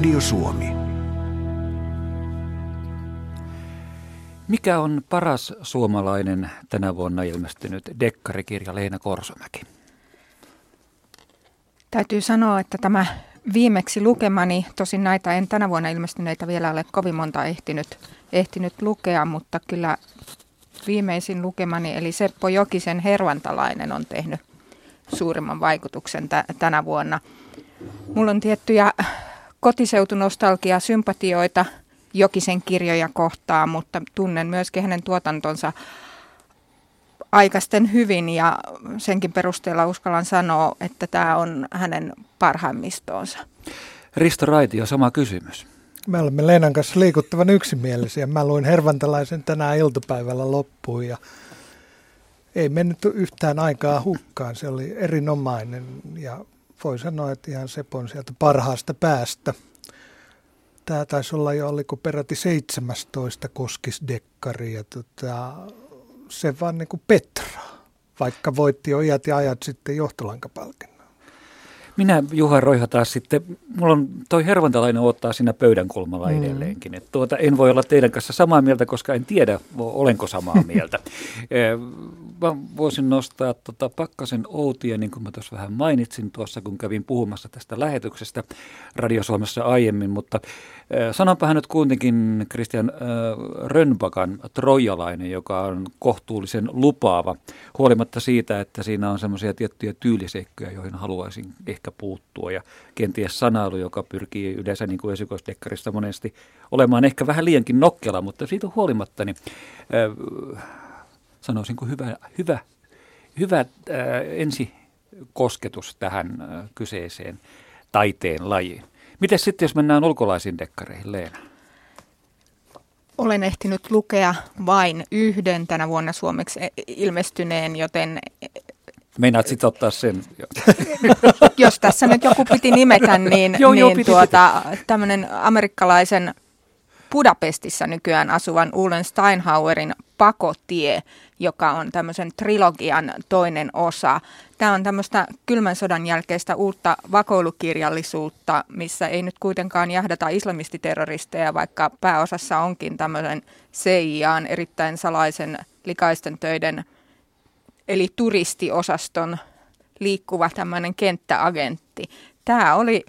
Radio Suomi. Mikä on paras suomalainen tänä vuonna ilmestynyt dekkarikirja Leena Korsomäki? Täytyy sanoa, että tämä viimeksi lukemani, tosin näitä en tänä vuonna ilmestyneitä vielä ole kovin monta ehtinyt, ehtinyt lukea, mutta kyllä viimeisin lukemani, eli Seppo Jokisen Hervantalainen on tehnyt suurimman vaikutuksen t- tänä vuonna. Mulla on tiettyjä kotiseutunostalgia, sympatioita Jokisen kirjoja kohtaan, mutta tunnen myöskin hänen tuotantonsa aikaisten hyvin ja senkin perusteella uskallan sanoa, että tämä on hänen parhaimmistoonsa. Risto Raitio, sama kysymys. Me olemme Leenan kanssa liikuttavan yksimielisiä. Mä luin Hervantalaisen tänään iltapäivällä loppuun ja ei mennyt yhtään aikaa hukkaan. Se oli erinomainen ja voi sanoa, että ihan Sepon sieltä parhaasta päästä. Tämä taisi olla jo, oliko peräti 17 koskisdekkari ja tota, se vaan niin kuin Petra, vaikka voitti jo iät ja ajat sitten johtolankapalkinnon. Minä, Juha Roiha, taas sitten, mulla on toi hervantalainen ottaa siinä pöydän kulmalla mm. edelleenkin. Et tuota, en voi olla teidän kanssa samaa mieltä, koska en tiedä, olenko samaa mieltä. Mä voisin nostaa tota Pakkasen Outia, niin kuin mä tuossa vähän mainitsin tuossa, kun kävin puhumassa tästä lähetyksestä Radio Suomessa aiemmin, mutta sanonpahan nyt kuitenkin Christian Rönbakan Trojalainen, joka on kohtuullisen lupaava, huolimatta siitä, että siinä on semmoisia tiettyjä tyyliseikkoja, joihin haluaisin ehkä puuttua, ja kenties sanailu, joka pyrkii yleensä niin kuin esikoisdekkarista monesti olemaan ehkä vähän liiankin nokkela, mutta siitä huolimatta, niin sanoisin kuin hyvä, hyvä, hyvä äh, ensi kosketus tähän äh, kyseiseen taiteen lajiin. Miten sitten, jos mennään ulkolaisiin dekkareihin, Leena? Olen ehtinyt lukea vain yhden tänä vuonna suomeksi ilmestyneen, joten... Meinaat sitten ottaa sen? jos tässä nyt joku piti nimetä, niin, joo, niin joo, piti, tuota, tämmöinen amerikkalaisen Budapestissa nykyään asuvan Ulen Steinhauerin Pakotie, joka on tämmöisen trilogian toinen osa. Tämä on tämmöistä kylmän sodan jälkeistä uutta vakoilukirjallisuutta, missä ei nyt kuitenkaan jahdata islamistiterroristeja, vaikka pääosassa onkin tämmöisen CIAn erittäin salaisen likaisten töiden, eli turistiosaston liikkuva tämmöinen kenttäagentti. Tämä oli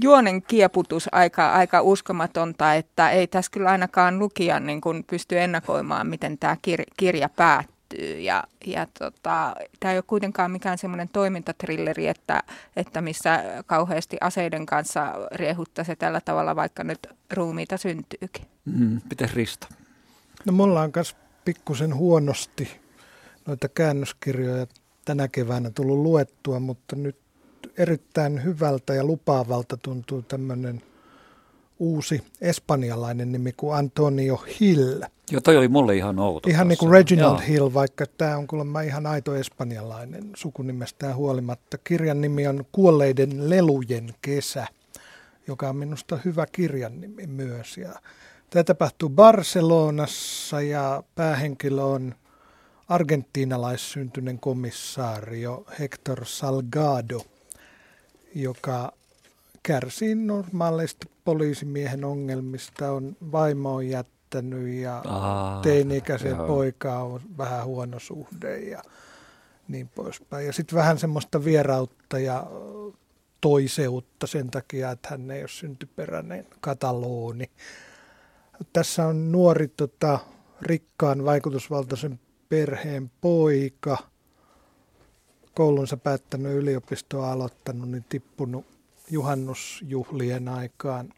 juonen kieputus aika, aika uskomatonta, että ei tässä kyllä ainakaan lukijan niin kuin pysty ennakoimaan, miten tämä kir- kirja päättyy. Ja, ja tota, tämä ei ole kuitenkaan mikään semmoinen toimintatrilleri, että, että missä kauheasti aseiden kanssa riehuttaisi tällä tavalla, vaikka nyt ruumiita syntyykin. Mm, pitäisi Risto? No mulla on myös pikkusen huonosti noita käännöskirjoja tänä keväänä tullut luettua, mutta nyt erittäin hyvältä ja lupaavalta tuntuu tämmöinen uusi espanjalainen nimi kuin Antonio Hill. Joo, toi oli mulle ihan outo. Ihan niin kuin Reginald Joo. Hill, vaikka tämä on kuulemma ihan aito espanjalainen sukunimestään huolimatta. Kirjan nimi on Kuolleiden lelujen kesä, joka on minusta hyvä kirjan nimi myös. Ja tämä tapahtuu Barcelonassa ja päähenkilö on argentiinalaissyntyinen komissaario Hector Salgado – joka kärsii normaaleista poliisimiehen ongelmista, on vaimo on jättänyt ja Aa, teini-ikäisen poika on vähän huono suhde ja niin poispäin. Ja sitten vähän semmoista vierautta ja toiseutta sen takia, että hän ei ole syntyperäinen katalooni. Tässä on nuori tota, rikkaan vaikutusvaltaisen perheen poika – koulunsa päättänyt, yliopistoa aloittanut, niin tippunut juhannusjuhlien aikaan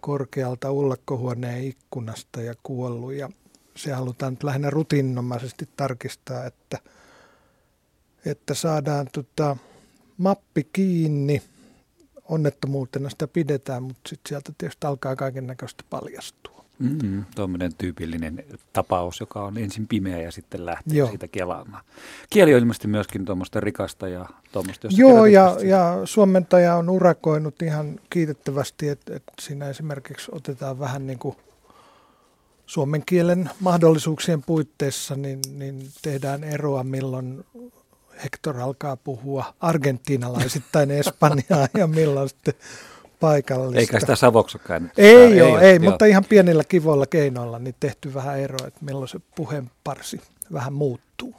korkealta ullakkohuoneen ikkunasta ja kuollut. Ja se halutaan nyt lähinnä rutiinomaisesti tarkistaa, että, että saadaan tota, mappi kiinni. Onnettomuutena sitä pidetään, mutta sitten sieltä tietysti alkaa kaiken näköistä paljastua. Mm, tuommoinen tyypillinen tapaus, joka on ensin pimeä ja sitten lähtee Joo. siitä kelaamaan. Kieli on ilmeisesti myöskin tuommoista rikasta ja tuommoista, Joo, ja, ja suomentaja on urakoinut ihan kiitettävästi, että, että siinä esimerkiksi otetaan vähän niin kuin suomen kielen mahdollisuuksien puitteissa, niin, niin tehdään eroa, milloin Hector alkaa puhua argentiinalaisittain Espanjaa ja milloin sitten paikallista. Eikä sitä savoksakaan. Ei, ei ole, ei, joo. mutta ihan pienillä kivoilla keinoilla niin tehty vähän eroa, että milloin se puheenparsi vähän muuttuu.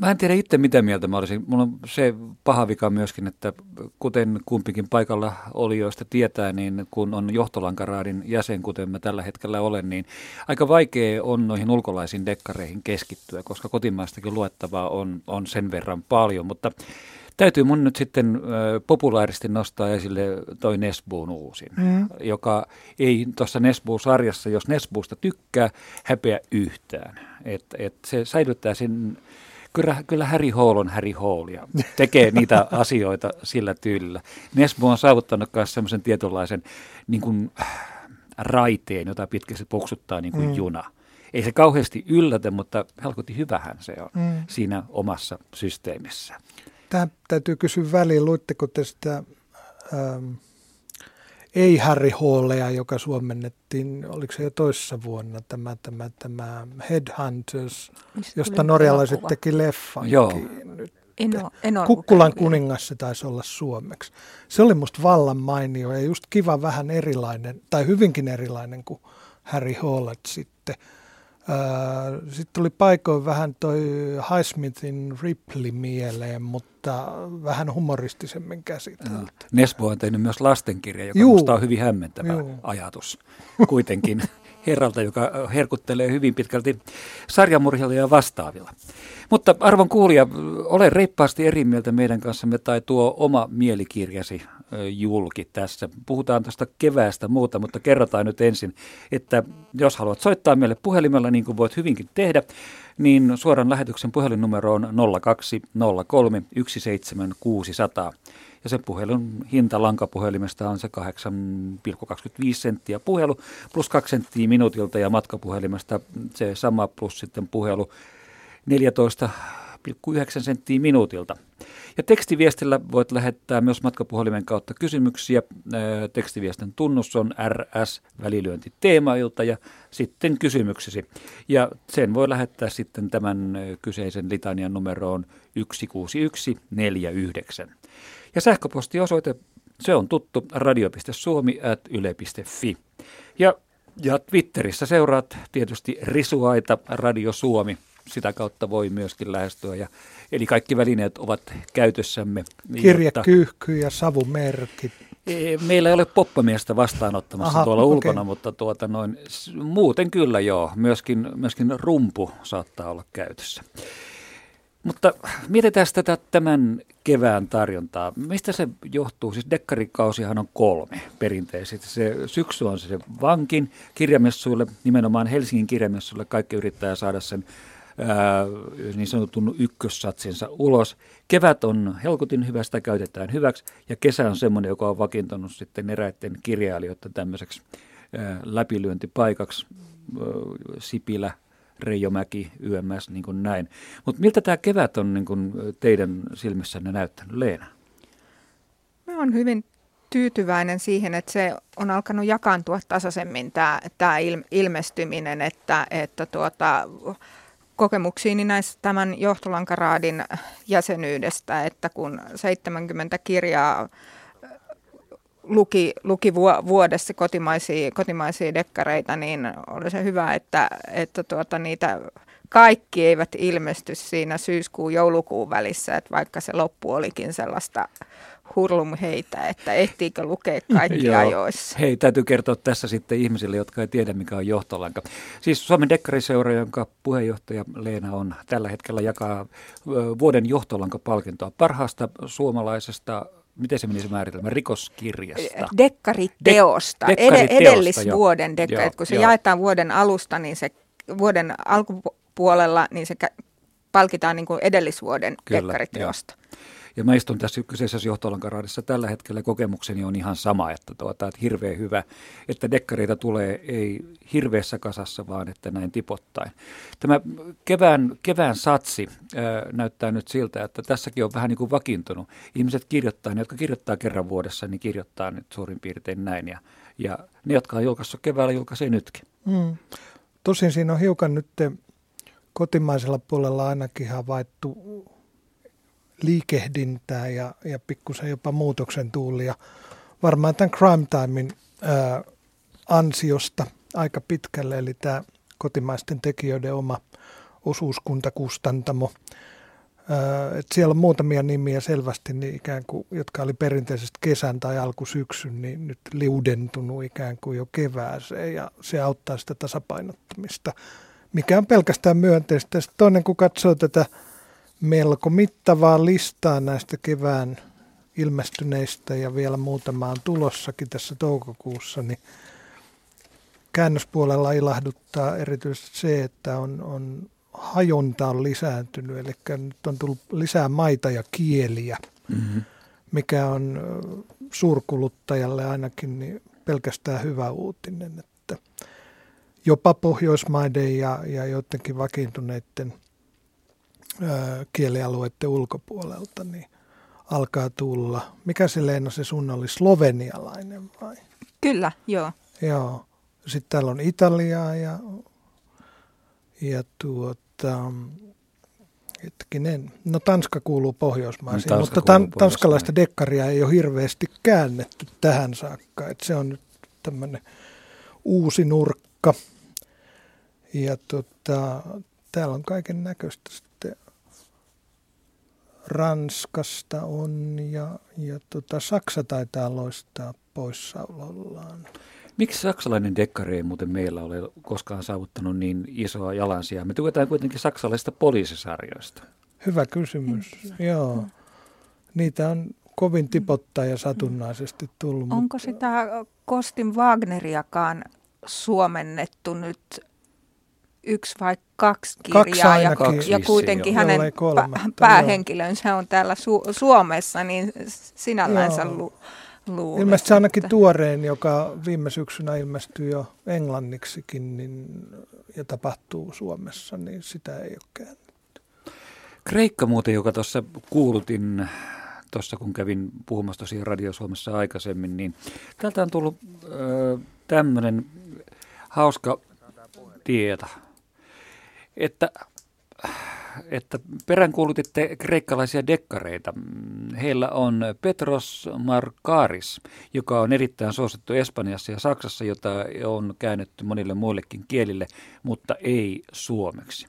Mä en tiedä itse mitä mieltä mä olisin. Mulla on se paha vika myöskin, että kuten kumpikin paikalla olijoista tietää, niin kun on johtolankaraadin jäsen, kuten mä tällä hetkellä olen, niin aika vaikea on noihin ulkolaisiin dekkareihin keskittyä, koska kotimaistakin luettavaa on, on sen verran paljon. Mutta Täytyy mun nyt sitten äh, populaaristi nostaa esille toi Nesbuun uusin, mm. joka ei tuossa Nesbuu-sarjassa, jos Nesbuusta tykkää, häpeä yhtään. Et, et se säilyttää sen, kyllä, kyllä Harry Hall on Harry Hall ja tekee niitä asioita sillä tyylillä. Nesbu on saavuttanut myös semmoisen tietynlaisen niin kuin, raiteen, jota pitkästi puksuttaa niin kuin mm. juna. Ei se kauheasti yllätä, mutta helkutti hyvähän se on mm. siinä omassa systeemissä. Tähän täytyy kysyä väliin, luitteko te sitä ähm, ei Harry Hallia, joka suomennettiin, oliko se jo toissa vuonna, tämä, tämä, tämä Headhunters, Mistä josta norjalaiset elokuva? teki leffan. Joo. Nyt. En ole, en ole Kukkulan kuningas se taisi olla suomeksi. Se oli musta vallan mainio ja just kiva vähän erilainen, tai hyvinkin erilainen kuin Harry Hallet sitten. Sitten tuli paikoin vähän toi Highsmithin Ripley mieleen, mutta vähän humoristisemmin käsitelty. Nesbo on tehnyt myös lastenkirja, joka Juu. minusta on hyvin hämmentävä Juu. ajatus kuitenkin herralta, joka herkuttelee hyvin pitkälti sarjamurhilla ja vastaavilla. Mutta arvon kuulija, ole reippaasti eri mieltä meidän kanssamme tai tuo oma mielikirjasi julki tässä. Puhutaan tuosta keväästä muuta, mutta kerrotaan nyt ensin, että jos haluat soittaa meille puhelimella, niin kuin voit hyvinkin tehdä, niin suoran lähetyksen puhelinnumero on 0203 17600. Ja sen puhelun hinta lankapuhelimesta on se 8,25 senttiä puhelu plus 2 senttiä minuutilta ja matkapuhelimesta se sama plus sitten puhelu 14,9 senttiä minuutilta. Ja tekstiviestillä voit lähettää myös matkapuhelimen kautta kysymyksiä. Tekstiviestin tunnus on RS välilyönti teemailta ja sitten kysymyksesi. Ja sen voi lähettää sitten tämän kyseisen litanian numeroon 16149. Ja sähköpostiosoite, se on tuttu radio.suomi.yle.fi. Ja, ja Twitterissä seuraat tietysti Risuaita Radio Suomi. Sitä kautta voi myöskin lähestyä ja Eli kaikki välineet ovat käytössämme. Kirjekyyhky ja savumerkit. E, meillä ei ole poppamiestä vastaanottamassa Aha, tuolla okay. ulkona, mutta tuota noin, muuten kyllä joo. Myöskin, myöskin rumpu saattaa olla käytössä. Mutta mietitään tätä tämän kevään tarjontaa. Mistä se johtuu? Siis dekkarikausihan on kolme perinteisesti. Se syksy on se vankin kirjamessuille, nimenomaan Helsingin kirjamessuille. Kaikki yrittää saada sen ää, niin sanotun ykkössatsinsa ulos. Kevät on helkutin hyvä, sitä käytetään hyväksi, ja kesä on semmoinen, joka on vakiintunut sitten eräiden kirjailijoiden tämmöiseksi ää, läpilyöntipaikaksi. Ää, Sipilä, Reijomäki, YMS, niin kuin näin. Mutta miltä tämä kevät on niin kuin teidän silmissänne näyttänyt, Leena? Mä olen hyvin tyytyväinen siihen, että se on alkanut jakaantua tasaisemmin tämä, tämä ilmestyminen, että, että tuota, kokemuksiini näistä tämän johtolankaraadin jäsenyydestä, että kun 70 kirjaa luki, luki vuodessa kotimaisia, kotimaisia dekkareita, niin oli se hyvä, että, että tuota, niitä kaikki eivät ilmesty siinä syyskuun joulukuun välissä, että vaikka se loppu olikin sellaista hurlum heitä, että ehtiikö lukea kaikki Joo. ajoissa. Hei, täytyy kertoa tässä sitten ihmisille, jotka ei tiedä, mikä on johtolanka. Siis Suomen Dekkariseura, jonka puheenjohtaja Leena on tällä hetkellä jakaa vuoden johtolankapalkintoa parhaasta suomalaisesta miten se menisi määritelmä, rikoskirjasta? Dekkariteosta, Dekkariteosta edellisvuoden dekkari. Kun se joo. jaetaan vuoden alusta, niin se vuoden alkupuolella, niin se palkitaan niin kuin edellisvuoden Kyllä, dekkariteosta. Jo. Ja mä istun tässä kyseisessä johtolankaraadissa tällä hetkellä kokemukseni on ihan sama, että, tuota, että hirveän hyvä, että dekkareita tulee ei hirveässä kasassa, vaan että näin tipottain. Tämä kevään, kevään satsi ää, näyttää nyt siltä, että tässäkin on vähän niin kuin vakiintunut. Ihmiset kirjoittaa, ne jotka kirjoittaa kerran vuodessa, niin kirjoittaa nyt suurin piirtein näin. Ja, ja ne, jotka on julkaissut keväällä, julkaisee nytkin. Mm. Tosin siinä on hiukan nyt kotimaisella puolella ainakin havaittu liikehdintää ja, ja pikkusen jopa muutoksen tuulia. Varmaan tämän Crime Timein ää, ansiosta aika pitkälle, eli tämä kotimaisten tekijöiden oma osuuskuntakustantamo. Et siellä on muutamia nimiä selvästi, niin ikään kuin, jotka oli perinteisesti kesän tai alkusyksyn, niin nyt liudentunut ikään kuin jo kevääseen ja se auttaa sitä tasapainottamista, mikä on pelkästään myönteistä. Sitten toinen, kun katsoo tätä melko mittavaa listaa näistä kevään ilmestyneistä ja vielä muutamaan tulossakin tässä toukokuussa, niin käännöspuolella ilahduttaa erityisesti se, että on, on hajonta on lisääntynyt, eli nyt on tullut lisää maita ja kieliä, mm-hmm. mikä on suurkuluttajalle ainakin niin pelkästään hyvä uutinen, että jopa Pohjoismaiden ja, ja joidenkin vakiintuneiden kielialueiden ulkopuolelta niin alkaa tulla. Mikä se Leena se sun oli, slovenialainen vai? Kyllä, joo. Joo. Sitten täällä on Italiaa ja, ja tuota, hetkinen, no Tanska kuuluu Pohjoismaisiin, no, mutta tan, tanskalaista dekkaria ei ole hirveästi käännetty tähän saakka. että se on nyt tämmöinen uusi nurkka. Ja tota, täällä on kaiken näköistä Ranskasta on ja, ja tota, Saksa taitaa loistaa poissaolollaan. Miksi saksalainen dekkari ei muuten meillä ole koskaan saavuttanut niin isoa jalansijaa? Me tuetaan kuitenkin saksalaisista poliisisarjoista. Hyvä kysymys, joo. Niitä on kovin tipottaa ja satunnaisesti tullut. Onko mutta... sitä Kostin Wagneriakaan suomennettu nyt yksi vai kaksi kirjaa kaksi ja, kaksi ja kuitenkin hänen päähenkilönsä on täällä Su- Suomessa, niin sinällänsä lu- luulen. Ilmeisesti ainakin että... tuoreen, joka viime syksynä ilmestyi jo englanniksikin niin, ja tapahtuu Suomessa, niin sitä ei ole käännetty. Kreikka muuten, joka tuossa kuulutin tuossa kun kävin puhumassa tosiaan Radio Suomessa aikaisemmin, niin täältä on tullut äh, tämmöinen hauska tieto, että että peräänkuulutitte kreikkalaisia dekkareita. Heillä on Petros Markaris, joka on erittäin suosittu Espanjassa ja Saksassa, jota on käännetty monille muillekin kielille, mutta ei suomeksi.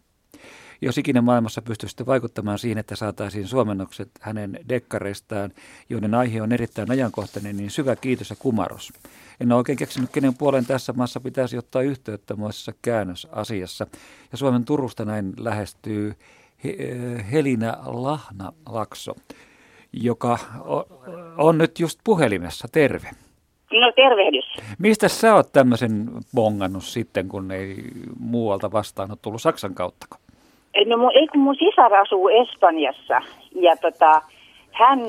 Jos ikinä maailmassa pystyisitte vaikuttamaan siihen, että saataisiin suomennokset hänen dekkareistaan, joiden aihe on erittäin ajankohtainen, niin syvä kiitos ja kumaros. En ole oikein keksinyt, kenen puolen tässä maassa pitäisi ottaa yhteyttä muissa käännösasiassa. Ja Suomen Turusta näin lähestyy Helina Lahna-Lakso, joka on nyt just puhelimessa. Terve. No tervehdys. Mistä sä oot tämmöisen bongannut sitten, kun ei muualta vastaan ole tullut Saksan kautta? No ei kun mun sisar asuu Espanjassa ja tota, hän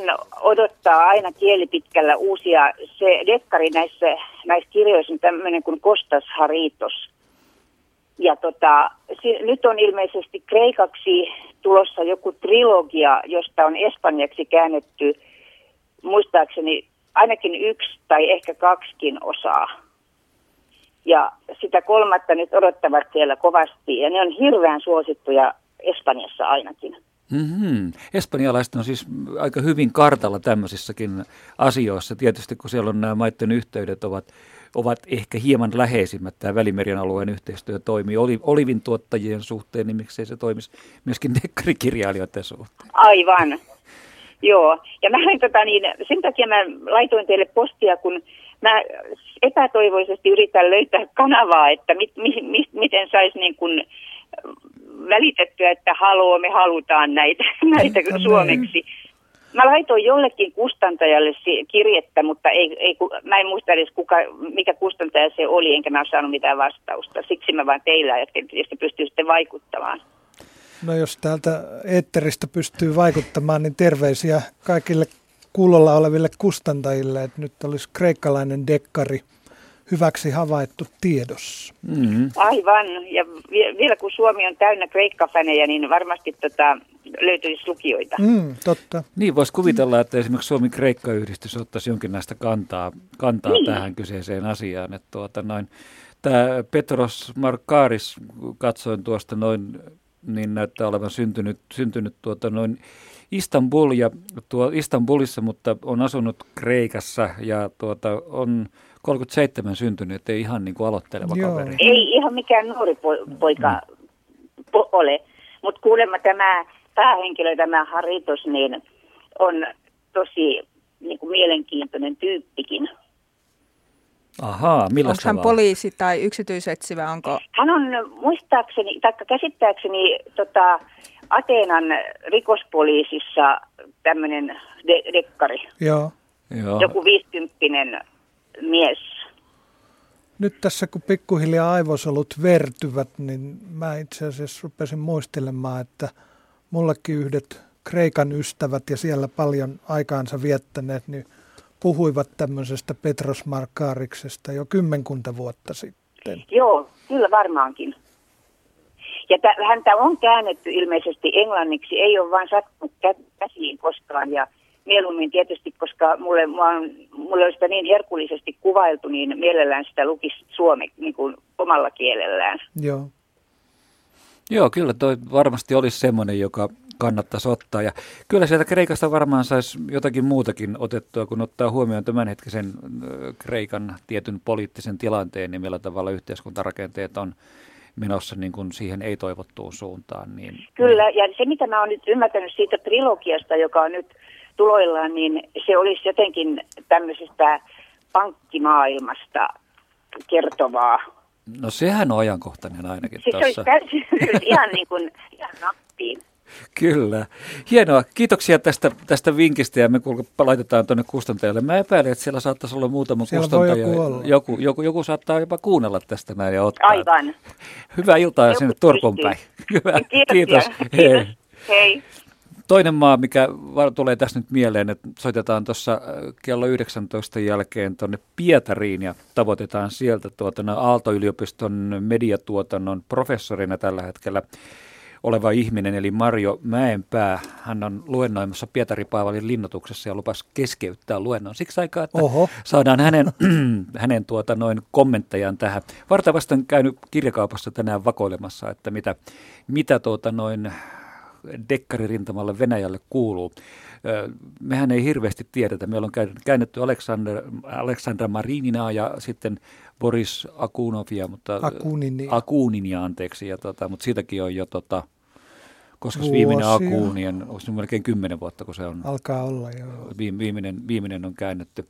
odottaa aina kielipitkällä uusia, se dekkari näissä, näissä kirjoissa on tämmöinen kuin Kostas Haritos. Ja tota, si, nyt on ilmeisesti kreikaksi tulossa joku trilogia, josta on espanjaksi käännetty muistaakseni ainakin yksi tai ehkä kaksikin osaa. Ja sitä kolmatta nyt odottavat siellä kovasti ja ne on hirveän suosittuja Espanjassa ainakin. Mm-hmm. Espanjalaiset on siis aika hyvin kartalla tämmöisissäkin asioissa. Tietysti kun siellä on nämä maiden yhteydet ovat, ovat ehkä hieman läheisimmät. Tämä Välimerian alueen yhteistyö toimii Oli, olivin tuottajien suhteen, niin miksei se toimisi myöskin dekkarikirjailijoiden suhteen. Aivan. Joo, ja mä tota niin, sen takia mä laitoin teille postia, kun mä epätoivoisesti yritän löytää kanavaa, että mit, mi, mi, miten saisi niin kuin välitettyä, että haloo, me halutaan näitä, näitä suomeksi. Mä laitoin jollekin kustantajalle kirjettä, mutta ei, ei, mä en muista edes kuka, mikä kustantaja se oli, enkä mä ole saanut mitään vastausta. Siksi mä vaan teillä ajattelin, että pystyy sitten vaikuttamaan. No jos täältä eetteristä pystyy vaikuttamaan, niin terveisiä kaikille kuulolla oleville kustantajille, että nyt olisi kreikkalainen dekkari hyväksi havaittu tiedossa. Mm-hmm. Aivan, ja vielä kun Suomi on täynnä kreikkafänejä, niin varmasti tota, löytyisi lukijoita. Mm, totta. Niin, voisi kuvitella, että esimerkiksi Suomi-Kreikka-yhdistys ottaisi jonkinlaista kantaa, kantaa niin. tähän kyseiseen asiaan. Että tuota, noin, tämä Petros Markaaris, katsoin tuosta noin niin näyttää olevan syntynyt, syntynyt tuota noin Istanbul ja tuo Istanbulissa, mutta on asunut Kreikassa ja tuota, on 37 syntynyt, ei ihan niin kuin aloitteleva Joo. kaveri. Ei ihan mikään nuori po- poika mm. po- ole, mutta kuulemma tämä päähenkilö, tämä Haritos, niin on tosi niin kuin mielenkiintoinen tyyppikin. Ahaa, millä Onko hän poliisi tai yksityisetsivä? Onko... Hän on muistaakseni, tai käsittääkseni tota, Ateenan rikospoliisissa tämmöinen de- dekkari. Joo. Joo. Joku viisikymppinen mies. Nyt tässä kun pikkuhiljaa aivosolut vertyvät, niin mä itse asiassa rupesin muistelemaan, että mullekin yhdet Kreikan ystävät ja siellä paljon aikaansa viettäneet, niin puhuivat tämmöisestä Petros Markaariksesta jo kymmenkunta vuotta sitten. Joo, kyllä varmaankin. Ja t- häntä on käännetty ilmeisesti englanniksi, ei ole vain sattunut käsiin koskaan. Ja mieluummin tietysti, koska mulle, on, mulle on sitä niin herkullisesti kuvailtu, niin mielellään sitä lukisi suomi niin kuin omalla kielellään. Joo. Joo, kyllä toi varmasti olisi semmoinen, joka kannattaisi ottaa. Ja kyllä sieltä Kreikasta varmaan saisi jotakin muutakin otettua, kun ottaa huomioon tämänhetkisen Kreikan tietyn poliittisen tilanteen, niin millä tavalla yhteiskuntarakenteet on menossa niin kuin siihen ei-toivottuun suuntaan. Niin, Kyllä, ja se mitä mä oon nyt ymmärtänyt siitä trilogiasta, joka on nyt tuloillaan, niin se olisi jotenkin tämmöisestä pankkimaailmasta kertovaa. No sehän on ajankohtainen ainakin siis tuossa. Se olisi täysin ihan, niin kuin, ihan nappiin. Kyllä. Hienoa. Kiitoksia tästä, tästä vinkistä ja me laitetaan tuonne kustantajalle. Mä epäilen, että siellä saattaisi olla muutama siellä kustantaja. Joku, joku, joku, joku, saattaa jopa kuunnella tästä näin ja ottaa. Aivan. Hyvää iltaa joku sinne Turkuun päin. Hyvä. Kiitos. Kiitos. Hei. Toinen maa, mikä tulee tässä nyt mieleen, että soitetaan tuossa äh, kello 19 jälkeen tuonne Pietariin ja tavoitetaan sieltä tuota, Aalto-yliopiston mediatuotannon professorina tällä hetkellä oleva ihminen, eli Marjo Mäenpää. Hän on luennoimassa Pietari Paavalin linnoituksessa ja lupas keskeyttää luennon siksi aikaa, että Oho. saadaan hänen, hänen tuota noin kommenttejaan tähän. Vartavasti on käynyt kirjakaupassa tänään vakoilemassa, että mitä, mitä tuota noin dekkaririntamalle Venäjälle kuuluu. Mehän ei hirveästi tiedetä. Meillä on käännetty Aleksandr, Aleksandra Marininaa ja sitten Boris Akunovia, mutta Akuninia, Akuninia anteeksi, ja tota, mutta siitäkin on jo tota, koska viimeinen Akunien, onko se melkein kymmenen vuotta, kun se on. Alkaa olla, joo. Viimeinen, viimeinen on käännetty.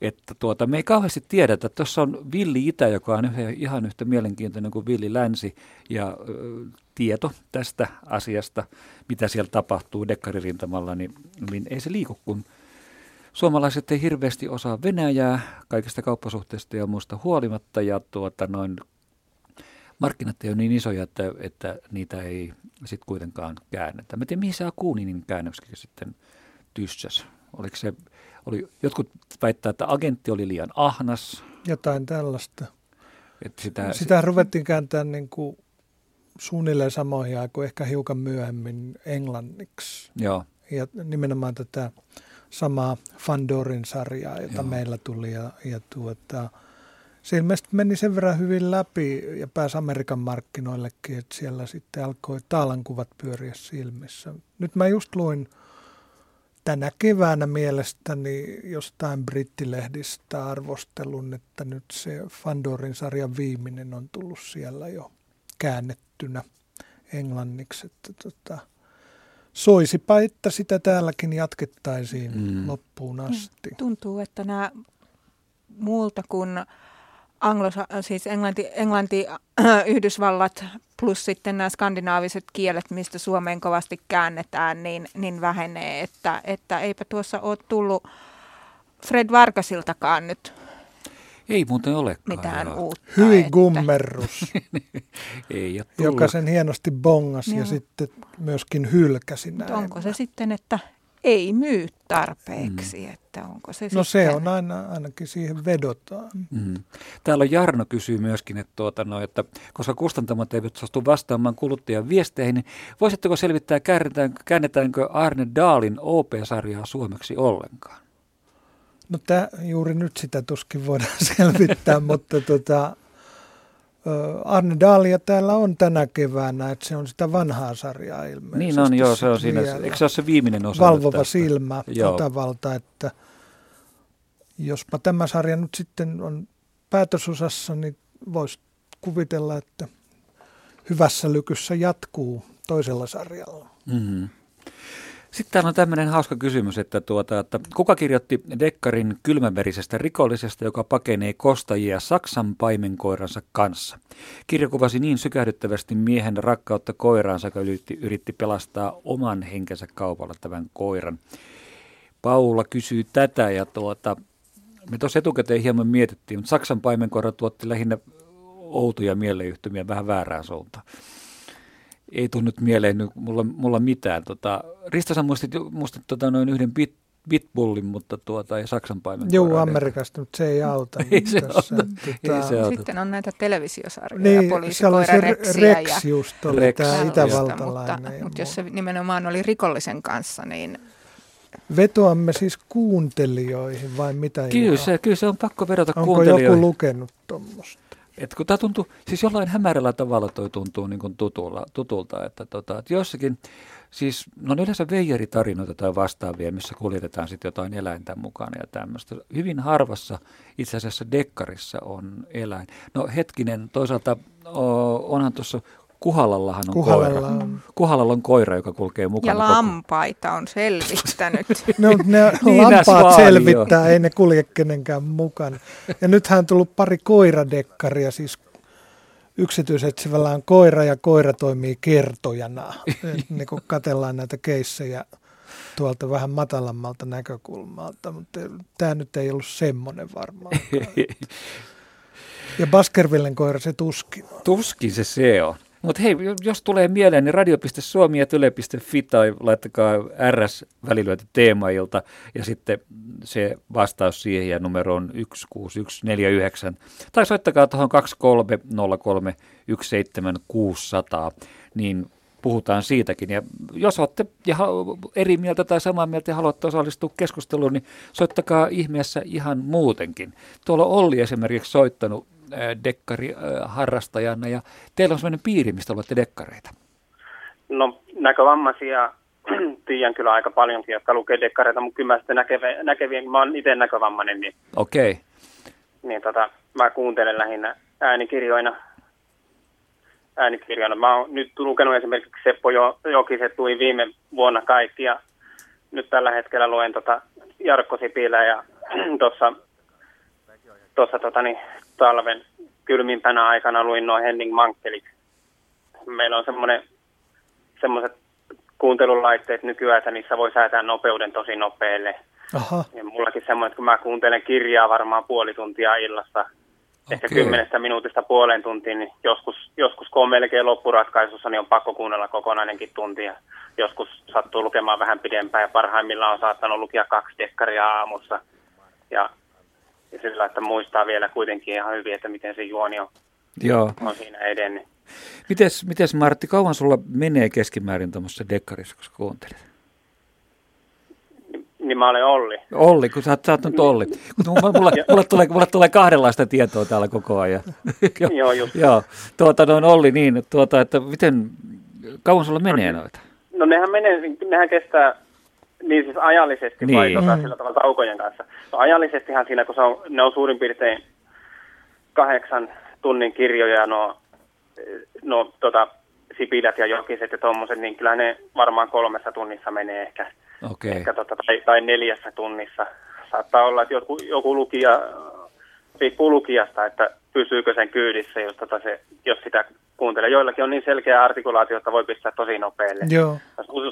Että tuota, me ei kauheasti tiedetä. Tuossa on Villi Itä, joka on yhä, ihan yhtä mielenkiintoinen kuin Villi Länsi, ja ö, tieto tästä asiasta, mitä siellä tapahtuu dekkaririntamalla, niin, niin ei se liiku, kun suomalaiset ei hirveästi osaa Venäjää kaikista kauppasuhteista ja muusta huolimatta, ja tuota, noin markkinat ei ole niin isoja, että, että niitä ei sitten kuitenkaan käännetä. Mä tiedän, mihin se Akuninin käännöksikin sitten tyssäs. Oliko se, oli, jotkut väittää, että agentti oli liian ahnas. Jotain tällaista. Että sitä, sitä ruvettiin kääntää niin kuin suunnilleen samoihin aikoihin, ehkä hiukan myöhemmin englanniksi. Joo. Ja nimenomaan tätä samaa Fandorin sarjaa, jota Joo. meillä tuli. Ja, ja tuota, se ilmeisesti meni sen verran hyvin läpi ja pääsi Amerikan markkinoillekin, että siellä sitten alkoi taalankuvat pyöriä silmissä. Nyt mä just luin tänä keväänä mielestäni jostain brittilehdistä arvostelun, että nyt se Fandorin sarjan viimeinen on tullut siellä jo käännettynä englanniksi. Että tota, soisipa, että sitä täälläkin jatkettaisiin mm. loppuun asti. Tuntuu, että nämä muulta kuin Anglo, siis Englanti, Englanti Yhdysvallat plus sitten nämä skandinaaviset kielet, mistä Suomeen kovasti käännetään, niin, niin vähenee. Että, että eipä tuossa ole tullut Fred Varkasiltakaan nyt ei muuten olekaan. Mitään joo. uutta. Hyi että... gummerus, Ei joka sen hienosti bongasi joo. ja sitten myöskin hylkäsi näin. Onko se sitten, että ei myy tarpeeksi, mm. että onko se No sitten... se on aina, ainakin siihen vedotaan. Mm. Täällä on Jarno kysyy myöskin, että, tuota, no, että koska kustantamot eivät suostu vastaamaan kuluttajan viesteihin, niin voisitteko selvittää, käännetäänkö, käännetäänkö Arne Daalin OP-sarjaa suomeksi ollenkaan? No tää, juuri nyt sitä tuskin voidaan selvittää, mutta tota, Arne Daalia täällä on tänä keväänä, että se on sitä vanhaa sarjaa ilmeisesti. Niin on, joo, se on siinä. Eikö se ole se viimeinen osa? Valvova silmä, Otavalta, että jospa tämä sarja nyt sitten on päätösosassa, niin voisi kuvitella, että hyvässä lykyssä jatkuu toisella sarjalla. Mm-hmm. Sitten täällä on tämmöinen hauska kysymys, että, tuota, että kuka kirjoitti Dekkarin kylmäverisestä rikollisesta, joka pakenee kostajia Saksan paimenkoiransa kanssa. Kirja kuvasi niin sykähdyttävästi miehen rakkautta koiraansa, joka yritti, yritti pelastaa oman henkensä kaupalla tämän koiran. Paula kysyy tätä ja tuota, me tuossa etukäteen hieman mietittiin, mutta Saksan paimenkoira tuotti lähinnä outoja mieleyhtymiä vähän väärään suuntaan ei tule nyt mieleen nyt mulla, mulla mitään. Tota, Rista, sä muistit, muistit tota, noin yhden bit, Bitbullin, mutta tuota, ei Saksan paimen. Joo, Amerikasta, mutta se ei auta. ei, se auta. Tota... ei se auta. Sitten on näitä televisiosarjoja, niin, se Rex ja... just oli Rex. tämä itävaltalainen. Mutta, mutta jos se nimenomaan oli rikollisen kanssa, niin Vetoamme siis kuuntelijoihin vai mitä? Kyllä se, kyllä se on pakko vedota Onko kuuntelijoihin. Onko joku lukenut tuommoista? Et kun tämä tuntuu, siis jollain hämärällä tavalla toi tuntuu niin kuin tutulla, tutulta, että, tota, että jossakin, siis no on yleensä veijeritarinoita tai vastaavia, missä kuljetetaan sitten jotain eläintä mukana ja tämmöistä. Hyvin harvassa itse asiassa dekkarissa on eläin. No hetkinen, toisaalta onhan tuossa Kuhalallahan on Kuhalalla koira. On. Kuhalalla on koira, joka kulkee mukana. Ja lampaita on selvittänyt. no, ne niin lampaat selvittää, jo. ei ne kulje kenenkään mukana. Ja nythän on tullut pari koiradekkaria, siis yksityisetsivällä on koira ja koira toimii kertojana. niin kun katellaan näitä keissejä tuolta vähän matalammalta näkökulmalta, mutta tämä nyt ei ollut semmoinen varmaan. Ja Baskervillen koira se tuskin on. Tuskin se se on. Mutta hei, jos tulee mieleen, niin radio.suomi ja yle.fi tai laittakaa RS välilyötä teemailta ja sitten se vastaus siihen ja numero on 16149. Tai soittakaa tuohon 2303 17600, niin puhutaan siitäkin. Ja jos olette eri mieltä tai samaa mieltä ja haluatte osallistua keskusteluun, niin soittakaa ihmeessä ihan muutenkin. Tuolla Olli esimerkiksi soittanut dekkariharrastajana ja teillä on sellainen piiri, mistä olette dekkareita. No näkövammaisia tiedän kyllä aika paljonkin, jotka lukee dekkareita, mutta kyllä mä sitten näkeviä, näkeviä mä oon itse näkövammainen, niin, Okei. Okay. niin tota, mä kuuntelen lähinnä äänikirjoina. äänikirjoina. Mä oon nyt lukenut esimerkiksi Seppo Jokiset tuli viime vuonna kaikki ja nyt tällä hetkellä luen tota Jarkko Sipilä ja tuossa tuossa tota, niin, talven kylmimpänä aikana luin noin Henning Mankkelit. Meillä on semmoinen semmoiset kuuntelulaitteet nykyään, että niissä voi säätää nopeuden tosi nopealle. Aha. Ja mullakin semmoinen, että kun mä kuuntelen kirjaa varmaan puoli tuntia illassa, okay. ehkä kymmenestä minuutista puoleen tuntiin, niin joskus, joskus kun on melkein loppuratkaisussa, niin on pakko kuunnella kokonainenkin tunti. Ja joskus sattuu lukemaan vähän pidempään ja parhaimmillaan on saattanut lukea kaksi dekkaria aamussa. Ja ja sillä, että muistaa vielä kuitenkin ihan hyvin, että miten se juoni on, Joo. on siinä edennyt. Mites, mites Martti, kauan sulla menee keskimäärin tuommoisessa dekkarissa, kun kuuntelet? Niin, niin mä olen Olli. Olli, kun sä oot, sä oot nyt Olli. Mulla, mulla, mulla, tulee, mulla tulee kahdenlaista tietoa täällä koko ajan. Joo, just. Joo, tuota, noin Olli niin, tuota, että miten, kauan sulla menee noita? No nehän menee, nehän kestää niin siis ajallisesti niin. vai tota, sillä tavalla taukojen kanssa? No ajallisestihan siinä, kun se on, ne on suurin piirtein kahdeksan tunnin kirjoja, no, no tota, Sipilät ja Jokiset ja tuommoiset, niin kyllä ne varmaan kolmessa tunnissa menee ehkä, okay. ehkä tota, tai, tai neljässä tunnissa. Saattaa olla, että joku, joku lukija, riippuu lukijasta, että pysyykö sen kyydissä, jos, tota se, jos sitä kuuntelee. Joillakin on niin selkeä artikulaatio, että voi pistää tosi nopealle. Joo.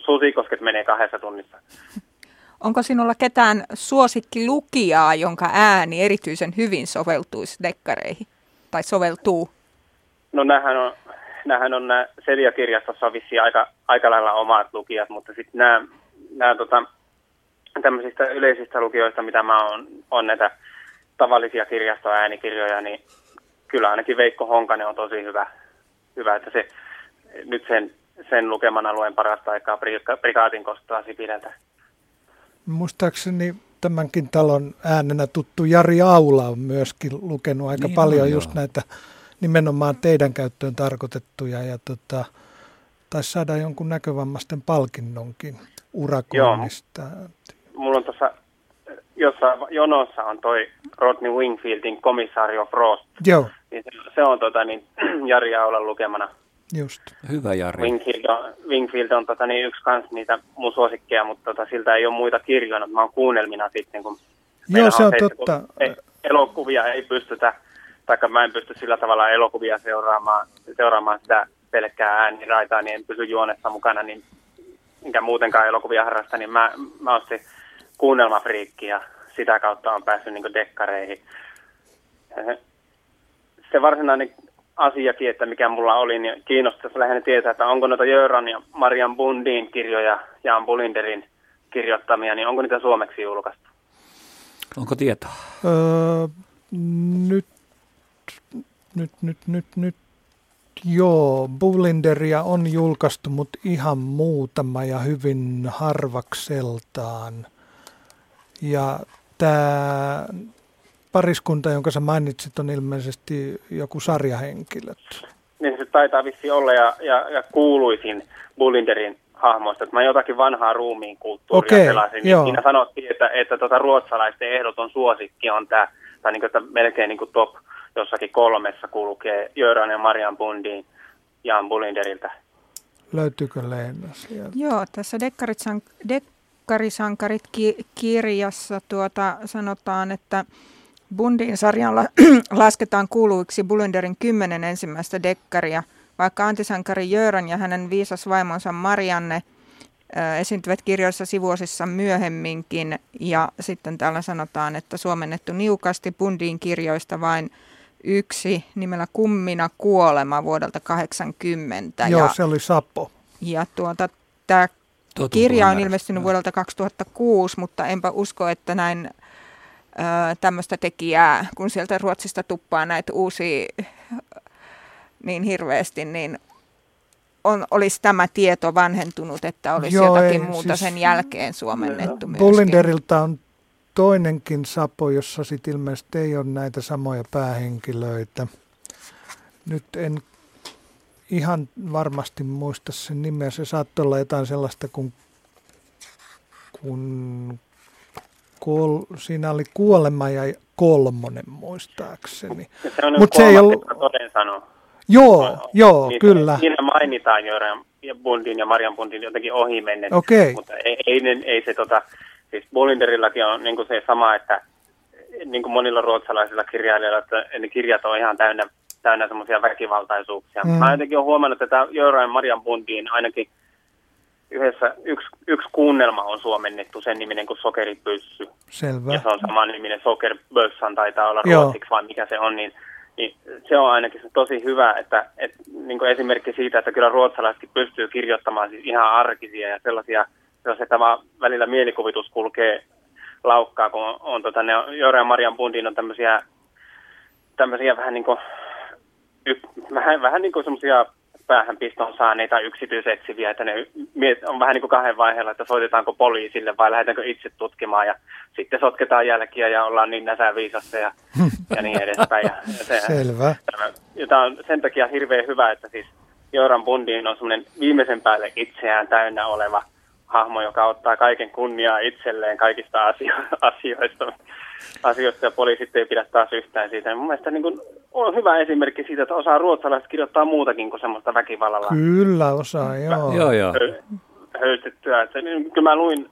Susikosket menee kahdessa tunnissa. Onko sinulla ketään suosikkilukijaa, jonka ääni erityisen hyvin soveltuisi dekkareihin? Tai soveltuu? No nämähän on, nämähän on nämä Celia-kirjastossa vissiin aika, aika lailla omat lukijat, mutta sitten nämä, nämä tota, tämmöisistä yleisistä lukijoista, mitä mä oon, on näitä tavallisia kirjastoäänikirjoja, niin kyllä ainakin Veikko Honkanen on tosi hyvä, hyvä että se nyt sen, sen lukeman alueen parasta aikaa prikaatin kostaa Sipilältä. Muistaakseni tämänkin talon äänenä tuttu Jari Aula on myöskin lukenut aika niin paljon on, just joo. näitä nimenomaan teidän käyttöön tarkoitettuja ja tota, taisi saada jonkun näkövammaisten palkinnonkin urakoinnista. Joo. Mulla on tuossa jossain jonossa on toi Rodney Wingfieldin Komisario Frost. Joo. Niin se on tota, niin, Jari Aulan lukemana. Just. Hyvä Jari. Wingfield on, Wingfield on tota, niin, yksi kans niitä mun suosikkeja, mutta tota, siltä ei ole muita kirjoja. Mä oon kuunnelmina sitten, kun Joo, se on se, totta. Ei, elokuvia ei pystytä, tai mä en pysty sillä tavalla elokuvia seuraamaan, seuraamaan sitä pelkkää ääniraitaa, niin en pysy juonessa mukana, niin enkä muutenkaan elokuvia harrasta, niin mä, mä ostin kuunnelmafriikki ja sitä kautta on päässyt niin dekkareihin. Se varsinainen asiakin, että mikä mulla oli, niin kiinnostaisi lähinnä tietää, että onko noita Jöran ja Marian Bundin kirjoja, Jan Bulinderin kirjoittamia, niin onko niitä suomeksi julkaistu? Onko tietoa? Öö, nyt, nyt, nyt, nyt, nyt, joo, Bullinderia on julkaistu, mutta ihan muutama ja hyvin harvakseltaan. Ja tämä pariskunta, jonka sä mainitsit, on ilmeisesti joku sarjahenkilöt. Niin se taitaa vissi olla ja, ja, ja kuuluisin Bullinderin hahmoista, että mä jotakin vanhaa ruumiin kulttuuria Okei, pelasin. Niin joo. siinä sanottiin, että, että tota ruotsalaisten ehdoton suosikki on tämä, tai niin kuin, että melkein niin kuin top jossakin kolmessa kulkee Jöran ja Marian Bundin Jan Bullinderiltä. Löytyykö Leena sieltä? Joo, tässä Dekkarit, Dekkarisankarit ki- kirjassa tuota, sanotaan, että Bundin sarjan la- lasketaan kuuluiksi Bullenderin kymmenen ensimmäistä dekkaria, vaikka antisankari Jöran ja hänen viisas vaimonsa Marianne ö, esiintyvät kirjoissa sivuosissa myöhemminkin. Ja sitten täällä sanotaan, että suomennettu niukasti Bundin kirjoista vain yksi nimellä Kummina kuolema vuodelta 80. Joo, ja, se oli Sapo. ja tuota, tämä Kirja on ilmestynyt vuodelta 2006, mutta enpä usko, että näin tämmöistä tekijää, kun sieltä Ruotsista tuppaa näitä uusia niin hirveästi, niin on, olisi tämä tieto vanhentunut, että olisi Joo, jotakin ei, muuta siis- sen jälkeen suomennettu myöskin. Bullinderilta on toinenkin Sapo, jossa sitten ilmeisesti ei ole näitä samoja päähenkilöitä. Nyt en ihan varmasti muista sen nimeä. Se saattoi olla jotain sellaista kuin, kun kol, siinä oli kuolema ja kolmonen muistaakseni. Se on Mut se ei ollut- toden sanoo. Joo, joo, Niin, kyllä. Siinä mainitaan Jöran ja Bundin ja Marian Bundin jotenkin ohimennen. Okei. Mutta ei, ei, ei se tota, siis Bullinderillakin on niin se sama, että niin kuin monilla ruotsalaisilla kirjailijoilla, että ne kirjat on ihan täynnä, täynnä semmoisia väkivaltaisuuksia. Mm. Mä jotenkin olen huomannut, että ja Marian Bundin ainakin yhdessä, yksi, yksi kuunnelma on suomennettu sen niminen kuin Sokeripyssy. Selvä. Ja se on saman niminen Sokerbössan taitaa olla Joo. ruotsiksi vai mikä se on, niin, niin se on ainakin se tosi hyvä, että, että niin kuin esimerkki siitä, että kyllä ruotsalaisetkin pystyy kirjoittamaan siis ihan arkisia ja sellaisia, jos se tämä välillä mielikuvitus kulkee laukkaa, kun on, on tota, ne Joora ja Marian Bundin on tämmöisiä, tämmöisiä vähän niin kuin, vähän, vähän niin kuin semmoisia päähän piston saaneita yksityisetsiviä, että ne on vähän niin kuin kahden vaiheella, että soitetaanko poliisille vai lähdetäänkö itse tutkimaan ja sitten sotketaan jälkiä ja ollaan niin näsäviisassa ja, ja niin edespäin. Ja, ja se, Selvä. ja tämä on sen takia hirveän hyvä, että siis Joran Bundin on semmoinen viimeisen päälle itseään täynnä oleva hahmo, joka ottaa kaiken kunniaa itselleen kaikista asio- asioista, asioista ja poliisit ei pidä taas yhtään siitä. Ja mun mielestä niin kun on hyvä esimerkki siitä, että osaa ruotsalaiset kirjoittaa muutakin kuin semmoista väkivallalla Kyllä osaa, joo. Joo, joo. hö- höystettyä. Että, niin, kyllä mä luin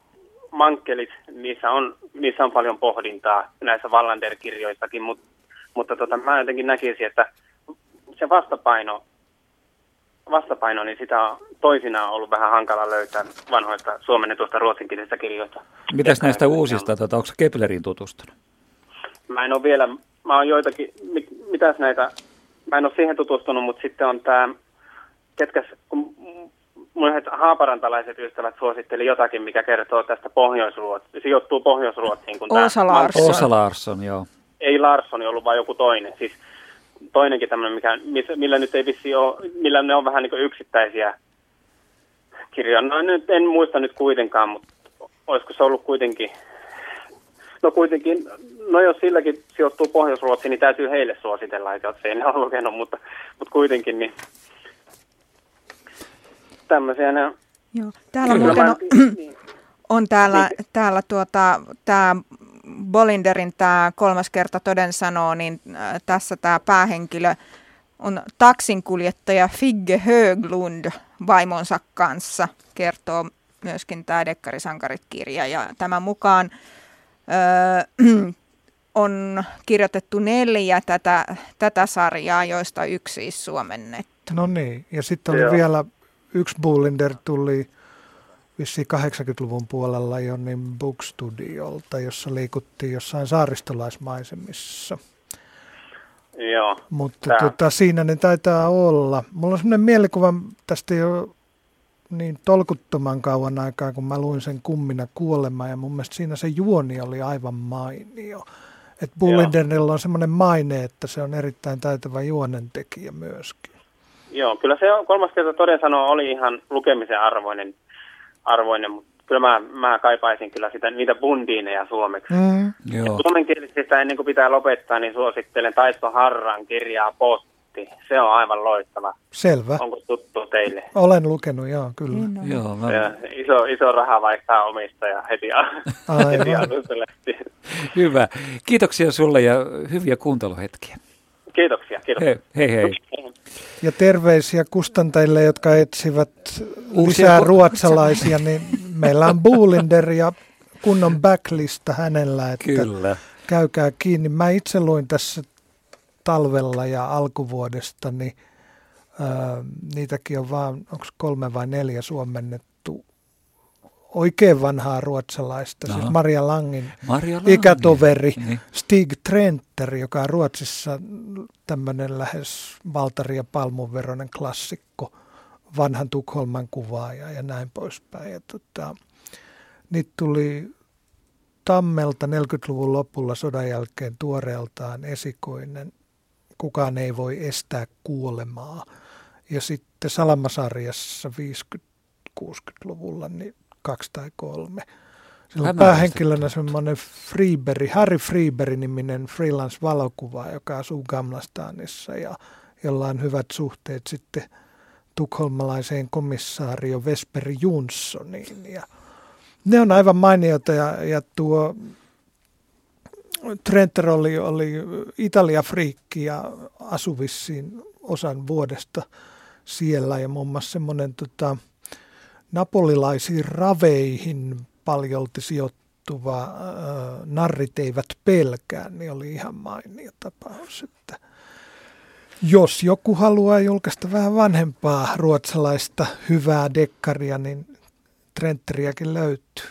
mankkelit, niissä on, niissä on paljon pohdintaa näissä Wallander-kirjoissakin, mutta, mutta tota, mä jotenkin näkisin, että se vastapaino, vastapaino, niin sitä on toisinaan ollut vähän hankala löytää vanhoista suomennetuista ruotsinkielisistä kirjoista. Mitäs näistä uusista, tota, onko Keplerin tutustunut? Mä en ole vielä, mä oon joitakin, mit, mitäs näitä, mä en ole siihen tutustunut, mutta sitten on tämä, ketkäs, kun mun yhdet haaparantalaiset ystävät suositteli jotakin, mikä kertoo tästä Pohjois-Ruotsiin, sijoittuu Pohjois-Ruotsiin. Kun tää Åsa Larsson. Osa Larsson, joo. Ei Larsson ollut, vaan joku toinen. Siis toinenkin tämmöinen, mikä, millä nyt ei vissi ole, millä ne on vähän niin yksittäisiä kirjoja. No nyt en muista nyt kuitenkaan, mutta olisiko se ollut kuitenkin No kuitenkin, no jos silläkin sijoittuu Pohjois-Ruotsiin, niin täytyy heille suositella, että jos ei ne ole lukenut, mutta, mutta kuitenkin niin tämmöisiä ne Joo. Täällä Kyllä. muuten on, niin. on täällä, niin. täällä tuota, tämä Bolinderin tämä kolmas kerta toden sanoo, niin äh, tässä tämä päähenkilö on taksinkuljettaja Figge Höglund vaimonsa kanssa, kertoo myöskin tämä Dekkarisankarit-kirja. Ja tämän mukaan öö, on kirjoitettu neljä tätä, tätä sarjaa, joista yksi siis suomennettu. No niin, ja sitten oli Joo. vielä yksi Bullinder tuli vissiin 80-luvun puolella jo niin Bookstudiolta, jossa liikuttiin jossain saaristolaismaisemissa. Joo. Mutta tota, siinä ne taitaa olla. Mulla on sellainen mielikuva tästä jo niin tolkuttoman kauan aikaa, kun mä luin sen kummina kuolema, ja mun mielestä siinä se juoni oli aivan mainio. Että Bullinderilla on semmoinen maine, että se on erittäin taitava juonentekijä myöskin. Joo, kyllä se on, kolmas kerta toden sanoa oli ihan lukemisen arvoinen, arvoinen mutta kyllä mä, mä kaipaisin kyllä sitä, niitä bundiineja suomeksi. Mm, joo. Suomenkielisistä ennen kuin pitää lopettaa, niin suosittelen Taisto Harran kirjaa Potti. Se on aivan loistava. Selvä. Onko tuttu teille? Olen lukenut, joo, kyllä. Niin joo, mä... ja iso, iso raha vaihtaa omista ja heti, heti Hyvä. Kiitoksia sulle ja hyviä kuunteluhetkiä. Kiitoksia. kiitoksia. Hei, hei. hei. Ja terveisiä kustantajille, jotka etsivät Uusia lisää ruotsalaisia, niin meillä on Bulinder ja kunnon backlista hänellä, että Kyllä. käykää kiinni. Mä itse luin tässä talvella ja alkuvuodesta, niin äh, niitäkin on vaan, onko kolme vai neljä suomennettu oikein vanhaa ruotsalaista, no. siis Maria Langin Maria Langin. ikätoveri niin. Stig Trenter, joka on Ruotsissa tämmöinen lähes Valtari ja Palmun veroinen klassikko, vanhan Tukholman kuvaaja ja näin poispäin. Ja tota, niitä tuli Tammelta 40-luvun lopulla sodan jälkeen tuoreeltaan esikoinen Kukaan ei voi estää kuolemaa. Ja sitten Salamasarjassa 50-60-luvulla niin kaksi tai kolme. Sillä on päähenkilönä semmoinen Freeberi, Harry Freeberi-niminen freelance-valokuva, joka asuu Gamlastanissa ja jolla on hyvät suhteet sitten tukholmalaiseen komissaario Vesperi Jonssoniin. Ja ne on aivan mainiota ja, ja tuo Trenter oli, oli Italia-friikki ja asui vissiin osan vuodesta siellä ja muun muassa semmoinen tota, napolilaisiin raveihin paljolti sijoittuva äh, Narrit eivät pelkää, niin oli ihan mainio tapaus. Että jos joku haluaa julkaista vähän vanhempaa ruotsalaista hyvää dekkaria, niin Trenteriäkin löytyy.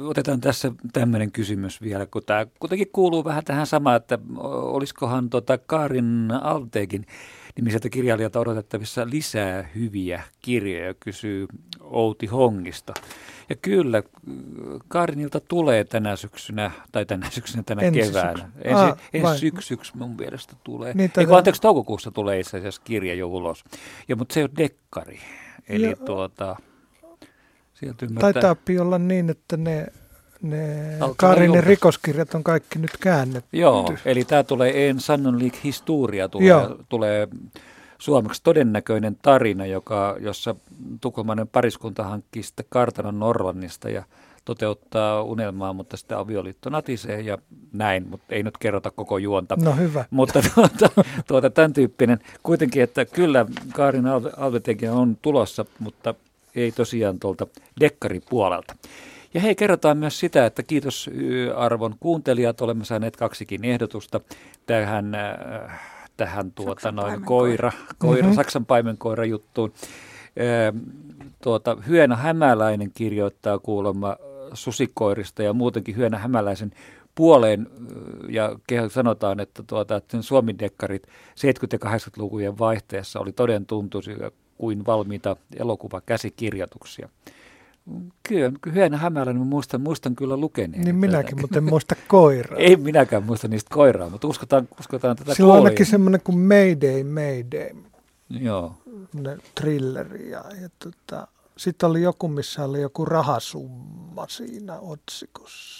Otetaan tässä tämmöinen kysymys vielä, kun tämä kuitenkin kuuluu vähän tähän samaan, että olisikohan tota Karin Alteekin nimiseltä kirjailijalta odotettavissa lisää hyviä kirjoja, kysyy Outi Hongista. Ja kyllä, Karinilta tulee tänä syksynä, tai tänä syksynä, tänä ensi keväänä. Syksy. Ensi, ah, ensi syksyksi mun mielestä tulee. Niin, Eikö, anteeksi, toukokuussa tulee itse asiassa kirja jo ulos. Ja, mutta se on dekkari. Eli ja, tuota, sieltä Taitaa olla niin, että ne ne Kaarinen rikoskirjat on kaikki nyt käännetty. Joo, eli tämä tulee En Sannonlik Historia, tulee, tulee suomeksi todennäköinen tarina, joka, jossa tukholmainen pariskunta hankkii sitten kartanon Norlannista ja toteuttaa unelmaa, mutta sitten avioliitto natisee ja näin, mutta ei nyt kerrota koko juonta. No hyvä. Mutta tuota, tuota, tämän tyyppinen. Kuitenkin, että kyllä Kaarin Alvetekin on tulossa, mutta ei tosiaan tuolta dekkaripuolelta. Ja hei, kerrotaan myös sitä, että kiitos arvon kuuntelijat, olemme saaneet kaksikin ehdotusta tähän, äh, tähän tuota, noin koira, koira mm-hmm. Saksan paimenkoira juttuun. Äh, tuota, Hyönä Hämäläinen kirjoittaa kuulemma susikoirista ja muutenkin Hyönä Hämäläisen puoleen ja sanotaan, että, tuota, että sen Suomi-dekkarit 70- ja 80-lukujen vaihteessa oli toden tuntuisia kuin valmiita elokuvakäsikirjoituksia. Kyllä, Hyönä Hämäläinen muistan, muistan kyllä lukeneen. Niin minäkin, mutta en muista koiraa. Ei minäkään muista niistä koiraa, mutta uskotaan, uskotaan tätä Sillä on ainakin semmoinen kuin Mayday, Mayday. Joo. Ne trilleri ja, ja tota, sitten oli joku, missä oli joku rahasumma siinä otsikossa.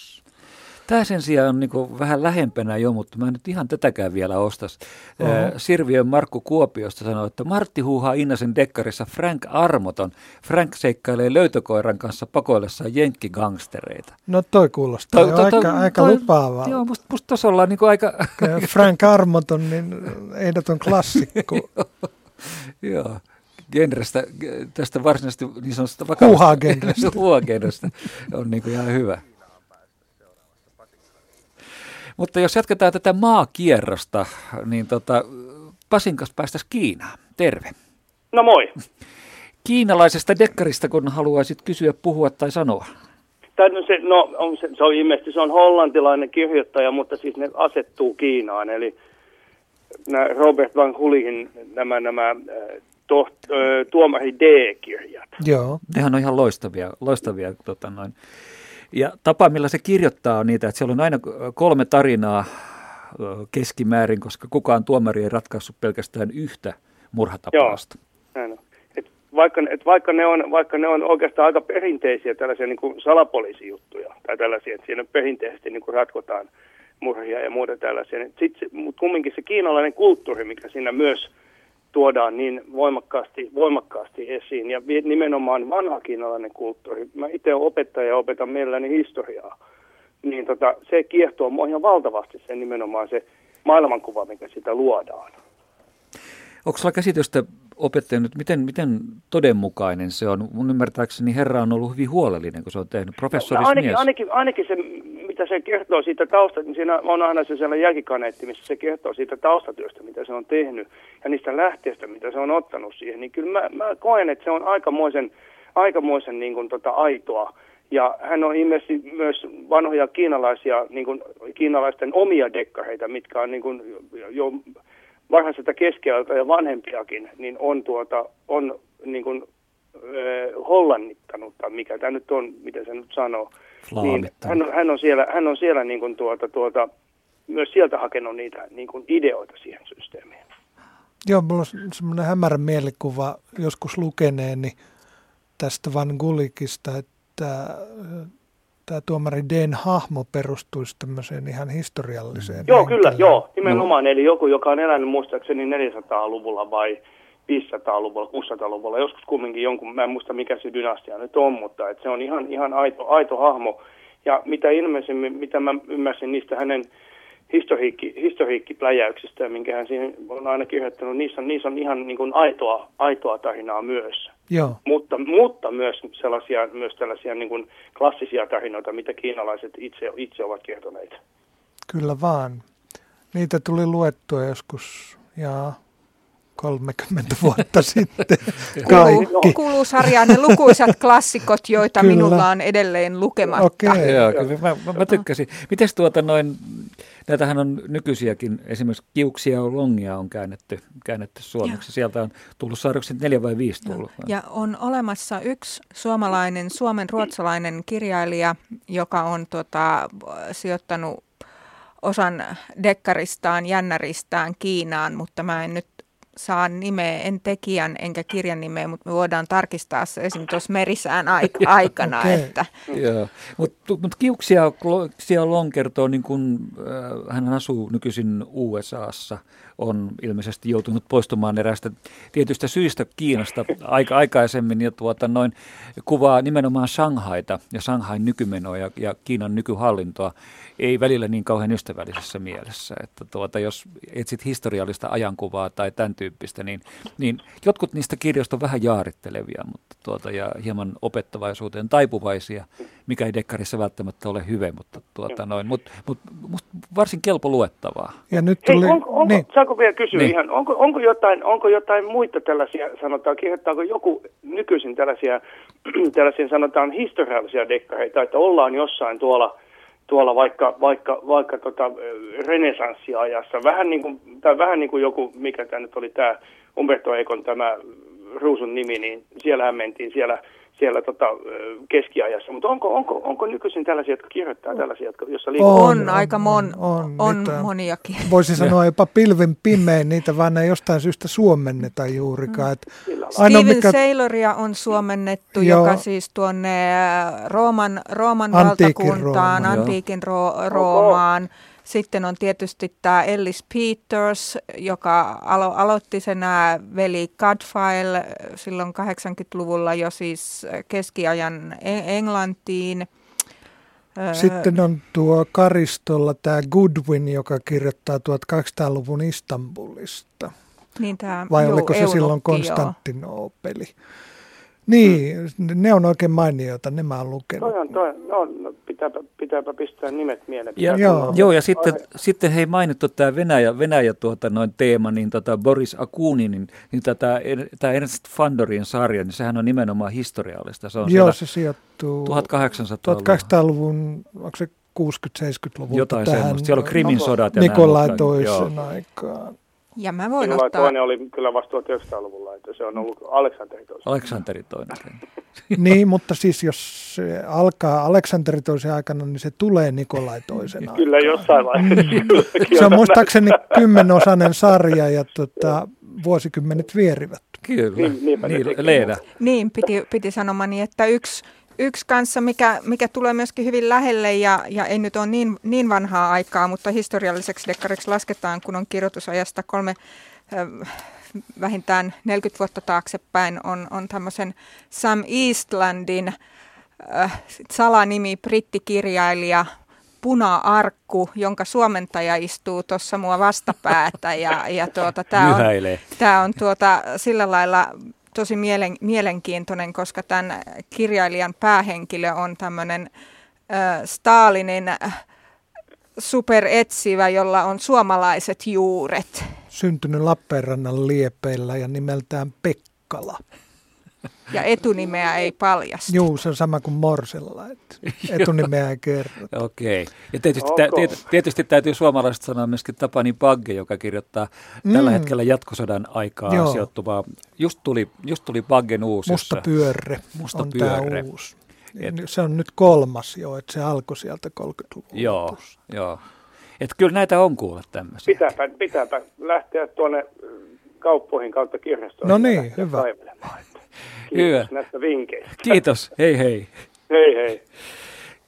Tämä sen sijaan on niin vähän lähempänä jo, mutta mä en nyt ihan tätäkään vielä ostas. Uh-huh. Sirviön Markku Kuopiosta sanoi, että Martti huuhaa Innasen dekkarissa Frank Armoton. Frank seikkailee löytökoiran kanssa pakoillessaan jenkkigangstereita. No toi kuulostaa to, to, to, aika, aika toi, lupaavaa. Joo, musta, musta tuossa ollaan niin aika... Frank Armoton, niin ehdoton klassikko. joo genrestä, tästä varsinaisesti niin sanotusta vakavasta huuhaa-genrestä on niin kuin ihan hyvä. Mutta jos jatketaan tätä maakierrosta, niin tota, Pasin kanssa päästäisiin Kiinaan. Terve. No moi. Kiinalaisesta dekkarista, kun haluaisit kysyä, puhua tai sanoa. No, se, no on, se, se on ilmeisesti se on hollantilainen kirjoittaja, mutta siis ne asettuu Kiinaan. Eli nämä Robert Van Hulihin nämä, nämä to, tuomari D-kirjat. Joo, nehän on ihan loistavia, loistavia tota noin, ja tapa, millä se kirjoittaa on niitä, että siellä on aina kolme tarinaa keskimäärin, koska kukaan tuomari ei ratkaissut pelkästään yhtä murhatapausta. Vaikka, et vaikka, ne on, vaikka ne on oikeastaan aika perinteisiä tällaisia niin kuin salapoliisijuttuja tai tällaisia, että siinä perinteisesti niin kuin ratkotaan murhia ja muuta tällaisia, niin mutta kumminkin se kiinalainen kulttuuri, mikä siinä myös – tuodaan niin voimakkaasti, voimakkaasti esiin. Ja nimenomaan vanha kiinalainen kulttuuri. Mä itse olen opettaja ja opetan mielelläni historiaa. Niin tota, se kiehtoo mua ihan valtavasti se nimenomaan se maailmankuva, mikä sitä luodaan. Onko sulla käsitystä opettaja nyt, miten, miten todenmukainen se on? Mun ymmärtääkseni herra on ollut hyvin huolellinen, kun se on tehnyt professoris no, ainakin, ainakin, ainakin se, mitä se kertoo siitä taustasta, niin siinä on aina se sellainen jälkikaneetti, missä se kertoo siitä taustatyöstä, mitä se on tehnyt, ja niistä lähteistä, mitä se on ottanut siihen. Niin kyllä mä, mä koen, että se on aikamoisen, aikamoisen niin kuin, tota, aitoa. Ja hän on ilmeisesti myös vanhoja kiinalaisia, niin kuin, kiinalaisten omia dekkareita, mitkä on niin kuin, jo varhaiselta keskeältä ja vanhempiakin, niin on, tuota, on niin kuin, hollannittanut, tai mikä tämä nyt on, miten se nyt sanoo. Niin hän, on, hän on siellä, hän on siellä niin kuin tuota, tuota, myös sieltä hakenut niitä niin kuin ideoita siihen systeemiin. Joo, mulla on semmoinen hämärä mielikuva joskus lukeneeni tästä Van Gulikista, että tämä tuomari Den hahmo perustuisi tämmöiseen ihan historialliseen. Joo, henkilöön. kyllä, joo, nimenomaan. No. Eli joku, joka on elänyt muistaakseni 400-luvulla vai 500-luvulla, 600-luvulla, joskus kumminkin jonkun, mä en muista mikä se dynastia nyt on, mutta että se on ihan, ihan aito, aito hahmo. Ja mitä ilmeisemmin, mitä mä ymmärsin niistä hänen historiikki, historiikkipläjäyksistä, minkä hän siihen on aina kirjoittanut, niissä, niissä on ihan niin kuin aitoa, aitoa tarinaa myös. Joo. Mutta, mutta myös, sellaisia, myös tällaisia niin kuin klassisia tarinoita, mitä kiinalaiset itse, itse ovat kertoneet. Kyllä vaan. Niitä tuli luettua joskus, ja 30 vuotta sitten kaikki. Kuuluu sarjaan ne lukuisat klassikot, joita kyllä. minulla on edelleen lukematta. Okay. Joo, kyllä mä, mä, mä tykkäsin. Mites tuota noin, näitähän on nykyisiäkin, esimerkiksi Kiuksia ja Longia on käännetty, käännetty suomeksi. Ja. Sieltä on tullut sarjaksi neljä vai viisi tullut. Ja, ja on olemassa yksi suomalainen, suomen-ruotsalainen kirjailija, joka on tuota, sijoittanut osan dekkaristaan, jännäristään Kiinaan, mutta mä en nyt saa nimeä, en tekijän enkä kirjan nimeä, mutta me voidaan tarkistaa se esim. tuossa merisään aikana. okay. että. Joo. Mutta mut Kiuksia Long kertoo, niin kun, äh, hän asuu nykyisin USAssa, on ilmeisesti joutunut poistumaan erästä tietystä syistä Kiinasta aika aikaisemmin ja tuota, noin, kuvaa nimenomaan Shanghaita ja Shanghain nykymenoa ja Kiinan nykyhallintoa ei välillä niin kauhean ystävällisessä mielessä. Että tuota, jos etsit historiallista ajankuvaa tai tämän tyyppistä, niin, niin jotkut niistä kirjoista on vähän jaarittelevia mutta tuota, ja hieman opettavaisuuteen taipuvaisia, mikä ei dekkarissa välttämättä ole hyvä, mutta tuota, noin, mut, mut, mut varsin kelpo luettavaa. Ja nyt tuli, Hei, onko, onko, niin. saanko vielä kysyä niin. ihan, onko, onko, jotain, onko jotain muita tällaisia, sanotaan, kirjoittaako joku nykyisin tällaisia, tällaisia sanotaan historiallisia dekkareita, että ollaan jossain tuolla – tuolla vaikka, vaikka, vaikka tota renesanssiajassa. Vähän niin kuin, tai vähän niin kuin joku, mikä tämä nyt oli tämä Umberto Econ tämä Ruusun nimi, niin siellähän mentiin siellä siellä tota, keskiajassa. Mutta onko, onko, onko nykyisin tällaisia, jotka kirjoittaa tällaisia, jotka, jossa liikkuu? On, on, aika mon, on, on, on moniakin. Voisi sanoa jopa pilven pimein, niitä vaan ei jostain syystä suomenneta juurikaan. Mm. Steven mikä... Sailoria on suomennettu, Joo. joka siis tuonne Rooman, Rooman valtakuntaan, Rooma, antiikin ro- Roomaan. Okay sitten on tietysti tämä Ellis Peters, joka alo- aloitti sen veli Godfile silloin 80-luvulla jo siis keskiajan e- Englantiin. Sitten on tuo Karistolla tämä Goodwin, joka kirjoittaa 1800-luvun Istanbulista. Niin tämä, Vai juu, oliko se silloin Konstantinopeli? Niin, ne on oikein mainioita, ne mä oon lukenut. Toi on, toi, no, no, pitääpä, pitääpä pistää nimet mieleen. Ja, joo. joo, ja sitten, sitten hei mainittu tämä Venäjä, Venäjä tuota, noin teema, niin tota Boris Akunin, niin, niin tämä, tämä Ernst Fandorin sarja, niin sehän on nimenomaan historiallista. Se on joo, se sijoittuu 1800-luvun. 1800-luvun, onko se 60-70-luvulta Jotain tähän. semmoista. Siellä on Krimin sodat. Ja Nikolai toisen aikaan. Ja mä voin Minulla ottaa... toinen oli kyllä vasta 1900-luvulla, että se on ollut Aleksanteri toinen. Aleksanteri toinen. niin, mutta siis jos se alkaa Aleksanteri toisen aikana, niin se tulee Nikolai toisen aikana. Kyllä jossain vaiheessa. Se on muistaakseni kymmenosainen sarja ja tota, vuosikymmenet vierivät. Kyllä, niin, niin, Leena. Niin, piti, piti sanomani, että yksi yksi kanssa, mikä, mikä tulee myöskin hyvin lähelle ja, ja ei nyt ole niin, niin vanhaa aikaa, mutta historialliseksi dekkariksi lasketaan, kun on kirjoitusajasta kolme äh, vähintään 40 vuotta taaksepäin, on, on tämmöisen Sam Eastlandin äh, salanimi brittikirjailija Puna-arkku, jonka suomentaja istuu tuossa mua vastapäätä. Ja, ja tuota, tämä on, tää on tuota, sillä lailla tosi mielen, mielenkiintoinen, koska tämän kirjailijan päähenkilö on tämmöinen äh, Stalinin superetsivä, jolla on suomalaiset juuret. Syntynyt Lappeenrannan liepeillä ja nimeltään Pekkala. Ja etunimeä ei paljasta. Joo, se on sama kuin Morsella, että etunimeä ei kerrota. Okei. Okay. Ja tietysti, tä, tietysti täytyy suomalaiset sanoa myöskin Tapani Bagge, joka kirjoittaa mm. tällä hetkellä jatkosodan aikaa Joo. sijoittuvaa. Just tuli, just tuli Baggen uusi. Musta pyörre Musta on pyörre. tämä uusi. Et, se on nyt kolmas jo, että se alkoi sieltä 30-luvun Joo, joo. Että kyllä näitä on kuulla tämmöisiä. Pitääpä, pitääpä lähteä tuonne kauppoihin kautta kirjastoon. No niin, hyvä. Kiitos Hyvä. näistä vinkkeistä. Kiitos, hei hei. Hei hei.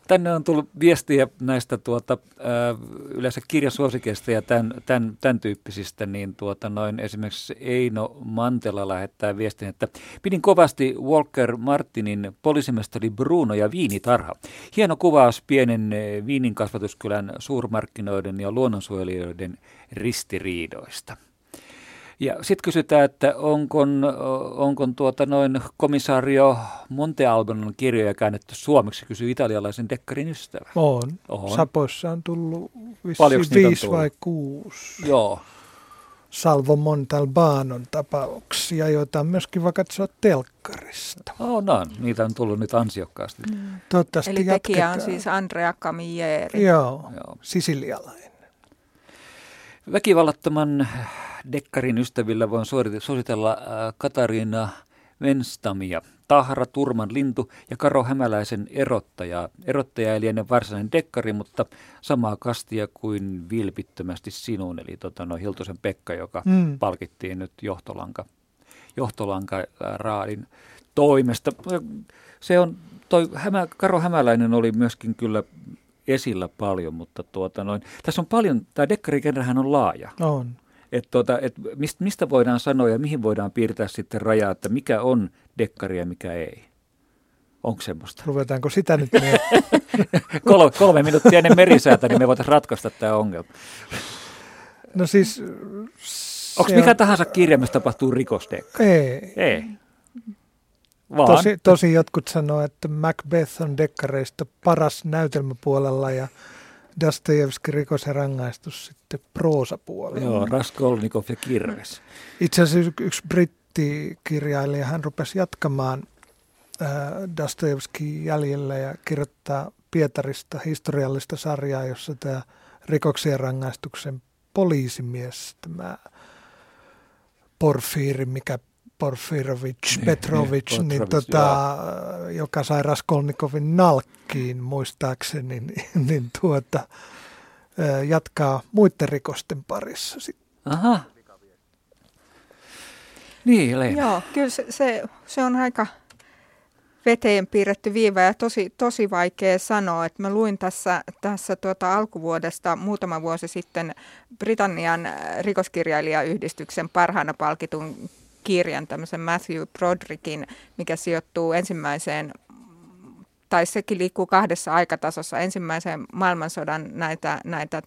Tänne on tullut viestiä näistä tuota, yleensä kirjasuosikeista ja tämän, tämän, tämän tyyppisistä, niin tuota, noin esimerkiksi Eino Mantela lähettää viestin, että pidin kovasti Walker Martinin poliisimestari Bruno ja viinitarha. Hieno kuvaus pienen viinin kasvatuskylän suurmarkkinoiden ja luonnonsuojelijoiden ristiriidoista. Ja sitten kysytään, että onko, onko tuota noin komisario Montealbanon kirjoja käännetty suomeksi, kysyy italialaisen dekkarin ystävä. On. on. Sapoissa on tullut viisi vai kuusi. Joo. Salvo Montalbanon tapauksia, joita on myöskin vaikka katsoa telkkarista. Oh, no, niitä on tullut nyt ansiokkaasti. Mm. Toivottavasti Eli tekijä on siis Andrea Camilleri. Joo, Joo. sisilialainen. Väkivallattoman Dekkarin ystävillä voin suositella äh, Katariina Venstamia, Tahra, Turman lintu ja Karo Hämäläisen erottaja. Erottaja ei liene varsinainen dekkari, mutta samaa kastia kuin vilpittömästi sinun, eli tota, no, Hiltosen Pekka, joka mm. palkittiin nyt johtolanka, johtolanka äh, raadin toimesta. Se on, toi Hämä, Karo Hämäläinen oli myöskin kyllä esillä paljon, mutta tuota noin, tässä on paljon, tämä dekkarikenrähän on laaja. On. Et tuota, et mistä voidaan sanoa ja mihin voidaan piirtää sitten rajaa, että mikä on dekkari ja mikä ei? Onko semmoista? Ruvetaanko sitä nyt kolme, kolme minuuttia ennen merisäätä, niin me voitaisiin ratkaista tämä ongelma. No siis... Onko mikä on... tahansa kirja, missä tapahtuu rikosdekkari? Ei. Ei. Vaan. Tosi, tosi jotkut sanoo, että Macbeth on dekkareista paras näytelmäpuolella ja Dostojevski rikos ja rangaistus sitten proosapuolella. Joo, Raskolnikov ja Kirves. Itse asiassa yksi brittikirjailija, hän rupesi jatkamaan äh, Dostojevskin jäljellä ja kirjoittaa Pietarista historiallista sarjaa, jossa tämä rikoksien rangaistuksen poliisimies, tämä Porfiiri, mikä Porfirovich Petrovic, niin tota, joka sai Raskolnikovin nalkkiin muistaakseni, niin, niin tuota, jatkaa muiden rikosten parissa sitten. Aha. Niin, Leena. Joo, kyllä se, se, se on aika veteen piirretty viiva ja tosi, tosi vaikea sanoa. Että mä luin tässä, tässä tuota alkuvuodesta muutama vuosi sitten Britannian rikoskirjailijayhdistyksen parhaana palkitun kirjan, tämmöisen Matthew Brodrickin, mikä sijoittuu ensimmäiseen tai sekin liikkuu kahdessa aikatasossa. Ensimmäisen maailmansodan näitä, näitä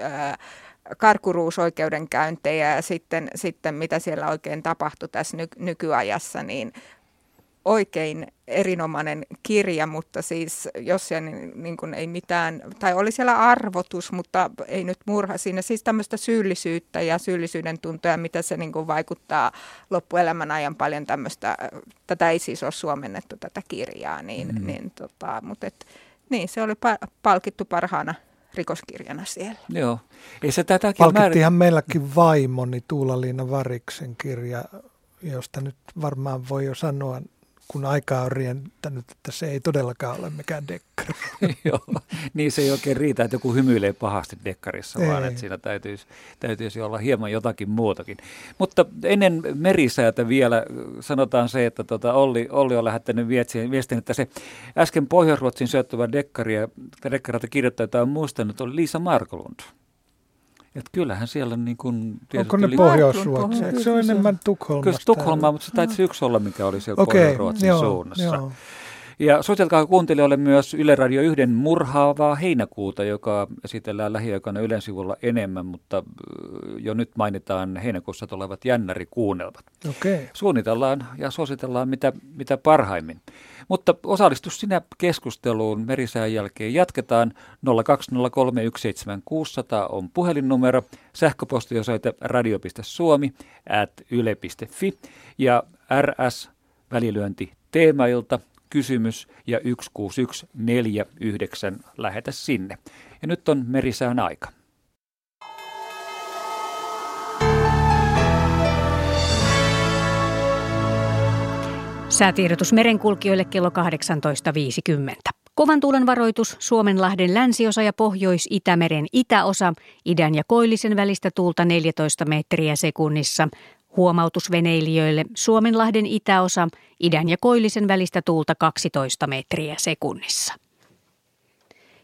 ää, karkuruusoikeudenkäyntejä ja sitten, sitten mitä siellä oikein tapahtui tässä ny, nykyajassa, niin oikein erinomainen kirja, mutta siis jos siellä niin, niin kuin ei mitään, tai oli siellä arvotus, mutta ei nyt murha siinä, siis tämmöistä syyllisyyttä ja syyllisyyden tuntoja, mitä se niin kuin vaikuttaa loppuelämän ajan paljon tämmöistä, tätä ei siis ole suomennettu tätä kirjaa, niin, mm. niin tota, mutta et, niin se oli pa- palkittu parhaana rikoskirjana siellä. Joo. Ei se tätäkin Palkittiinhan määr... meilläkin vaimoni Tuula-Liina Variksen kirja, josta nyt varmaan voi jo sanoa kun aikaa on rientänyt, että se ei todellakaan ole mikään dekkari. Joo, niin se ei oikein riitä, että joku hymyilee pahasti dekkarissa, ei. vaan että siinä täytyisi, täytyisi olla hieman jotakin muutakin. Mutta ennen merisäätä vielä sanotaan se, että tota Olli, Olli on lähettänyt viestin, että se äsken Pohjois-Ruotsin syöttävä dekkari ja dekkarilta kirjoittaja on muistanut, oli Liisa Markolund. Että kyllähän siellä niin kuin... Onko ne Pohjois-Ruotsi? Eikö se ole enemmän Tukholmasta? Kyllä Tukholmaa, mutta se taisi yksi olla, mikä oli siellä okay, Pohjois-Ruotsin joo, suunnassa. Joo. Ja soitelkaa kuuntelijoille myös Yle Radio 1 murhaavaa heinäkuuta, joka esitellään lähiaikana Ylen sivulla enemmän, mutta jo nyt mainitaan heinäkuussa tulevat jännärikuunnelmat. Okay. Suunnitellaan ja suositellaan mitä, mitä parhaimmin. Mutta osallistu sinä keskusteluun merisään jälkeen. Jatketaan 020317600 on puhelinnumero, sähköpostiosoite radio.suomi at yle.fi ja RS välilyönti teemailta kysymys ja 16149 lähetä sinne. Ja nyt on merisään aika. Säätiedotus merenkulkijoille kello 18.50. Kovan tuulen varoitus Suomenlahden länsiosa ja Pohjois-Itämeren itäosa, idän ja koillisen välistä tuulta 14 metriä sekunnissa. Huomautus veneilijöille Suomenlahden itäosa, idän ja koillisen välistä tuulta 12 metriä sekunnissa.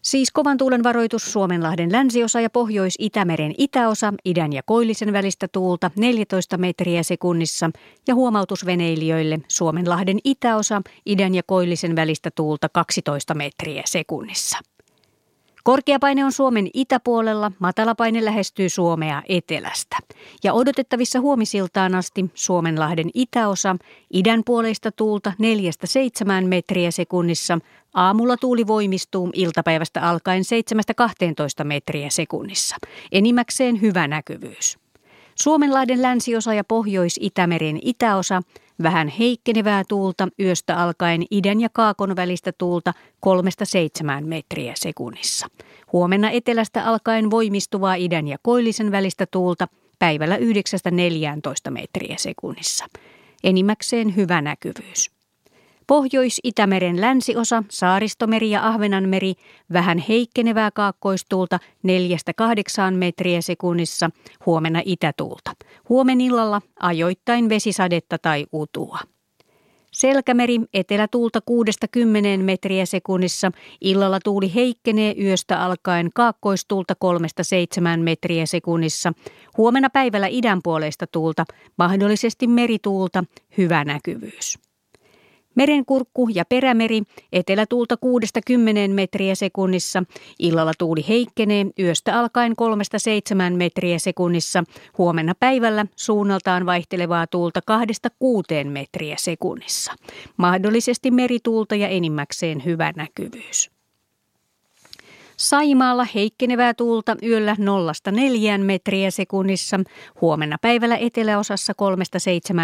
Siis kovan tuulen varoitus Suomenlahden länsiosa ja Pohjois-Itämeren itäosa, idän ja koillisen välistä tuulta 14 metriä sekunnissa ja huomautus veneilijöille Suomenlahden itäosa, idän ja koillisen välistä tuulta 12 metriä sekunnissa. Korkeapaine on Suomen itäpuolella, matalapaine lähestyy Suomea etelästä. Ja odotettavissa huomisiltaan asti Suomenlahden itäosa, idän puoleista tuulta 4-7 metriä sekunnissa, aamulla tuuli voimistuu iltapäivästä alkaen 7-12 metriä sekunnissa. Enimmäkseen hyvä näkyvyys. Suomenlahden länsiosa ja Pohjois-Itämeren itäosa Vähän heikkenevää tuulta yöstä alkaen idän ja kaakon välistä tuulta 3-7 metriä sekunnissa. Huomenna etelästä alkaen voimistuvaa idän ja koillisen välistä tuulta päivällä 9-14 metriä sekunnissa. Enimmäkseen hyvä näkyvyys. Pohjois-Itämeren länsiosa, Saaristomeri ja Ahvenanmeri, vähän heikkenevää kaakkoistuulta 4-8 metriä sekunnissa, huomenna itätuulta. Huomenillalla ajoittain vesisadetta tai utua. Selkämeri etelätuulta 6-10 metriä sekunnissa, illalla tuuli heikkenee yöstä alkaen kaakkoistuulta 3-7 metriä sekunnissa, huomenna päivällä idänpuoleista tuulta, mahdollisesti merituulta, hyvä näkyvyys. Merenkurkku ja perämeri etelätuulta 6-10 metriä sekunnissa. Illalla tuuli heikkenee yöstä alkaen 3-7 metriä sekunnissa. Huomenna päivällä suunnaltaan vaihtelevaa tuulta 2-6 metriä sekunnissa. Mahdollisesti merituulta ja enimmäkseen hyvä näkyvyys. Saimaalla heikkenevää tuulta yöllä 0-4 metriä sekunnissa, huomenna päivällä eteläosassa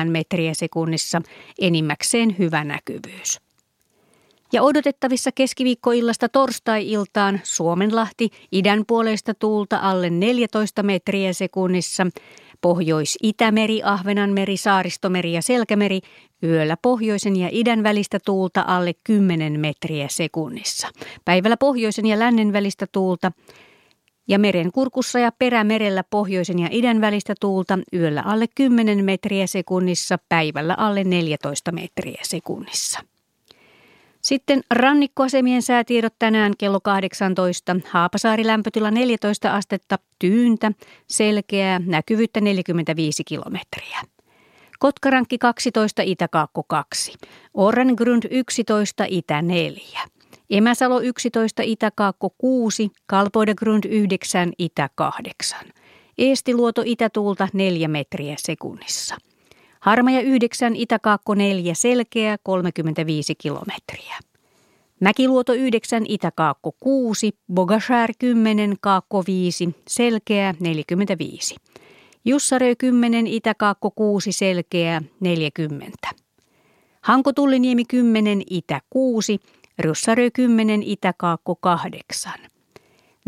3-7 metriä sekunnissa, enimmäkseen hyvä näkyvyys. Ja odotettavissa keskiviikkoillasta torstai-iltaan Suomenlahti idän puolesta tuulta alle 14 metriä sekunnissa. Pohjois-Itämeri, Ahvenanmeri, Saaristomeri ja Selkämeri yöllä pohjoisen ja idän välistä tuulta alle 10 metriä sekunnissa. Päivällä pohjoisen ja lännen välistä tuulta ja meren kurkussa ja perämerellä pohjoisen ja idän välistä tuulta yöllä alle 10 metriä sekunnissa, päivällä alle 14 metriä sekunnissa. Sitten rannikkoasemien säätiedot tänään kello 18. Haapasaari lämpötila 14 astetta, tyyntä, selkeää, näkyvyyttä 45 kilometriä. Kotkarankki 12, Itäkaakko 2. Orrengrund 11, Itä 4. Emäsalo 11, Itäkaakko 6, Kalpoidegrund 9, Itä 8. Eestiluoto itätuulta 4 metriä sekunnissa. Harmaja 9, Itäkaakko 4, selkeä 35 kilometriä. Mäkiluoto 9, Itäkaakko 6, Bogashär 10, Kaakko 5, selkeä 45. Jussarö 10, Itäkaakko 6, selkeä 40. Hankotulliniemi 10, Itä 6, Russarö 10, Itäkaakko 8.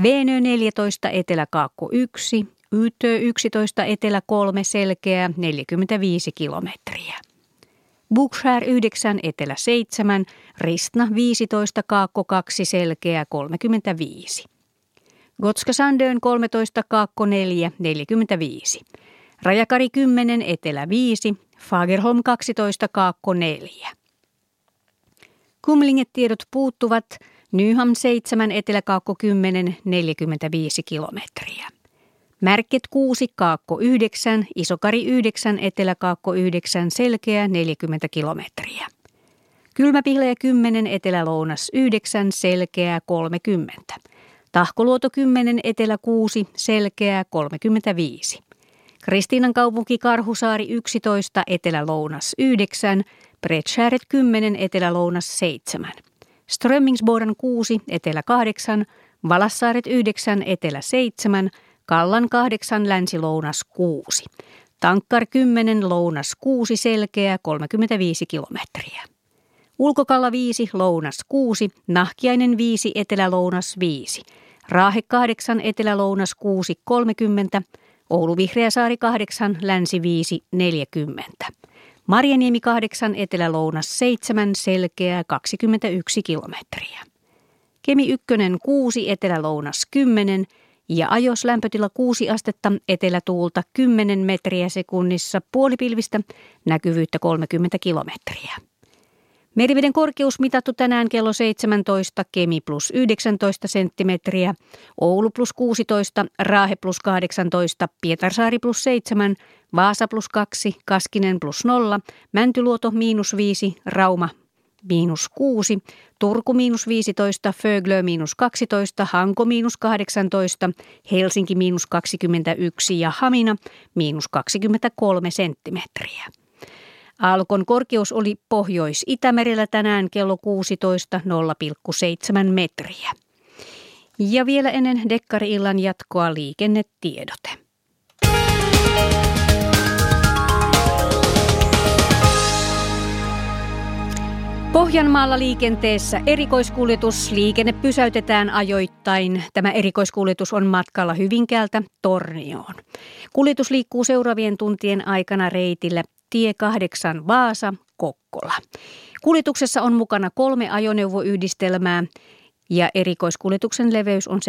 Veenö 14, Eteläkaakko 1, Ytö 11, Etelä 3, Selkeä 45 kilometriä. Bukshär 9, Etelä 7, Ristna 15, Kaakko 2, Selkeä 35. Gotska Sandön 13, Kaakko 4, 45. Rajakari 10, Etelä 5, Fagerholm 12, Kaakko 4. Kumlinget tiedot puuttuvat. Nyham 7, Eteläkaakko 10, 45 kilometriä. Märket 6, Kaakko 9, Isokari 9, Eteläkaakko 9, Selkeä 40 kilometriä. Kylmäpihlejä 10, Etelä-Lounas 9, Selkeä 30. Tahkoluoto 10, Etelä 6, Selkeä 35. Kristiinan kaupunki Karhusaari 11, Etelä-Lounas 9, Bretschäret 10, Etelä-Lounas 7. Strömmingsboden 6, Etelä 8, Valassaaret 9, Etelä 7, Kallan 8, Länsi-Lounas 6. Tankkar 10, Lounas 6, Selkeä 35 kilometriä. Ulkokalla 5, Lounas 6, Nahkiainen 5, Etelä-Lounas 5. Raahe 8, Etelä-Lounas 6, 30. Oulu Vihreäsaari 8, Länsi 5, 40. Marjaniemi 8, Etelä-Lounas 7, Selkeä 21 kilometriä. Kemi 1, 6, Etelä-Lounas 10 ja ajos lämpötila 6 astetta, etelätuulta 10 metriä sekunnissa, puolipilvistä, näkyvyyttä 30 kilometriä. Meriveden korkeus mitattu tänään kello 17, Kemi plus 19 senttimetriä, Oulu plus 16, Raahe plus 18, Pietarsaari plus 7, Vaasa plus 2, Kaskinen plus 0, Mäntyluoto miinus 5, Rauma miinus 6, Turku miinus 15, Föglö miinus 12, Hanko miinus 18, Helsinki miinus 21 ja Hamina miinus 23 senttimetriä. Alkon korkeus oli Pohjois-Itämerellä tänään kello 16 0,7 metriä. Ja vielä ennen Dekkari-illan jatkoa liikennetiedote. Pohjanmaalla liikenteessä erikoiskuljetus. Liikenne pysäytetään ajoittain. Tämä erikoiskuljetus on matkalla Hyvinkäältä Tornioon. Kuljetus liikkuu seuraavien tuntien aikana reitillä tie 8 Vaasa, Kokkola. Kuljetuksessa on mukana kolme ajoneuvoyhdistelmää ja erikoiskuljetuksen leveys on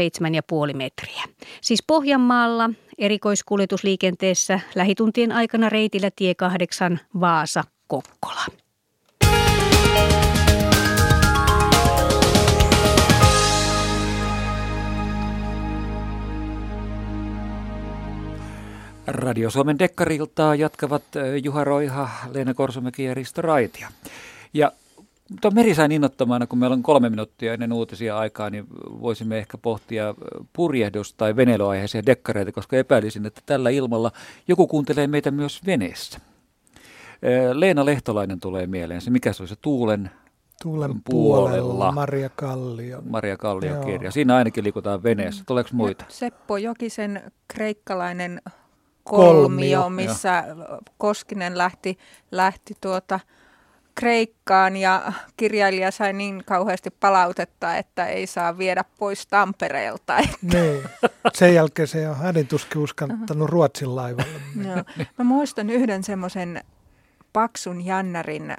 7,5 metriä. Siis Pohjanmaalla erikoiskuljetusliikenteessä lähituntien aikana reitillä tie 8 Vaasa, Kokkola. Radio Suomen dekkariltaa jatkavat Juha Roiha, Leena Korsomäki ja Risto Raitia. Ja Tuon merisain innoittamana, kun meillä on kolme minuuttia ennen uutisia aikaa, niin voisimme ehkä pohtia purjehdus- tai veneilyaiheisia dekkareita, koska epäilisin, että tällä ilmalla joku kuuntelee meitä myös veneessä. Leena Lehtolainen tulee mieleen. Se mikä se oli se Tuulen Tuulen puolella, puolella. Maria Kallio. Maria Kallio Joo. kirja. Siinä ainakin liikutaan veneessä. Tuleeko muita? Seppo Jokisen kreikkalainen kolmio, kolmio missä Joo. Koskinen lähti, lähti tuota Kreikkaan ja kirjailija sai niin kauheasti palautetta, että ei saa viedä pois Tampereelta. Että. Niin. Sen jälkeen se on hänen tuskin uskaltanut Ruotsin laivalle. No. Mä muistan yhden semmoisen paksun jännärin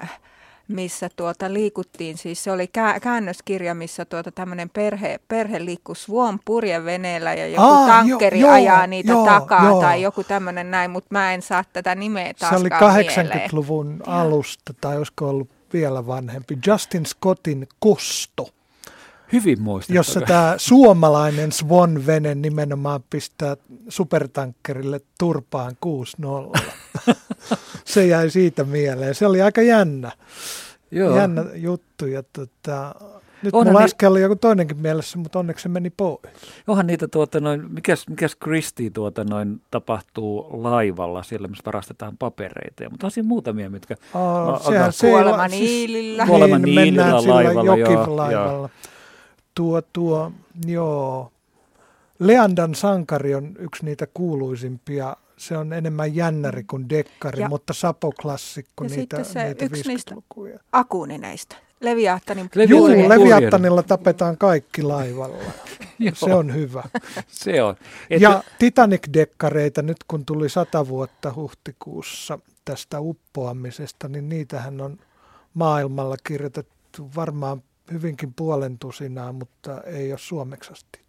missä tuota liikuttiin, siis se oli käännöskirja, missä tuota tämmöinen perhe, perhe liikkui Suon purjeveneellä ja joku Aa, tankkeri jo, ajaa niitä jo, takaa jo. tai joku tämmöinen näin, mutta mä en saa tätä nimeä taas Se oli 80-luvun mieleen. alusta tai olisiko ollut vielä vanhempi. Justin Scottin Kosto. Hyvin muistettu. Jossa tämä suomalainen Swan-vene nimenomaan pistää supertankkerille turpaan 6-0. se jäi siitä mieleen. Se oli aika jännä. Joo. Jännä juttu. Ja tota, nyt Onhan mulla äsken oli joku toinenkin mielessä, mutta onneksi se meni pois. Onhan niitä, tuota, noin, mikäs, mikäs Kristi tuota, noin, tapahtuu laivalla, siellä missä varastetaan papereita. Mutta on siinä muutamia, mitkä... Oh, sehän se kuolema niilillä. Siis, kuolema niilillä laivalla. Jokilaivalla. Joo, tuo, tuo, joo. Leandan sankari on yksi niitä kuuluisimpia se on enemmän jännäri kuin dekkari, ja, mutta sapoklassikko ja niitä, se niitä yksi niistä Akuunineista. Leviattanin Juu, Leviattanilla tapetaan kaikki laivalla. se on hyvä. se on. Et ja Titanic-dekkareita nyt kun tuli sata vuotta huhtikuussa tästä uppoamisesta, niin niitähän on maailmalla kirjoitettu varmaan hyvinkin puolentusinaa, mutta ei ole suomeksi asti.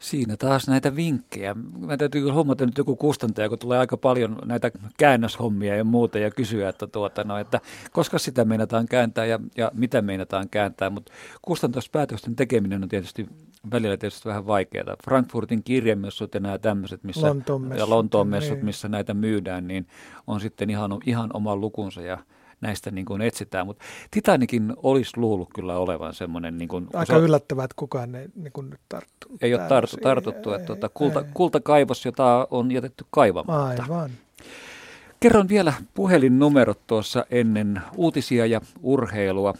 Siinä taas näitä vinkkejä. Mä täytyy kyllä huomata nyt joku kustantaja, kun tulee aika paljon näitä käännöshommia ja muuta ja kysyä, että, tuota, no, että koska sitä meinataan kääntää ja, ja mitä meinataan kääntää. Mutta kustantajaspäätösten tekeminen on tietysti välillä tietysti vähän vaikeaa. Frankfurtin kirjamessut ja nämä tämmöiset, missä, Lontoon ja Lontoon messut, niin. missä näitä myydään, niin on sitten ihan, ihan oma lukunsa ja – näistä niin kuin etsitään. Mutta Titanikin olisi luullut kyllä olevan semmoinen... Niin kuin, Aika osa... yllättävää, että kukaan ei niin kuin nyt tarttunut. Ei ole tarttu, tartuttu. Ei, että tuota, kulta, kultakaivos, jota on jätetty kaivamatta. Aivan. Kerron vielä puhelinnumerot tuossa ennen uutisia ja urheilua.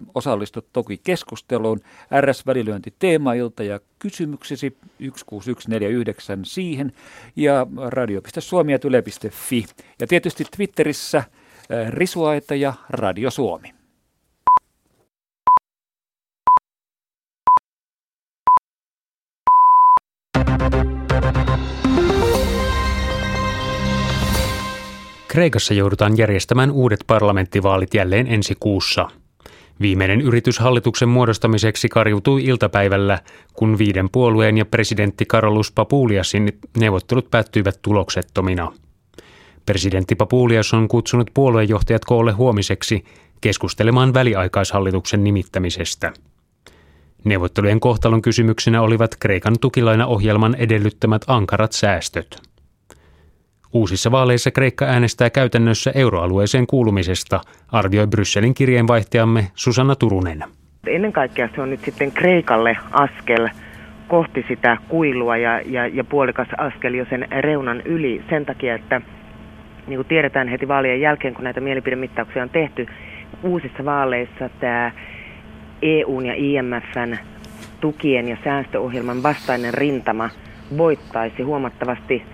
020317600 osallistut toki keskusteluun. RS-välilyönti teemailta ja kysymyksesi 16149 siihen ja radio.suomi.yle.fi. Ja tietysti Twitterissä äh, Risuaita ja Radio Suomi. Kreikassa joudutaan järjestämään uudet parlamenttivaalit jälleen ensi kuussa. Viimeinen yritys hallituksen muodostamiseksi karjutui iltapäivällä, kun viiden puolueen ja presidentti Karolus Papuliasin neuvottelut päättyivät tuloksettomina. Presidentti Papulias on kutsunut puoluejohtajat koolle huomiseksi keskustelemaan väliaikaishallituksen nimittämisestä. Neuvottelujen kohtalon kysymyksenä olivat Kreikan tukilainaohjelman edellyttämät ankarat säästöt. Uusissa vaaleissa Kreikka äänestää käytännössä euroalueeseen kuulumisesta, arvioi Brysselin kirjeenvaihtajamme Susanna Turunen. Ennen kaikkea se on nyt sitten Kreikalle askel kohti sitä kuilua ja, ja, ja puolikas askel jo sen reunan yli sen takia, että niin kuin tiedetään heti vaalien jälkeen, kun näitä mielipidemittauksia on tehty, uusissa vaaleissa tämä EUn ja IMFn tukien ja säästöohjelman vastainen rintama voittaisi huomattavasti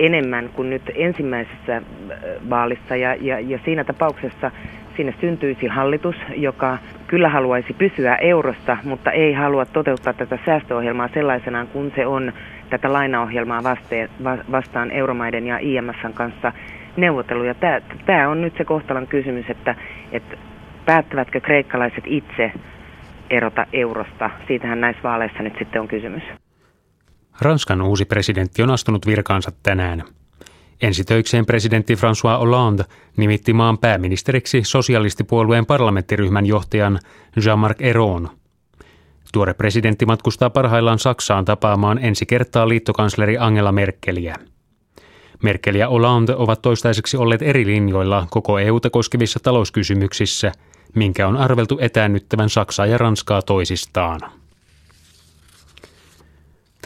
enemmän kuin nyt ensimmäisessä äh, vaalissa ja, ja, ja siinä tapauksessa sinne syntyisi hallitus, joka kyllä haluaisi pysyä eurosta, mutta ei halua toteuttaa tätä säästöohjelmaa sellaisenaan kuin se on tätä lainaohjelmaa vasteen, vastaan euromaiden ja IMFn kanssa neuvotteluja. Tämä, tämä on nyt se kohtalon kysymys, että, että päättävätkö kreikkalaiset itse erota eurosta. Siitähän näissä vaaleissa nyt sitten on kysymys. Ranskan uusi presidentti on astunut virkaansa tänään. Ensitöikseen presidentti François Hollande nimitti maan pääministeriksi sosialistipuolueen parlamenttiryhmän johtajan Jean-Marc Ayron. Tuore presidentti matkustaa parhaillaan Saksaan tapaamaan ensi kertaa liittokansleri Angela Merkeliä. Merkel ja Hollande ovat toistaiseksi olleet eri linjoilla koko EUta koskevissa talouskysymyksissä, minkä on arveltu etäännyttävän Saksaa ja Ranskaa toisistaan.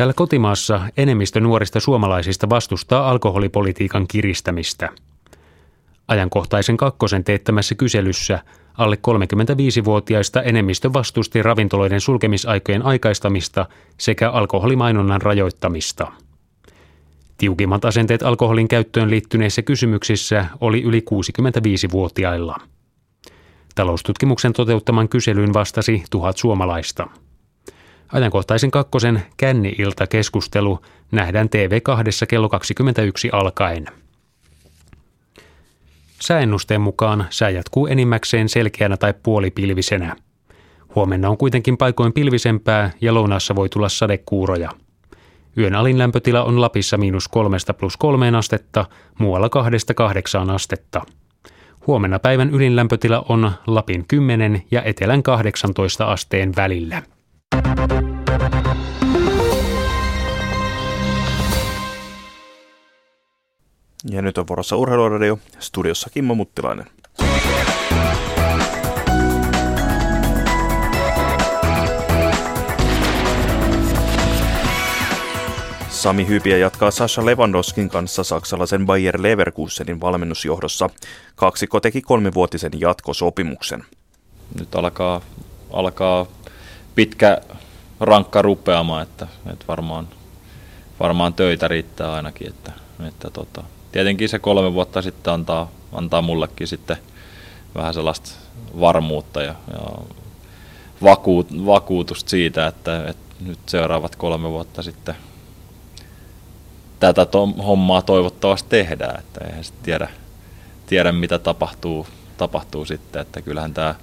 Täällä kotimaassa enemmistö nuorista suomalaisista vastustaa alkoholipolitiikan kiristämistä. Ajankohtaisen kakkosen teettämässä kyselyssä alle 35-vuotiaista enemmistö vastusti ravintoloiden sulkemisaikojen aikaistamista sekä alkoholimainonnan rajoittamista. Tiukimmat asenteet alkoholin käyttöön liittyneissä kysymyksissä oli yli 65-vuotiailla. Taloustutkimuksen toteuttaman kyselyyn vastasi tuhat suomalaista. Ajankohtaisen kakkosen känni-ilta keskustelu nähdään TV2 kello 21 alkaen. Sääennusteen mukaan sää jatkuu enimmäkseen selkeänä tai puolipilvisenä. Huomenna on kuitenkin paikoin pilvisempää ja lounaassa voi tulla sadekuuroja. Yön alin lämpötila on Lapissa miinus kolmesta plus kolmeen astetta, muualla kahdesta kahdeksaan astetta. Huomenna päivän ylin lämpötila on Lapin 10 ja Etelän 18 asteen välillä. Ja nyt on vuorossa Urheiluradio, studiossa Kimmo Muttilainen. Sami Hypiä jatkaa Sasha Lewandowskin kanssa saksalaisen Bayer Leverkusenin valmennusjohdossa. Kaksiko teki kolmivuotisen jatkosopimuksen. Nyt alkaa, alkaa pitkä rankka rupeamaan, että, että varmaan, varmaan töitä riittää ainakin. Että, että tota, tietenkin se kolme vuotta sitten antaa, antaa mullekin sitten vähän sellaista varmuutta ja, ja vakuut, vakuutusta siitä, että, että nyt seuraavat kolme vuotta sitten tätä to, hommaa toivottavasti tehdään, että eihän sitten tiedä, tiedä mitä tapahtuu, tapahtuu sitten, että kyllähän tämä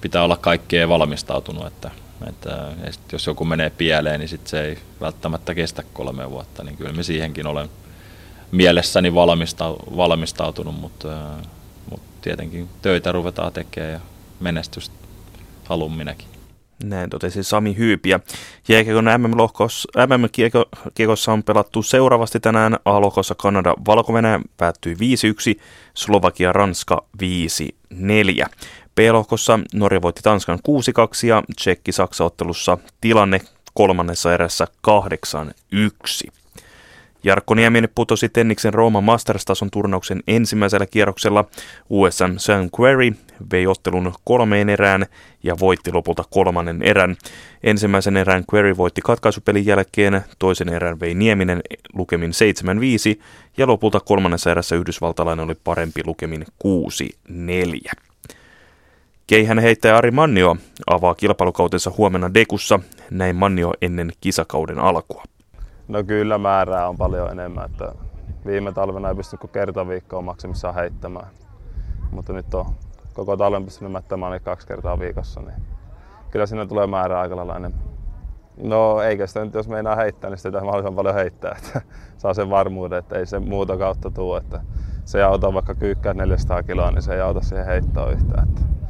pitää olla kaikkeen valmistautunut, että, että jos joku menee pieleen, niin sit se ei välttämättä kestä kolme vuotta, niin kyllä me siihenkin olen mielessäni valmista, valmistautunut, mutta, mutta tietenkin töitä ruvetaan tekemään ja menestystä halun minäkin. Näin totesi Sami Hyypiä. Jääkiekon MM-kiekossa on pelattu seuraavasti tänään. A-lohkossa Kanada valko päättyi 5-1, Slovakia Ranska 5-4. B-lohkossa Norja voitti Tanskan 6-2 ja Tsekki-Saksa-ottelussa tilanne kolmannessa erässä 8-1. Jarkko Nieminen putosi Tenniksen Rooman Masters-tason turnauksen ensimmäisellä kierroksella. USM Sam Query vei ottelun kolmeen erään ja voitti lopulta kolmannen erän. Ensimmäisen erän Query voitti katkaisupelin jälkeen, toisen erän vei Nieminen lukemin 7-5 ja lopulta kolmannessa erässä yhdysvaltalainen oli parempi lukemin 6-4. Keihän heittäjä Ari Mannio avaa kilpailukautensa huomenna Dekussa, näin Mannio ennen kisakauden alkua. No kyllä määrää on paljon enemmän. Että viime talvena ei pysty kuin kerta viikkoa maksimissaan heittämään. Mutta nyt on koko talven pystynyt mättämään niin kaksi kertaa viikossa. Niin kyllä sinne tulee määrää aika lailla enemmän. No eikä sitä nyt, jos meinaa heittää, niin sitä mahdollisimman paljon heittää. Että saa sen varmuuden, että ei se muuta kautta tule. Että se ei auta vaikka kyykkää 400 kiloa, niin se ei auta siihen heittoon yhtään. Että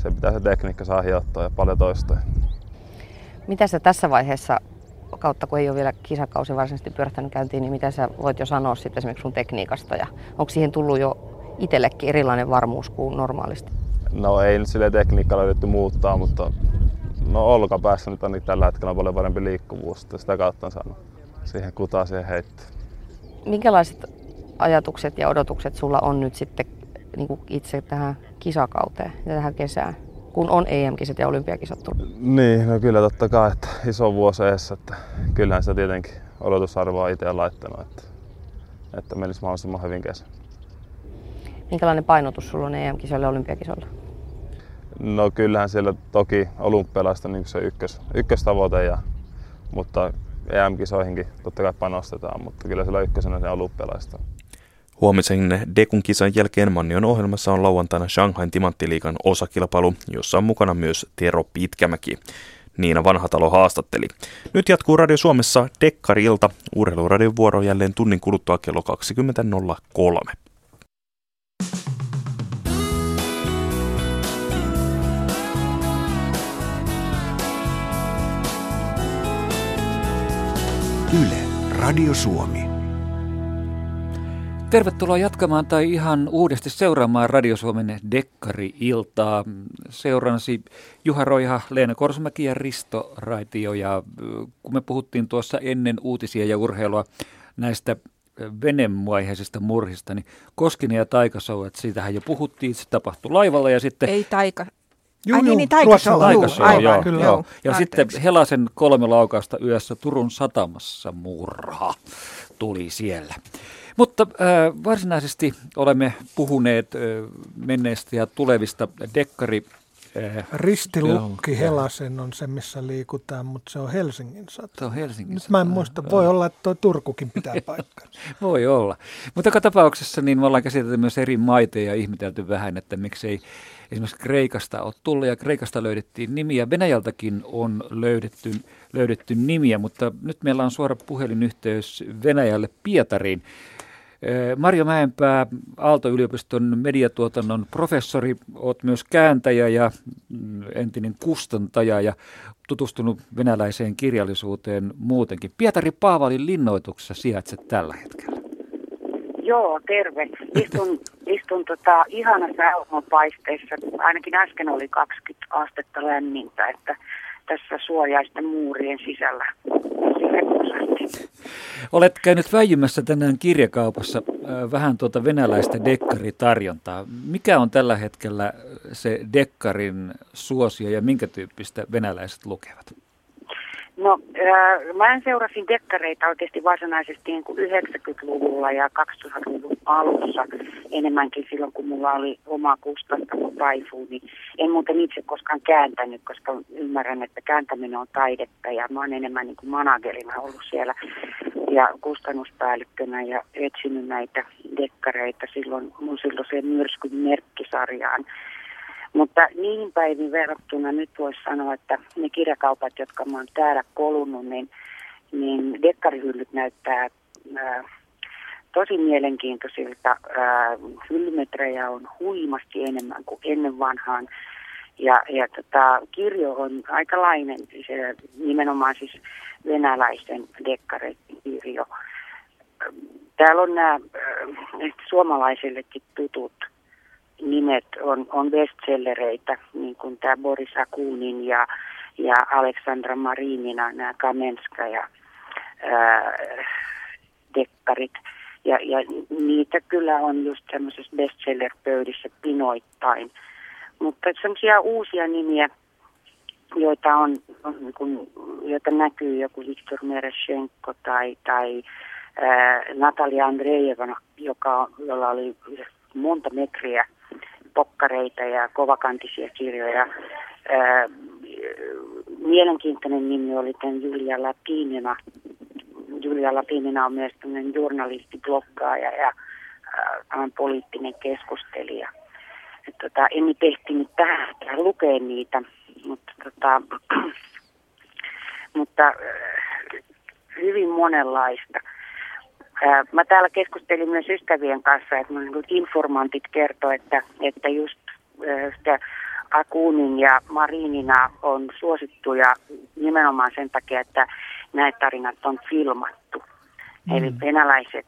se pitää se tekniikka saa hiottua ja paljon toistoja. Mitä sä tässä vaiheessa kautta, kun ei ole vielä kisakausi varsinaisesti pyörähtänyt käyntiin, niin mitä sä voit jo sanoa sitten esimerkiksi sun tekniikasta ja onko siihen tullut jo itsellekin erilainen varmuus kuin normaalisti? No ei nyt sille tekniikkaa löydetty muuttaa, mutta no olkapäässä nyt on tällä hetkellä paljon parempi liikkuvuus, että sitä kautta on saanut siihen kutaa siihen heittää. Minkälaiset ajatukset ja odotukset sulla on nyt sitten niin kuin itse tähän kisakauteen ja tähän kesään? kun on EM-kisat ja olympiakisat tullut? Niin, no kyllä totta kai, että iso vuosi eessä, että kyllähän se tietenkin odotusarvoa itse laittanut, että, että menisi mahdollisimman hyvin kesä. Minkälainen painotus sulla on EM-kisoilla ja olympiakisoilla? No kyllähän siellä toki olympialaista niin se ykkös, ykköstavoite, ja, mutta EM-kisoihinkin totta kai panostetaan, mutta kyllä siellä ykkösenä se olympialaista. Huomisen Dekun kisan jälkeen Mannion ohjelmassa on lauantaina Shanghain timanttiliikan osakilpailu, jossa on mukana myös Tero Pitkämäki. Niina Vanhatalo haastatteli. Nyt jatkuu Radio Suomessa Dekkarilta. Urheiluradion vuoro jälleen tunnin kuluttua kello 20.03. Yle, Radio Suomi. Tervetuloa jatkamaan tai ihan uudesti seuraamaan Radio Suomen Dekkari-iltaa. Seurannasi Juha Roiha, Leena Korsomäki ja Risto Raitio. Ja kun me puhuttiin tuossa ennen uutisia ja urheilua näistä venemaiheisista murhista, niin Koskinen ja Taikasou, että siitähän jo puhuttiin, se tapahtui laivalla ja sitten... Ei Taika, Juu, Ai niin, niin taikashow. taikashow aivan, joo, kyllä. joo. Ja Anteeksi. sitten Helasen kolme laukausta yössä Turun satamassa murha tuli siellä. Mutta äh, varsinaisesti olemme puhuneet äh, menneistä ja tulevista dekkari Eh, Ristilukki Helasen on se, missä liikutaan, mutta se on Helsingin sata. Se on Helsingin Nyt mä en muista, voi olla, että tuo Turkukin pitää paikkaa. voi olla. Mutta joka tapauksessa niin me ollaan käsitelty myös eri maita ja ihmetelty vähän, että miksei esimerkiksi Kreikasta ole tullut ja Kreikasta löydettiin nimiä. Venäjältäkin on löydetty, löydetty nimiä, mutta nyt meillä on suora puhelinyhteys Venäjälle Pietariin. Eh, Marjo Mäenpää, Aalto-yliopiston mediatuotannon professori, olet myös kääntäjä ja mm, entinen kustantaja ja tutustunut venäläiseen kirjallisuuteen muutenkin. Pietari Paavalin linnoituksessa sijaitset tällä hetkellä. Joo, terve. Istun, istun tota, ihanassa auringonpaisteessa. Ainakin äsken oli 20 astetta lämmintä, että tässä suojaisten muurien sisällä. Olet käynyt väijymässä tänään kirjakaupassa vähän tuota venäläistä dekkaritarjontaa. Mikä on tällä hetkellä se dekkarin suosio ja minkä tyyppistä venäläiset lukevat? No, äh, mä seurasin dekkareita oikeasti varsinaisesti niin kuin 90-luvulla ja 2000-luvun alussa enemmänkin silloin, kun mulla oli oma kustantamo Taifu, niin en muuten itse koskaan kääntänyt, koska ymmärrän, että kääntäminen on taidetta ja mä oon enemmän niin kuin managerina ollut siellä ja kustannuspäällikkönä ja etsinyt näitä dekkareita silloin mun silloiseen myrskyn merkkisarjaan mutta niihin päiviin verrattuna nyt voisi sanoa, että ne kirjakaupat, jotka mä oon täällä kolunnut, niin, niin dekkarihyllyt näyttää ää, tosi mielenkiintoisilta. Ää, hyllymetrejä on huimasti enemmän kuin ennen vanhaan. Ja, ja tota, kirjo on aikalainen, se, nimenomaan siis venäläisten dekkarikirjo. Täällä on nämä suomalaisillekin tutut nimet on, on bestsellereitä, niin kuin tämä Boris Akunin ja, ja Aleksandra Marinina, nämä Kamenska ja ää, dekkarit. Ja, ja niitä kyllä on just semmoisessa bestseller-pöydissä pinoittain. Mutta semmoisia uusia nimiä, joita on, on niin kuin, joita näkyy joku Viktor Mereshenko tai, tai ää, Natalia Andreeva, joka, jolla oli monta metriä pokkareita ja kovakantisia kirjoja. Mielenkiintoinen nimi oli tämän Julia Lapinina. Julia Lapinina on myös tämmöinen journalisti, bloggaaja ja ää, poliittinen keskustelija. Et tota, en nyt ehtinyt tähän lukea niitä, mutta, tota, mutta hyvin monenlaista. Mä täällä keskustelin myös ystävien kanssa, että niin informantit kertovat, että, että just sitä Akunin ja Marinina on suosittuja nimenomaan sen takia, että näitä tarinat on filmattu. Mm. Eli venäläiset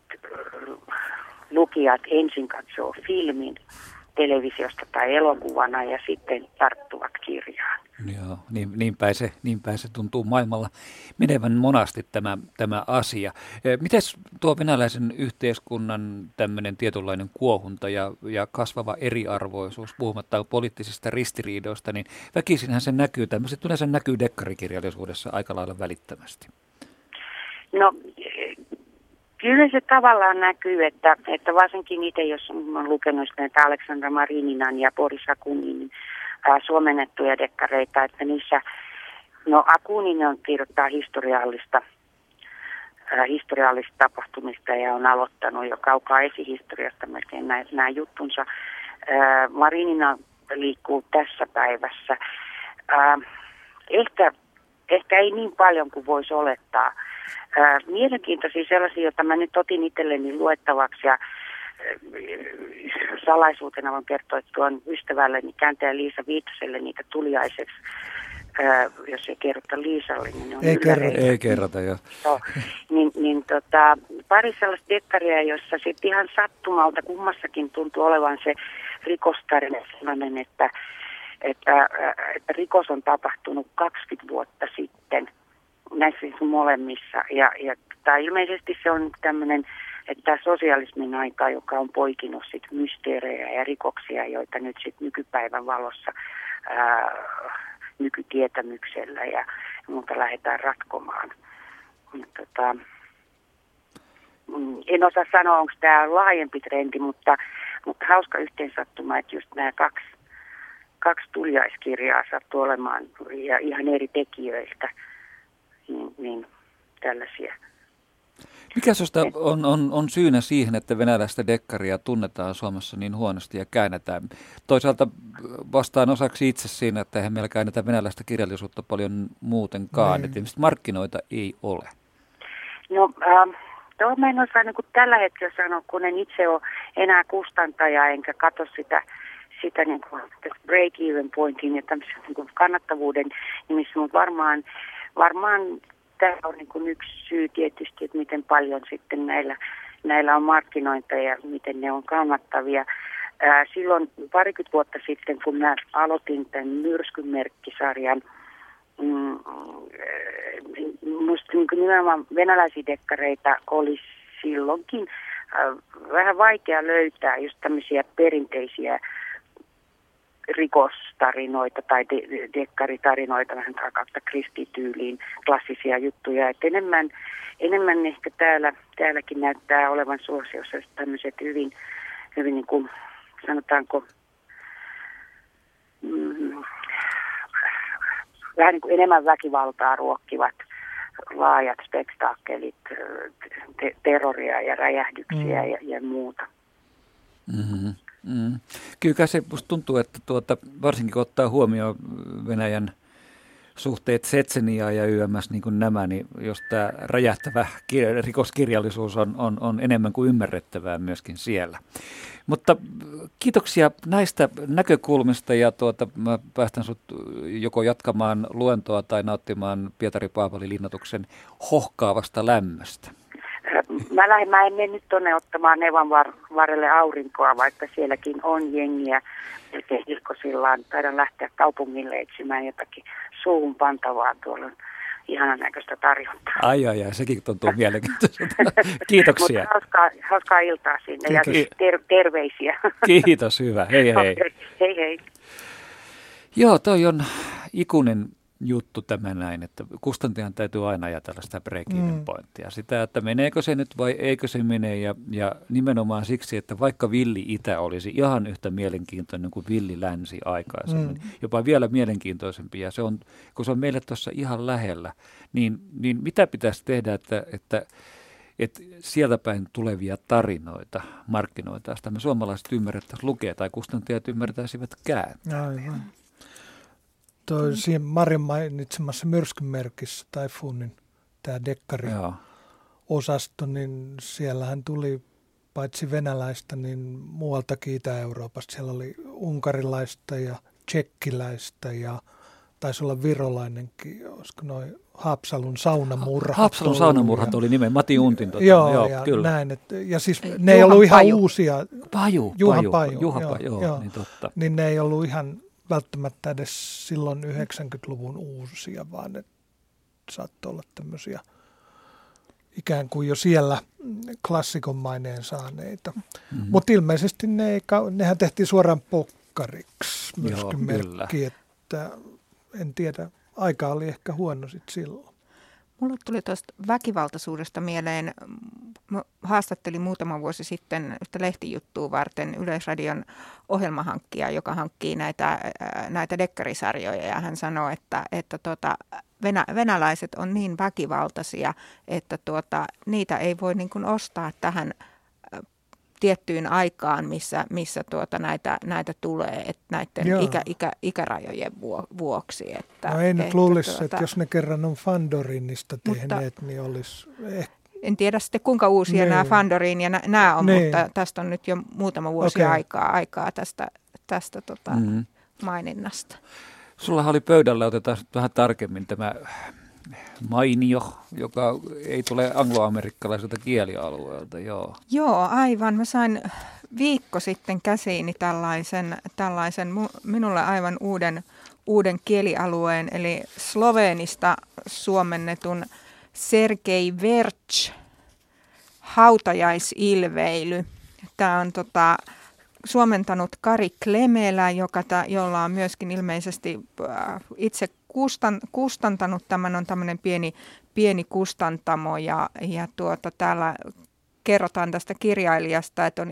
lukijat ensin katsoo filmin televisiosta tai elokuvana ja sitten tarttuvat kirjaan. Joo, niin, niin, päin se, niin päin se tuntuu maailmalla menevän monasti tämä, tämä asia. E, Miten tuo venäläisen yhteiskunnan tämmöinen tietynlainen kuohunta ja, ja kasvava eriarvoisuus, puhumatta poliittisista ristiriidoista, niin väkisinhän se näkyy, tämmöiset yleensä näkyy dekkarikirjallisuudessa aika lailla välittömästi. No Kyllä se tavallaan näkyy, että, että varsinkin itse, jos olen lukenut näitä Aleksandra Marininan ja Boris Akunin ää, suomennettuja dekkareita, että niissä, no Akunin on kirjoittaa historiallista, ää, historiallista tapahtumista ja on aloittanut jo kaukaa esihistoriasta melkein nämä juttunsa. Ää, Marinina liikkuu tässä päivässä. Ää, ehkä, ehkä ei niin paljon kuin voisi olettaa ää, mielenkiintoisia sellaisia, joita mä nyt otin itselleni luettavaksi ja salaisuutena voin kertoa, että tuon ystävälleni kääntäjä Liisa Viitaselle niitä tuliaiseksi. Ää, jos ei kerrota Liisalle, niin on ei, kerrota, ei kerrota, jo. No, niin, niin tota, pari sellaista dekkaria, jossa sitten ihan sattumalta kummassakin tuntuu olevan se rikostarina sellainen, että, että, että rikos on tapahtunut 20 vuotta sitten – näissä molemmissa. Ja, ja tai ilmeisesti se on tämmöinen että sosialismin aika, joka on poikinut sit mysteerejä ja rikoksia, joita nyt sit nykypäivän valossa ää, nykytietämyksellä ja muuta lähdetään ratkomaan. Tota, mm, en osaa sanoa, onko tämä laajempi trendi, mutta, mutta hauska yhteensattuma, että just nämä kaksi, kaksi tuliaiskirjaa sattuu olemaan ja ihan eri tekijöiltä, niin, niin tällaisia mikä sinusta on, on, on syynä siihen, että venäläistä dekkaria tunnetaan Suomessa niin huonosti ja käännetään? Toisaalta vastaan osaksi itse siinä, että eihän meillä käännetä venäläistä kirjallisuutta paljon muutenkaan. Niin. Että markkinoita ei ole. No, ähm, tuo mä en osaa niin tällä hetkellä sanoa, kun en itse ole enää kustantaja enkä katso sitä sitä niin kuin break-even pointin ja niin kuin kannattavuuden nimissä, mutta varmaan, varmaan tämä on niin kuin yksi syy tietysti, että miten paljon sitten näillä, näillä on markkinointia ja miten ne on kannattavia. Ää, silloin parikymmentä vuotta sitten, kun mä aloitin tämän myrskymerkkisarjan, mm, niin nimenomaan venäläisiä dekkareita oli silloinkin äh, vähän vaikea löytää just tämmöisiä perinteisiä rikostarinoita tai de- dekkaritarinoita vähän kautta kristityyliin, klassisia juttuja. Et enemmän, enemmän ehkä täällä, täälläkin näyttää olevan suosiossa tämmöiset hyvin, hyvin niin kuin, sanotaanko, mm, vähän niin kuin enemmän väkivaltaa ruokkivat laajat spektaakkelit, te- terroria ja räjähdyksiä mm. ja, ja muuta. Mm-hmm. Mm. Kyllä se musta tuntuu, että tuota, varsinkin kun ottaa huomioon Venäjän suhteet Setseniä ja YMS niin kuin nämä, niin jos tämä räjähtävä rikoskirjallisuus on, on, on enemmän kuin ymmärrettävää myöskin siellä. Mutta kiitoksia näistä näkökulmista ja tuota, mä päästän sut joko jatkamaan luentoa tai nauttimaan Pietari Paavali linnatuksen hohkaavasta lämmöstä. Mä, lähdin, mä en mene nyt tuonne ottamaan Nevan var, varrelle aurinkoa, vaikka sielläkin on jengiä. Melkein Ilkosillaan taidan lähteä kaupungille etsimään jotakin suuhun pantavaa. Tuolla ihanan näköistä tarjontaa. Ai ai ai, sekin tuntuu mielenkiintoiselta. Kiitoksia. Mutta hauskaa, hauskaa iltaa sinne Kiitos. ja ter- terveisiä. Kiitos, hyvä. Hei hei. Hei hei. Joo, toi on ikuinen juttu tämä näin, että kustantajan täytyy aina ajatella sitä break mm. pointtia. Sitä, että meneekö se nyt vai eikö se mene ja, ja nimenomaan siksi, että vaikka villi itä olisi ihan yhtä mielenkiintoinen kuin villi länsi aikaisemmin, mm. jopa vielä mielenkiintoisempi ja se on, kun se on meille tuossa ihan lähellä, niin, niin mitä pitäisi tehdä, että, että että sieltä päin tulevia tarinoita markkinoita, sitä me suomalaiset ymmärrettäisiin lukea tai kustantajat ymmärtäisivät kääntää. Aivan toi mm. siinä Marin mainitsemassa myrskymerkissä Taifunin tämä dekkari Joo. osasto, niin siellähän tuli paitsi venäläistä, niin muualtakin Itä-Euroopasta. Siellä oli unkarilaista ja tsekkiläistä ja taisi olla virolainenkin, olisiko noin Haapsalun saunamurhat. Haapsalun saunamurhat oli nimen, Mati Untin. Tota, joo, joo, ja kyllä. näin. Et, ja siis ne Juhan ei ollut ihan Paju. uusia. Paju, Juha Paju, Paju, Juha Paju, joo, joo, niin totta. Niin ne ei ollut ihan välttämättä edes silloin 90-luvun uusia, vaan ne saattoi olla tämmöisiä ikään kuin jo siellä klassikon maineen saaneita. Mm-hmm. Mutta ilmeisesti ne ei, nehän tehtiin suoraan pokkariksi myöskin Joo, merkki, että en tiedä, aika oli ehkä huono sitten silloin. Mulle tuli tuosta väkivaltaisuudesta mieleen, mä haastattelin muutama vuosi sitten yhtä lehtijuttua varten Yleisradion ohjelmahankkija, joka hankkii näitä, näitä dekkarisarjoja. Ja hän sanoi, että, että tota, venä, venäläiset on niin väkivaltaisia, että tuota, niitä ei voi niin kuin ostaa tähän tiettyyn aikaan, missä, missä tuota näitä, näitä tulee, että näiden ikä, ikä, ikärajojen vuoksi. Että, no ei nyt että, luulisi, tuota, että jos ne kerran on Fandorinista tehneet, mutta, niin olisi ehkä en tiedä sitten kuinka uusia niin. nämä Fandorin ja nämä on, niin. mutta tästä on nyt jo muutama vuosi okay. aikaa, aikaa tästä, tästä tota mm. maininnasta. Sulla oli pöydällä, otetaan vähän tarkemmin tämä mainio, joka ei tule angloamerikkalaiselta kielialueelta, joo. Joo, aivan. Mä sain viikko sitten käsiini tällaisen, tällaisen minulle aivan uuden, uuden kielialueen, eli sloveenista suomennetun Sergei Verch hautajaisilveily. Tämä on tota, suomentanut Kari Klemelä, joka ta, jolla on myöskin ilmeisesti äh, itse kustan, kustantanut tämän, on tämmöinen pieni, pieni kustantamo ja, ja tuota, täällä kerrotaan tästä kirjailijasta, että on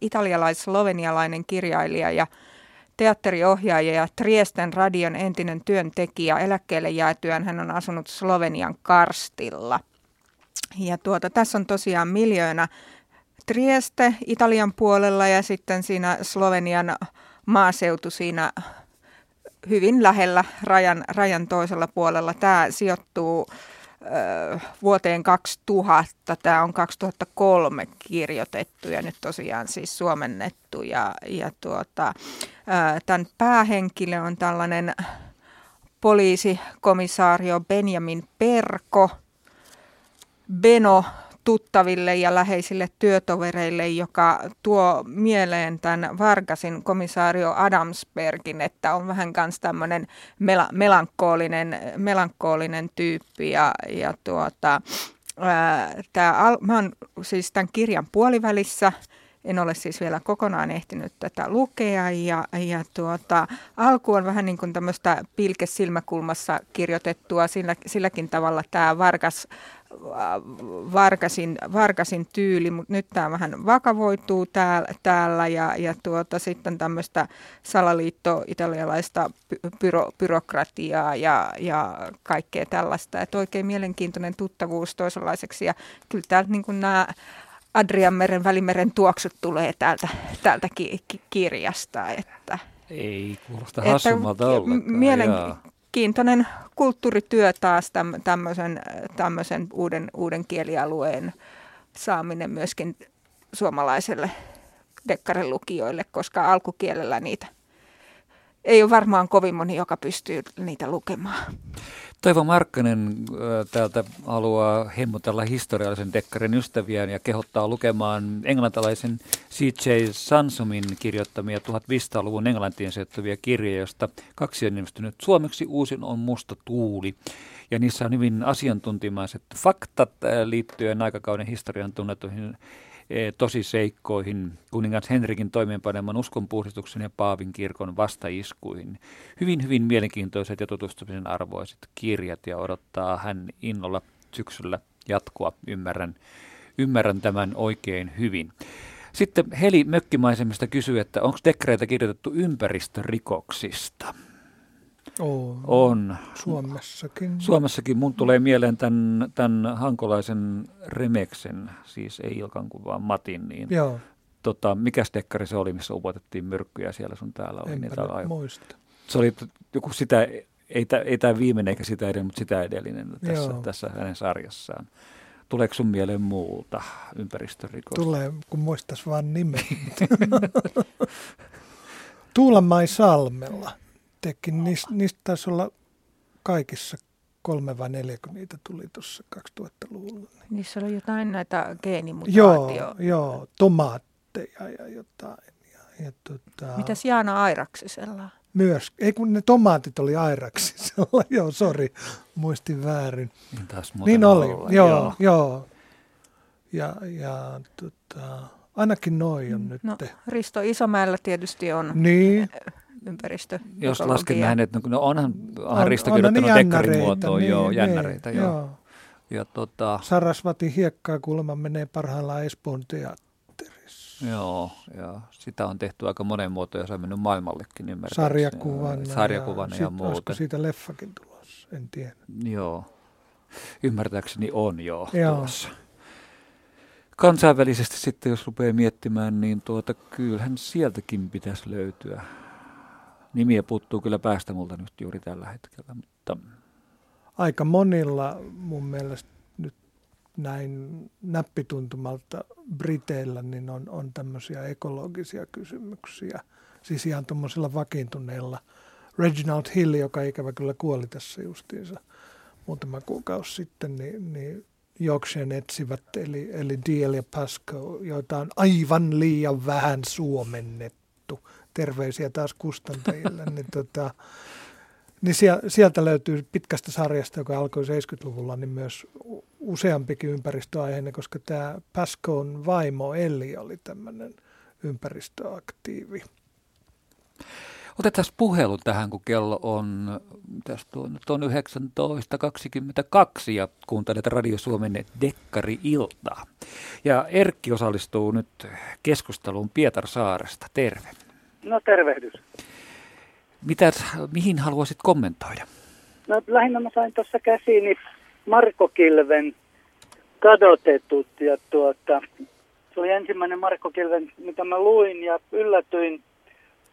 italialais-slovenialainen kirjailija ja teatteriohjaaja ja Triesten radion entinen työntekijä. Eläkkeelle jäätyään hän on asunut Slovenian Karstilla. Ja tuota, tässä on tosiaan miljoona Trieste Italian puolella ja sitten siinä Slovenian maaseutu siinä hyvin lähellä rajan, rajan toisella puolella. Tämä sijoittuu vuoteen 2000. Tämä on 2003 kirjoitettu ja nyt tosiaan siis suomennettu. Ja, ja tuota, tämän päähenkilö on tällainen poliisikomissaario Benjamin Perko. Beno tuttaville ja läheisille työtovereille, joka tuo mieleen tämän Vargasin komisaario Adamsbergin, että on vähän myös tämmöinen mel- melankolinen, melankolinen tyyppi ja, ja tuota, ää, tää, mä oon siis tämän kirjan puolivälissä, en ole siis vielä kokonaan ehtinyt tätä lukea ja, ja tuota, alku on vähän niin kuin tämmöistä pilkesilmäkulmassa kirjoitettua. Sillä, silläkin tavalla tämä Vargas Varkasin, Varkasin tyyli, mutta nyt tämä vähän vakavoituu täällä, täällä ja, ja tuota, sitten tämmöistä salaliitto-italialaista pyro, byrokratiaa ja, ja kaikkea tällaista. Että oikein mielenkiintoinen tuttavuus toisenlaiseksi ja kyllä täältä niin nämä Adrianmeren, Välimeren tuoksut tulee täältä, täältä ki, ki, kirjasta. Että, Ei kuulosta hassummalta ollenkaan. Mielen, kiintoinen kulttuurityö taas tämmöisen, tämmöisen uuden, uuden kielialueen saaminen myöskin suomalaiselle dekkarin lukijoille, koska alkukielellä niitä ei ole varmaan kovin moni, joka pystyy niitä lukemaan. Toivo Markkanen täältä haluaa hemmotella historiallisen dekkarin ystäviään ja kehottaa lukemaan englantilaisen C.J. Sansomin kirjoittamia 1500-luvun englantiin sijoittuvia kirjoja, joista kaksi on ilmestynyt suomeksi. Uusin on Musta tuuli. Ja niissä on hyvin asiantuntimaiset faktat liittyen aikakauden historian tunnetuihin tosiseikkoihin, kuningas Henrikin toimeenpaneman uskonpuhdistuksen ja Paavin kirkon vastaiskuihin. Hyvin, hyvin mielenkiintoiset ja tutustumisen arvoiset kirjat ja odottaa hän innolla syksyllä jatkoa. Ymmärrän, ymmärrän tämän oikein hyvin. Sitten Heli Mökkimaisemista kysyy, että onko dekreitä kirjoitettu ympäristörikoksista? On. on. Suomessakin. Suomessakin. Mun tulee mieleen tämän, tämän hankolaisen Remeksen, siis ei Ilkan kuin vaan Matin. Niin, Joo. Tota, mikä stekkari se oli, missä upotettiin myrkkyjä siellä sun täällä oli? Enpä niitä muista. Se oli joku sitä, ei, ei tämä viimeinen eikä sitä edellinen, mutta sitä edellinen tässä, tässä hänen sarjassaan. Tuleeko sun mieleen muuta ympäristörikosta? Tulee, kun muistas vaan nimen. Tuulamai Salmella teki. Niistä, niistä taisi olla kaikissa kolme vai neljä, kun niitä tuli tuossa 2000-luvulla. Niissä oli jotain näitä geenimutaatio. Joo, joo tomaatteja ja jotain. Ja, ja tota... Mitäs Jaana Airaksisella? Myös, ei kun ne tomaatit oli Airaksisella, joo, sori, muistin väärin. Niin, taas niin oli, olla, joo, joo. joo. Ja, ja tota, ainakin noin on nyt. No, Risto Isomäellä tietysti on niin ympäristö. Jos lasken näin, että no, onhan, onhan on, Risto kirjoittanut dekkarin muotoon, niin, joo, niin, jännäreitä, niin, joo. joo. Ja tota... Sarasvatin hiekkaa kuulemma menee parhaillaan Espoon teatterissa. Joo, ja sitä on tehty aika monen muotoon, ja se on mennyt maailmallekin ymmärtääkseni. Sarjakuvana, Sarjakuvana ja, ja muuta. Olisiko siitä leffakin tulossa, en tiedä. Joo, ymmärtääkseni on jo joo. tulossa kansainvälisesti sitten, jos rupeaa miettimään, niin tuota, kyllähän sieltäkin pitäisi löytyä Nimiä puuttuu kyllä päästä multa nyt juuri tällä hetkellä, mutta... Aika monilla mun mielestä nyt näin näppituntumalta Briteillä niin on, on tämmöisiä ekologisia kysymyksiä. Siis ihan tuommoisilla vakiintuneilla. Reginald Hill, joka ikävä kyllä kuoli tässä justiinsa muutama kuukausi sitten, niin, niin Yorkshiren etsivät, eli, eli Deal ja Pasco, joita on aivan liian vähän suomennettu terveisiä taas kustantajille, niin, tota, niin sieltä löytyy pitkästä sarjasta, joka alkoi 70-luvulla, niin myös useampikin ympäristöaiheinen, koska tämä Pascoon vaimo Elli oli tämmöinen ympäristöaktiivi. Otetaan puhelu tähän, kun kello on, tästä on, nyt on 19.22 ja kuuntelet Radio Suomen Dekkari-iltaa. Ja Erkki osallistuu nyt keskusteluun Pietarsaaresta. Terve. No tervehdys. Mitä, mihin haluaisit kommentoida? No lähinnä mä sain tuossa käsiini Marko Kilven kadotetut ja tuota, se oli ensimmäinen Marko Kilven, mitä mä luin ja yllätyin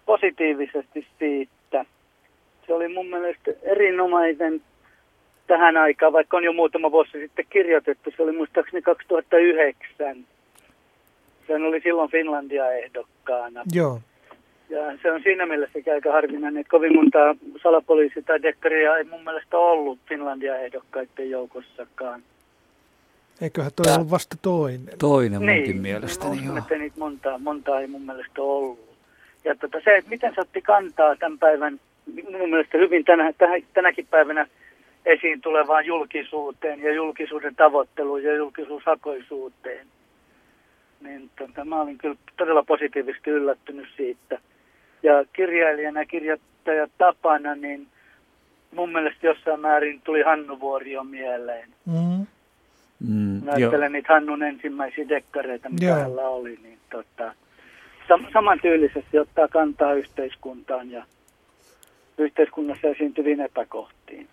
positiivisesti siitä. Se oli mun mielestä erinomainen tähän aikaan, vaikka on jo muutama vuosi sitten kirjoitettu. Se oli muistaakseni 2009. Se oli silloin Finlandia ehdokkaana. Joo. Ja se on siinä mielessä aika harvinainen, että kovin monta salapoliisi- tai dekkaria ei mun mielestä ollut Finlandia ehdokkaiden joukossakaan. Eiköhän toi ollut vasta toinen. Toinen niin, munkin mielestäni, niin, joo. Että niitä monta, monta ei mun mielestä ollut. Ja tota, se, että miten se otti kantaa tämän päivän, mun mielestä hyvin tänä, tänä, tänäkin päivänä esiin tulevaan julkisuuteen ja julkisuuden tavoitteluun ja julkisuushakoisuuteen. Niin tota, mä olin kyllä todella positiivisesti yllättynyt siitä. Ja kirjailijana ja kirjoittaja tapana, niin mun mielestä jossain määrin tuli Hannu Vuorio mieleen. Mm. Mm, Mä ajattelen niitä Hannun ensimmäisiä dekkareita, mitä Joo. hänellä oli, niin tota, sam- samantyylisesti ottaa kantaa yhteiskuntaan ja yhteiskunnassa esiintyviin epäkohtiin.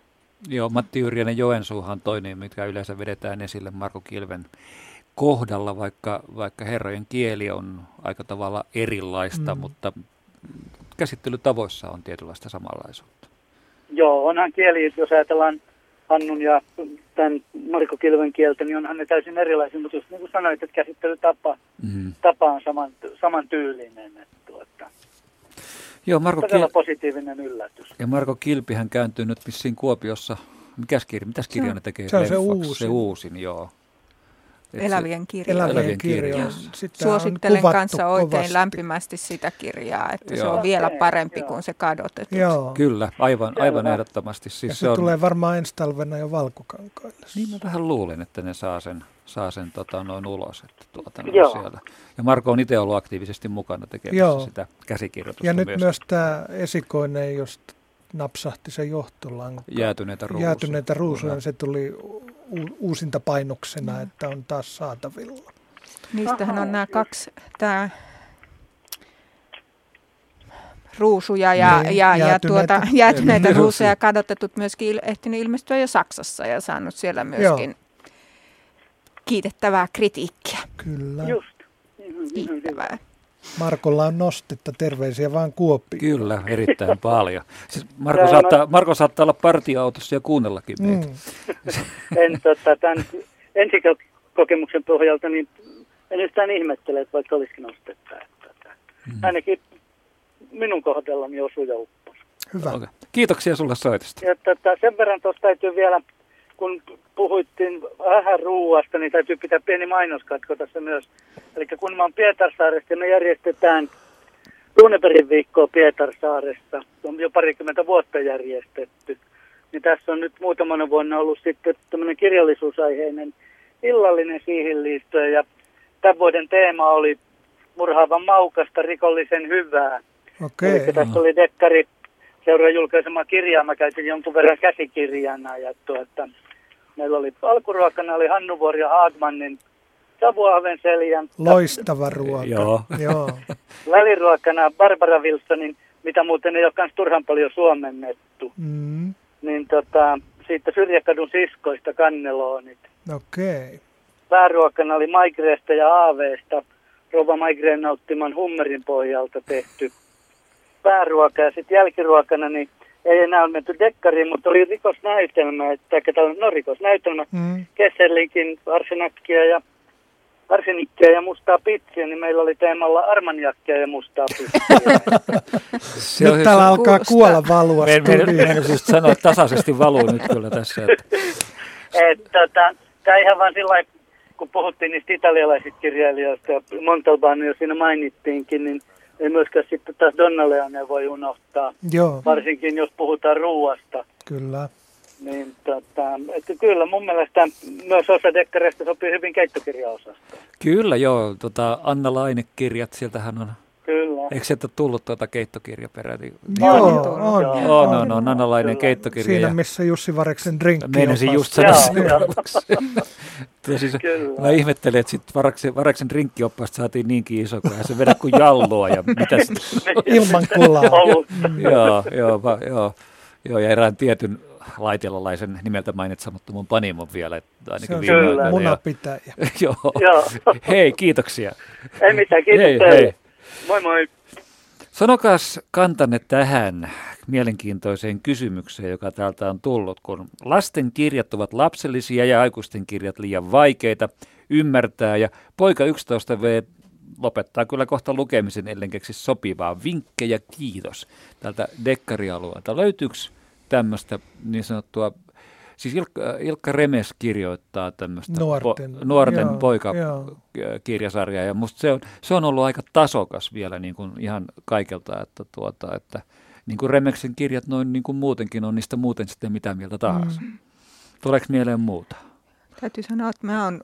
Joo, Matti Yrjänen Joensuuhan toinen, mitkä yleensä vedetään esille Marko Kilven kohdalla, vaikka, vaikka herrojen kieli on aika tavalla erilaista, mm. mutta käsittelytavoissa on tietynlaista samanlaisuutta. Joo, onhan kieli, jos ajatellaan Hannun ja tämän Marko Kilven kieltä, niin onhan ne täysin erilaisia, mutta just niin kuin sanoit, että käsittelytapa Mm. tapa on saman, samantyylinen. Että tuota, Joo, Marko todella Kil- positiivinen yllätys. ja Marko Kilpihän kääntyy nyt vissiin Kuopiossa. Mikäs kirja, mitäs kirja Se- ne tekee? se on se uusin. Se uusin, joo. Se- Elävien kirjoja. Elävien. Sitä on Suosittelen kanssa oikein kovasti. lämpimästi sitä kirjaa, että se Joo. on vielä parempi joo. kuin se kadotettu. Joo. Kyllä, aivan, aivan ehdottomasti. Siis Ja se, se on, tulee varmaan ensi talvena jo valkokankaille. Niin mä vähän luulen, että ne saa sen, saa sen tota, noin ulos. Että, tuota, noin Joo. siellä. Ja Marko on itse ollut aktiivisesti mukana tekemässä Joo. sitä käsikirjoitusta Ja nyt myös. myös tämä esikoinen, josta napsahti se johtolanka. Jäätyneitä ruusuja. Jäätyneitä ruusuja, se tuli u- uusinta painoksena, että on taas saatavilla. Niistähän on nämä kaksi, tämä ruusuja ja, Niin, ja, ja jäätyneitä. tuota, jäätyneitä Niin, ruusuja ruusuja. kadotetut myöskin il- ehtinyt ilmestyä jo Saksassa ja saanut siellä myöskin kiitettävää kritiikkiä. Kyllä. Just. Kiittävää. Markolla on nostetta, terveisiä vaan Kuoppiin. Kyllä, erittäin paljon. Siis Marko, Täällä saattaa, Marko saattaa olla partioautossa ja kuunnellakin meitä. Mm. en tota, tämän ensikokemuksen pohjalta, niin en yhtään ihmettele, että vaikka olisikin nostetta. Että, että, Mm. ainakin minun kohdallani osui ja uppos. Hyvä. Okay. Kiitoksia sulle soitosta. Ja tota, sen verran tuossa täytyy vielä, kun puhuittiin vähän ruuasta, niin täytyy pitää pieni mainoskatko tässä myös. Eli kun mä oon Pietarsaaresta me järjestetään Runebergin viikkoa Pietarsaaressa, se on jo parikymmentä vuotta järjestetty, niin tässä on nyt muutamana vuonna ollut sitten tämmöinen kirjallisuusaiheinen illallinen siihen liittyen ja tämän vuoden teema oli murhaavan maukasta rikollisen hyvää. Okei. Eli tässä oli Dekkari seuraa julkaisema kirjaa. Mä käytin jonkun verran käsikirjana. Ja tuota, meillä oli alkuruokana oli Hannu Vuori ja Haagmannin Savuahven seljan. Loistava ruoka. Joo. Joo. Väliruokana Barbara Wilsonin, mitä muuten ei ole kans turhan paljon suomennettu. Mm. Niin tota, siitä Syrjäkadun siskoista kanneloonit. Okei. Pääruokana oli Maigreesta ja Aaveesta Rova Maigreen nauttiman hummerin pohjalta tehty pääruoka. Ja sitten jälkiruokana niin ei enää ole menty dekkariin, mutta oli rikosnäytelmä, että no rikosnäytelmä, Mm. Kesserlinkin arsenakkia ja arsenikkia ja mustaa pitsiä, niin meillä oli teemalla armaniakkia ja mustaa pitsiä. Se Nyt on- täällä alkaa kuolla valua Me, me, studioon. me, just sanoa, että tasaisesti valuu nyt kyllä tässä. Että, että tota, tämä ihan vaan sillä kun puhuttiin niistä italialaisista kirjailijoista ja Montalbano jo siinä mainittiinkin, niin ei myöskään sitten taas Donna Leone voi unohtaa, Joo, varsinkin jos puhutaan ruuasta. kyllä. Niin, tota, että kyllä mun mielestä myös osa dekkareista sopii hyvin keittokirjaosastoon. Kyllä joo, tota Anna Laine-kirjat, sieltähän on Kyllä. Eikö sieltä tullut tuota keittokirja peräti? Joo, on. on. On, on, on Annalainen keittokirja. Siinä, missä Jussi Vareksen drinkki Meinasin just sanoa seuraavaksi. siis, mä ihmettelin, että sitten Vareksen, Vareksen drinkkioppaasta saatiin niinkin iso, kun se vedä kuin jalloa ja mitä Ilman kulaa. joo, joo, va, joo, joo, ja erään tietyn laitialalaisen nimeltä mainitsemattoman panimon vielä. Että ainakin se on kyllä. munapitäjä. joo. joo. Hei, kiitoksia. Ei mitään, kiitos hei, hei. Moi moi. Sanokas kantanne tähän mielenkiintoiseen kysymykseen, joka täältä on tullut, kun lasten kirjat ovat lapsellisia ja aikuisten kirjat liian vaikeita ymmärtää ja poika 11V lopettaa kyllä kohta lukemisen, ellen keksi sopivaa. Vinkkejä, kiitos. Tältä dekkarialueelta. Löytyykö tämmöistä niin sanottua Siis Ilkka, Ilkka Remes kirjoittaa tämmöistä nuorten, po, nuorten poikakirjasarjaa ja musta se on, se on ollut aika tasokas vielä niin kuin ihan kaikelta, että, tuota, että niin kuin Remeksen kirjat noin niin kuin muutenkin on niistä muuten sitten mitä mieltä tahansa. Mm. Tuleeko mieleen muuta? Täytyy sanoa, että mä oon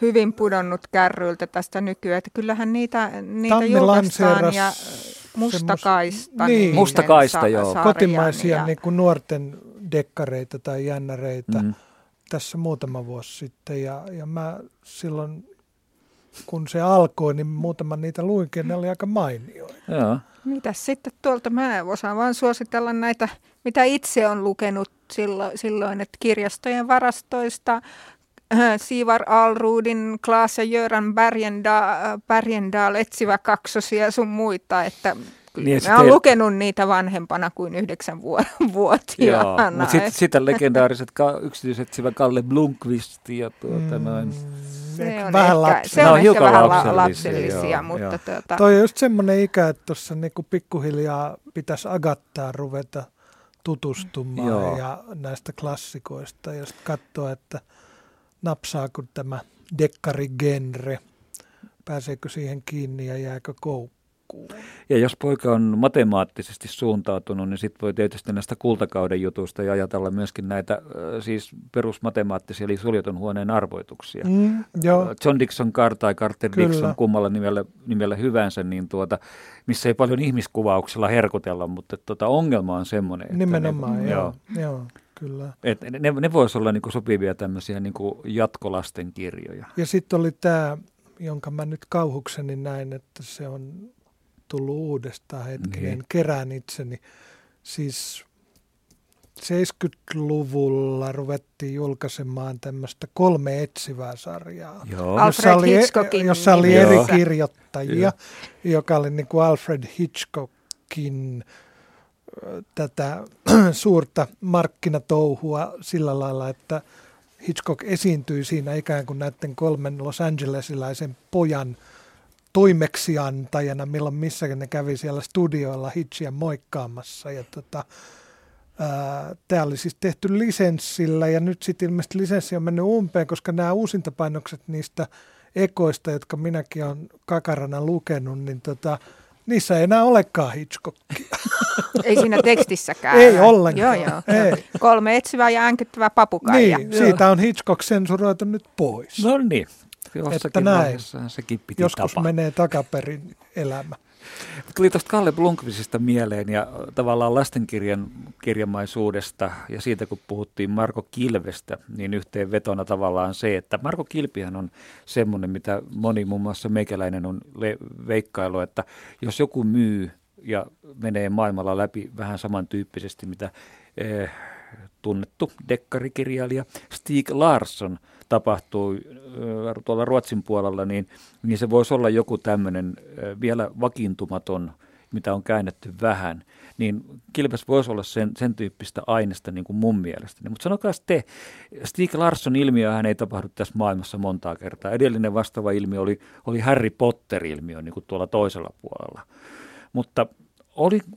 hyvin pudonnut kärryiltä tästä nykyään, että kyllähän niitä, niitä julkaistaan ja Mustakaista. Niin, Mustakaista, joo. Kotimaisia ja... niin kuin nuorten dekkareita tai jännäreitä mm. tässä muutama vuosi sitten. Ja, ja mä silloin, kun se alkoi, niin muutama niitä luinkin, ne oli aika mainioita. Joo. Mitäs sitten tuolta? Mä osaan vaan suositella näitä, mitä itse on lukenut silloin, silloin että kirjastojen varastoista äh, Sivar Alrudin, Klaas ja Jöran Bergendahl, Bergendahl etsivä kaksosia ja sun muita, että niin, Mä oon lukenut niitä vanhempana kuin yhdeksän vuotiaana. mutta sitten sit legendaariset ka- sivä Kalle Blunkvist ja tuota mm. noin. Se on vähän ehkä, se on, no, ehkä vähän lapsellisia, lapsellisia joo, mutta joo. Tuota... Toi on just semmoinen ikä, että tuossa niinku pikkuhiljaa pitäisi agattaa ruveta tutustumaan joo. ja näistä klassikoista ja sitten katsoa, että napsaako tämä dekkarigenre, pääseekö siihen kiinni ja jääkö koukkuun liikkuu. Ja jos poika on matemaattisesti suuntautunut, niin sitten voi tietysti näistä kultakauden jutusta ja ajatella myöskin näitä siis perusmatemaattisia, eli suljetun huoneen arvoituksia. Mm, joo. John Dixon Carr tai Carter Kyllä. Dixon kummalla nimellä, nimellä hyvänsä, niin tuota, missä ei paljon ihmiskuvauksella herkutella, mutta tuota, ongelma on semmoinen. Että Nimenomaan, ne, joo. joo. joo. Kyllä. Et ne ne voisivat olla niinku sopivia tämmöisiä niinku jatkolasten kirjoja. Ja sitten oli tämä, jonka mä nyt kauhukseni näin, että se on tullut uudestaan hetkinen, niin. kerään itseni. Siis 70-luvulla ruvettiin julkaisemaan tämmöistä kolme etsivää sarjaa, Joo. jossa oli, e- jossa oli eri kirjoittajia, joka oli niin kuin Alfred Hitchcockin tätä suurta markkinatouhua sillä lailla, että Hitchcock esiintyi siinä ikään kuin näiden kolmen Los Angelesilaisen pojan – toimeksiantajana, milloin missä ne kävi siellä studioilla Hitchiä moikkaamassa. Ja tota, Tämä oli siis tehty lisenssillä ja nyt sitten ilmeisesti lisenssi on mennyt umpeen, koska nämä uusintapainokset niistä ekoista, jotka minäkin olen kakarana lukenut, niin tota, niissä ei enää olekaan Hitchcockia. Ei siinä tekstissäkään. ei ollenkaan. Joo, joo. Ei. Kolme etsivää ja äänkyttävää papukaija. Niin, siitä on Hitchcock sensuroitu nyt pois. No niin että näin. Sekin piti Joskus tapa. menee takaperin elämä. Tuli tuosta Kalle Blunkvisista mieleen ja tavallaan lastenkirjan kirjamaisuudesta ja siitä kun puhuttiin Marko Kilvestä, niin yhteenvetona tavallaan se, että Marko Kilpihän on semmoinen, mitä moni muun muassa meikäläinen on le- veikkailu, että jos joku myy ja menee maailmalla läpi vähän samantyyppisesti, mitä eh, tunnettu dekkarikirjailija Stig Larsson tapahtuu tuolla Ruotsin puolella, niin, niin se voisi olla joku tämmöinen vielä vakiintumaton, mitä on käännetty vähän, niin kilpes voisi olla sen, sen tyyppistä aineesta niin kuin mun mielestä. Mutta sanokaa te, Stig Larsson ilmiöhän ei tapahdu tässä maailmassa montaa kertaa. Edellinen vastaava ilmiö oli, oli Harry Potter-ilmiö niin kuin tuolla toisella puolella. Mutta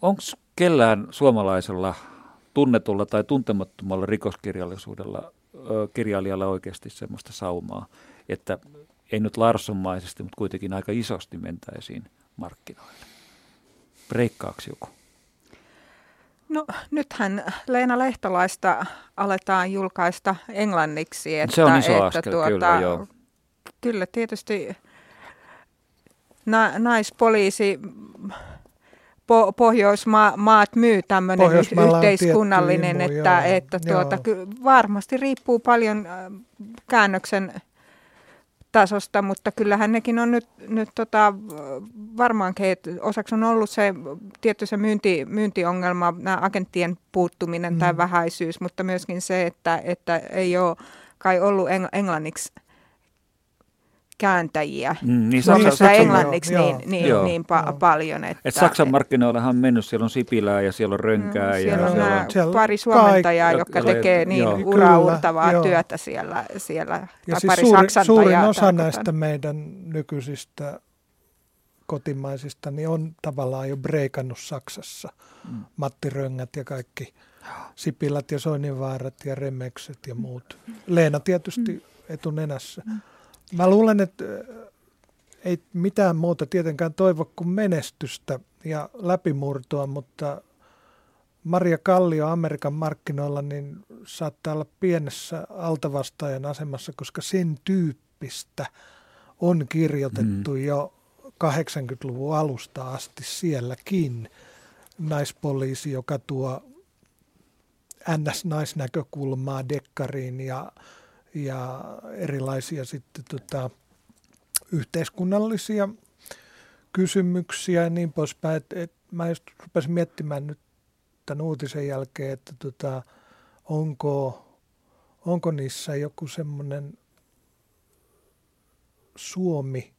onko kellään suomalaisella tunnetulla tai tuntemattomalla rikoskirjallisuudella kirjailijalla oikeasti semmoista saumaa, että ei nyt Larssonmaisesti, mutta kuitenkin aika isosti mentäisiin markkinoille. Breikkaako joku? No nythän Leena Lehtolaista aletaan julkaista englanniksi. Että, se on iso että askel, tuota, kyllä, joo. Kyllä tietysti na, naispoliisi po, Pohjoismaat myy tämmöinen yhteiskunnallinen, että, joo, että tuota, varmasti riippuu paljon äh, käännöksen tasosta, mutta kyllähän nekin on nyt, nyt tota, varmaankin, että osaksi on ollut se tietty se myynti, myyntiongelma, nämä agenttien puuttuminen mm. tai vähäisyys, mutta myöskin se, että, että ei ole kai ollut englanniksi kääntäjiä mm, niin Suomessa Saksa, englanniksi joo, niin, niin, joo, niin pa- joo. paljon. Että, Et Saksan markkinoillahan on mennyt, siellä on Sipilää ja siellä on Rönkää. Mm, siellä ja on siellä, siellä pari suomentajaa, jotka tekee niin uraurtavaa Kyllä, työtä siellä. siellä ja tai siis pari suuri, suurin osa tarkoitan. näistä meidän nykyisistä kotimaisista niin on tavallaan jo breikannut Saksassa. Mm. Matti Röngät ja kaikki Sipilät ja Soininvaarat ja Remekset ja muut. Leena tietysti mm. etunenässä. Mm. Mä luulen, että äh, ei mitään muuta tietenkään toivo kuin menestystä ja läpimurtoa, mutta Maria Kallio Amerikan markkinoilla niin saattaa olla pienessä altavastaajan asemassa, koska sen tyyppistä on kirjoitettu mm. jo 80-luvun alusta asti sielläkin naispoliisi, joka tuo NS-naisnäkökulmaa dekkariin ja ja erilaisia sitten tota, yhteiskunnallisia kysymyksiä ja niin poispäin. Et, et mä just rupesin miettimään nyt tämän uutisen jälkeen, että tota, onko, onko niissä joku semmoinen Suomi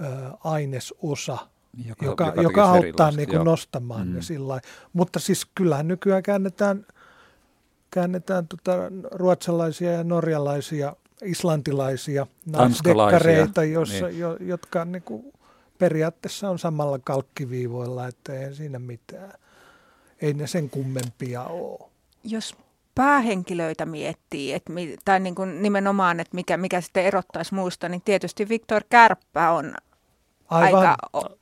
ää, ainesosa, joka, joka, joka, joka auttaa niin kuin nostamaan mm. ne sillä Mutta siis kyllähän nykyään käännetään – käännetään tota ruotsalaisia ja norjalaisia, islantilaisia naisdekkareita, jossa, niin. jo, jotka niin kuin periaatteessa on samalla kalkkiviivoilla, että ei siinä mitään. Ei ne sen kummempia ole. Jos päähenkilöitä miettii, että, tai niin kuin nimenomaan, että mikä, mikä sitten erottaisi muista, niin tietysti Viktor Kärppä on Aivan. aika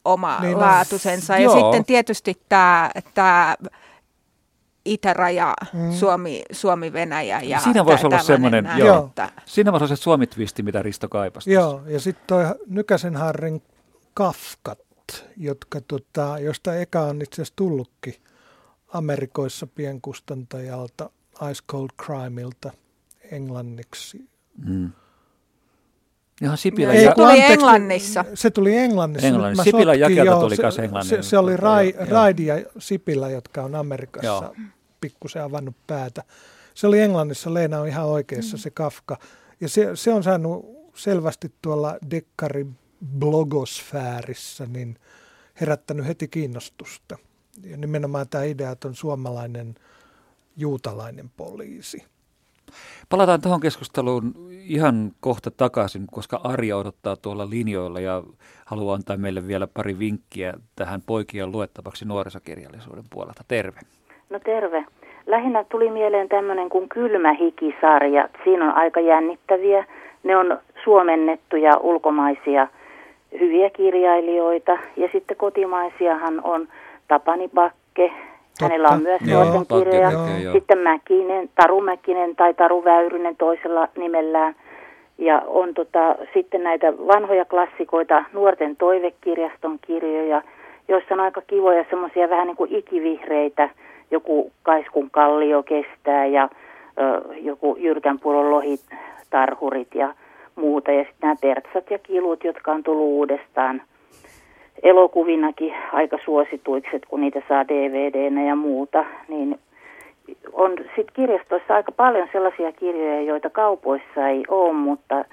oma niin laatusensa. Ja joo. sitten tietysti tämä, tämä itäraja, mm. Suomi, Suomi-Venäjä ja Siinä voisi olla semmoinen, joo. Että... Siinä voisi olla se Suomi-twisti, mitä Risto kaipasi. Joo, ja sitten toi Nykäsen Harrin Kafkat, jotka, tota, josta eka on itse asiassa tullutkin Amerikoissa pienkustantajalta Ice Cold Crimeilta englanniksi. Mm. Ihan Sipilä Ei, ja... tuli anteeksi, Englannissa. Se tuli Englannissa. Englannissa. Sipilän jakelta tuli myös Englannissa. Se, se oli Rai, Raidi ja Sipilä, jotka on Amerikassa joo. pikkusen avannut päätä. Se oli Englannissa, Leena on ihan oikeassa, mm. se Kafka. Ja se, se on saanut selvästi tuolla dekkari blogosfäärissä niin herättänyt heti kiinnostusta. Ja nimenomaan tämä idea, että on suomalainen juutalainen poliisi. Palataan tuohon keskusteluun ihan kohta takaisin, koska Arja odottaa tuolla linjoilla ja haluaa antaa meille vielä pari vinkkiä tähän poikien luettavaksi nuorisokirjallisuuden puolelta. Terve. No terve. Lähinnä tuli mieleen tämmöinen kuin Kylmä hikisarja. Siinä on aika jännittäviä. Ne on suomennettuja ulkomaisia hyviä kirjailijoita. Ja sitten kotimaisiahan on Tapani Bakke, Totta. Hänellä on myös nuorten kirjoja. Sitten Mäkinen, Taru Mäkinen tai Taru Väyrynen toisella nimellään. Ja on tota, sitten näitä vanhoja klassikoita, nuorten toivekirjaston kirjoja, joissa on aika kivoja semmoisia vähän niin kuin ikivihreitä. Joku Kaiskun kallio kestää ja ö, joku Jyrkänpulon lohitarhurit ja muuta. Ja sitten nämä Pertsat ja Kilut, jotka on tullut uudestaan – elokuvinakin aika suosituiksi, kun niitä saa dvd ja muuta, niin on sitten kirjastoissa aika paljon sellaisia kirjoja, joita kaupoissa ei ole, mutta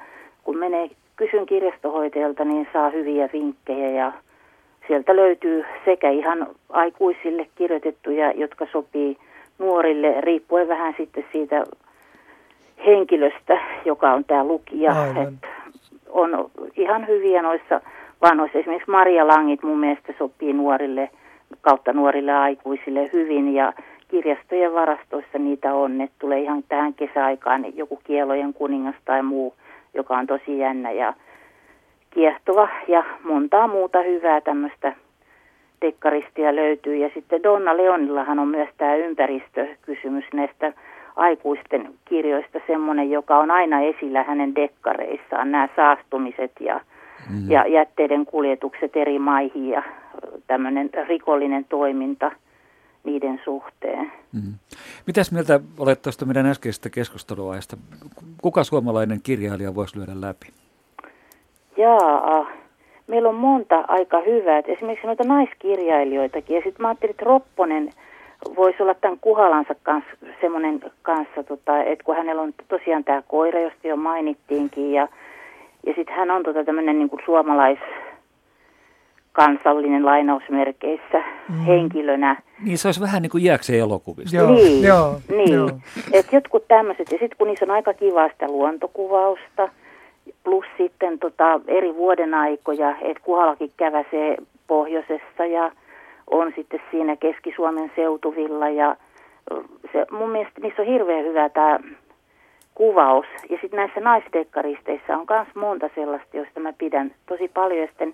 kun menee kysyn kirjastohoitajalta, niin saa hyviä vinkkejä ja sieltä löytyy sekä ihan aikuisille kirjoitettuja, jotka sopii nuorille, riippuen vähän sitten siitä henkilöstä, joka on tämä lukija. on ihan hyviä noissa vanhoissa. Esimerkiksi Maria Langit mun mielestä sopii nuorille kautta nuorille aikuisille hyvin ja kirjastojen varastoissa niitä on. että tulee ihan tähän kesäaikaan joku kielojen kuningas tai muu, joka on tosi jännä ja kiehtova ja montaa muuta hyvää tämmöistä dekkaristia löytyy. Ja sitten Donna Leonillahan on myös tämä ympäristökysymys näistä aikuisten kirjoista semmoinen, joka on aina esillä hänen dekkareissaan, nämä saastumiset ja, mm. ja jätteiden kuljetukset eri maihin ja tämmöinen rikollinen toiminta niiden suhteen. Mm. Mitäs mieltä olet tuosta meidän äskeisestä keskusteluaiheesta? Kuka suomalainen kirjailija voisi lyödä läpi? Jaa, meillä on monta aika hyvää. Et esimerkiksi noita naiskirjailijoitakin. Ja sitten mä ajattelin, että Ropponen voisi olla tämän Kuhalansa kanssa semmoinen kanssa, tota, että kun hänellä on tosiaan tämä koira, josta jo mainittiinkin, ja, ja sitten hän on tota tämmöinen niin kuin suomalais kansallinen lainausmerkeissä mm. henkilönä. Niin se olisi vähän niin kuin jääkseen elokuvista. Joo, niin, joo, niin. Joo. Et jotkut tämmöiset, ja sitten kun niissä on aika kivaa sitä luontokuvausta, plus sitten tota eri vuoden aikoja, että kuhalakin käväsee pohjoisessa ja on sitten siinä Keski-Suomen seutuvilla ja se, mun mielestä niissä on hirveän hyvä tämä kuvaus. Ja sitten näissä naisdekkaristeissa on myös monta sellaista, joista mä pidän tosi paljon. Ja sitten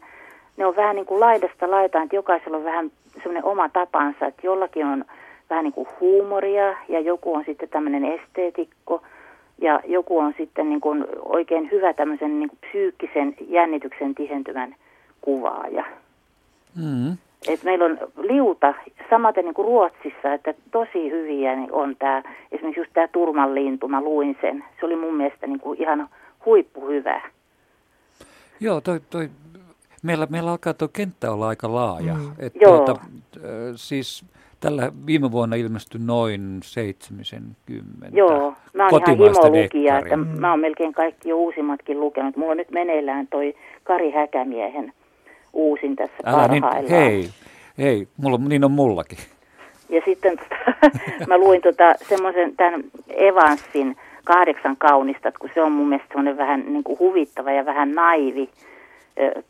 ne on vähän niin kuin laidasta laitaan, että jokaisella on vähän semmoinen oma tapansa, että jollakin on vähän niin kuin huumoria ja joku on sitten tämmöinen esteetikko ja joku on sitten niin kuin oikein hyvä tämmöisen niin kuin psyykkisen jännityksen tihentymän kuvaaja. Mm. Et meillä on liuta, samaten niin kuin Ruotsissa, että tosi hyviä niin on tämä, esimerkiksi just tämä turmanlintu, mä luin sen. Se oli mun mielestä niin kuin ihan huippuhyvä. Joo, toi, toi, meillä, meillä alkaa tuo kenttä olla aika laaja. Mm. Et Joo. Tuota, siis tällä viime vuonna ilmestyi noin 70 Joo, mä oon ihan himolukija, että mm. mä oon melkein kaikki jo uusimmatkin lukenut. Mulla on nyt meneillään toi Kari Häkämiehen uusin tässä Älä niin, parhaillaan. Niin, hei, hei, mulla, niin on mullakin. Ja sitten tota, mä luin tota, semmoisen tämän Evansin kahdeksan kaunista, kun se on mun mielestä semmoinen vähän niin kuin huvittava ja vähän naivi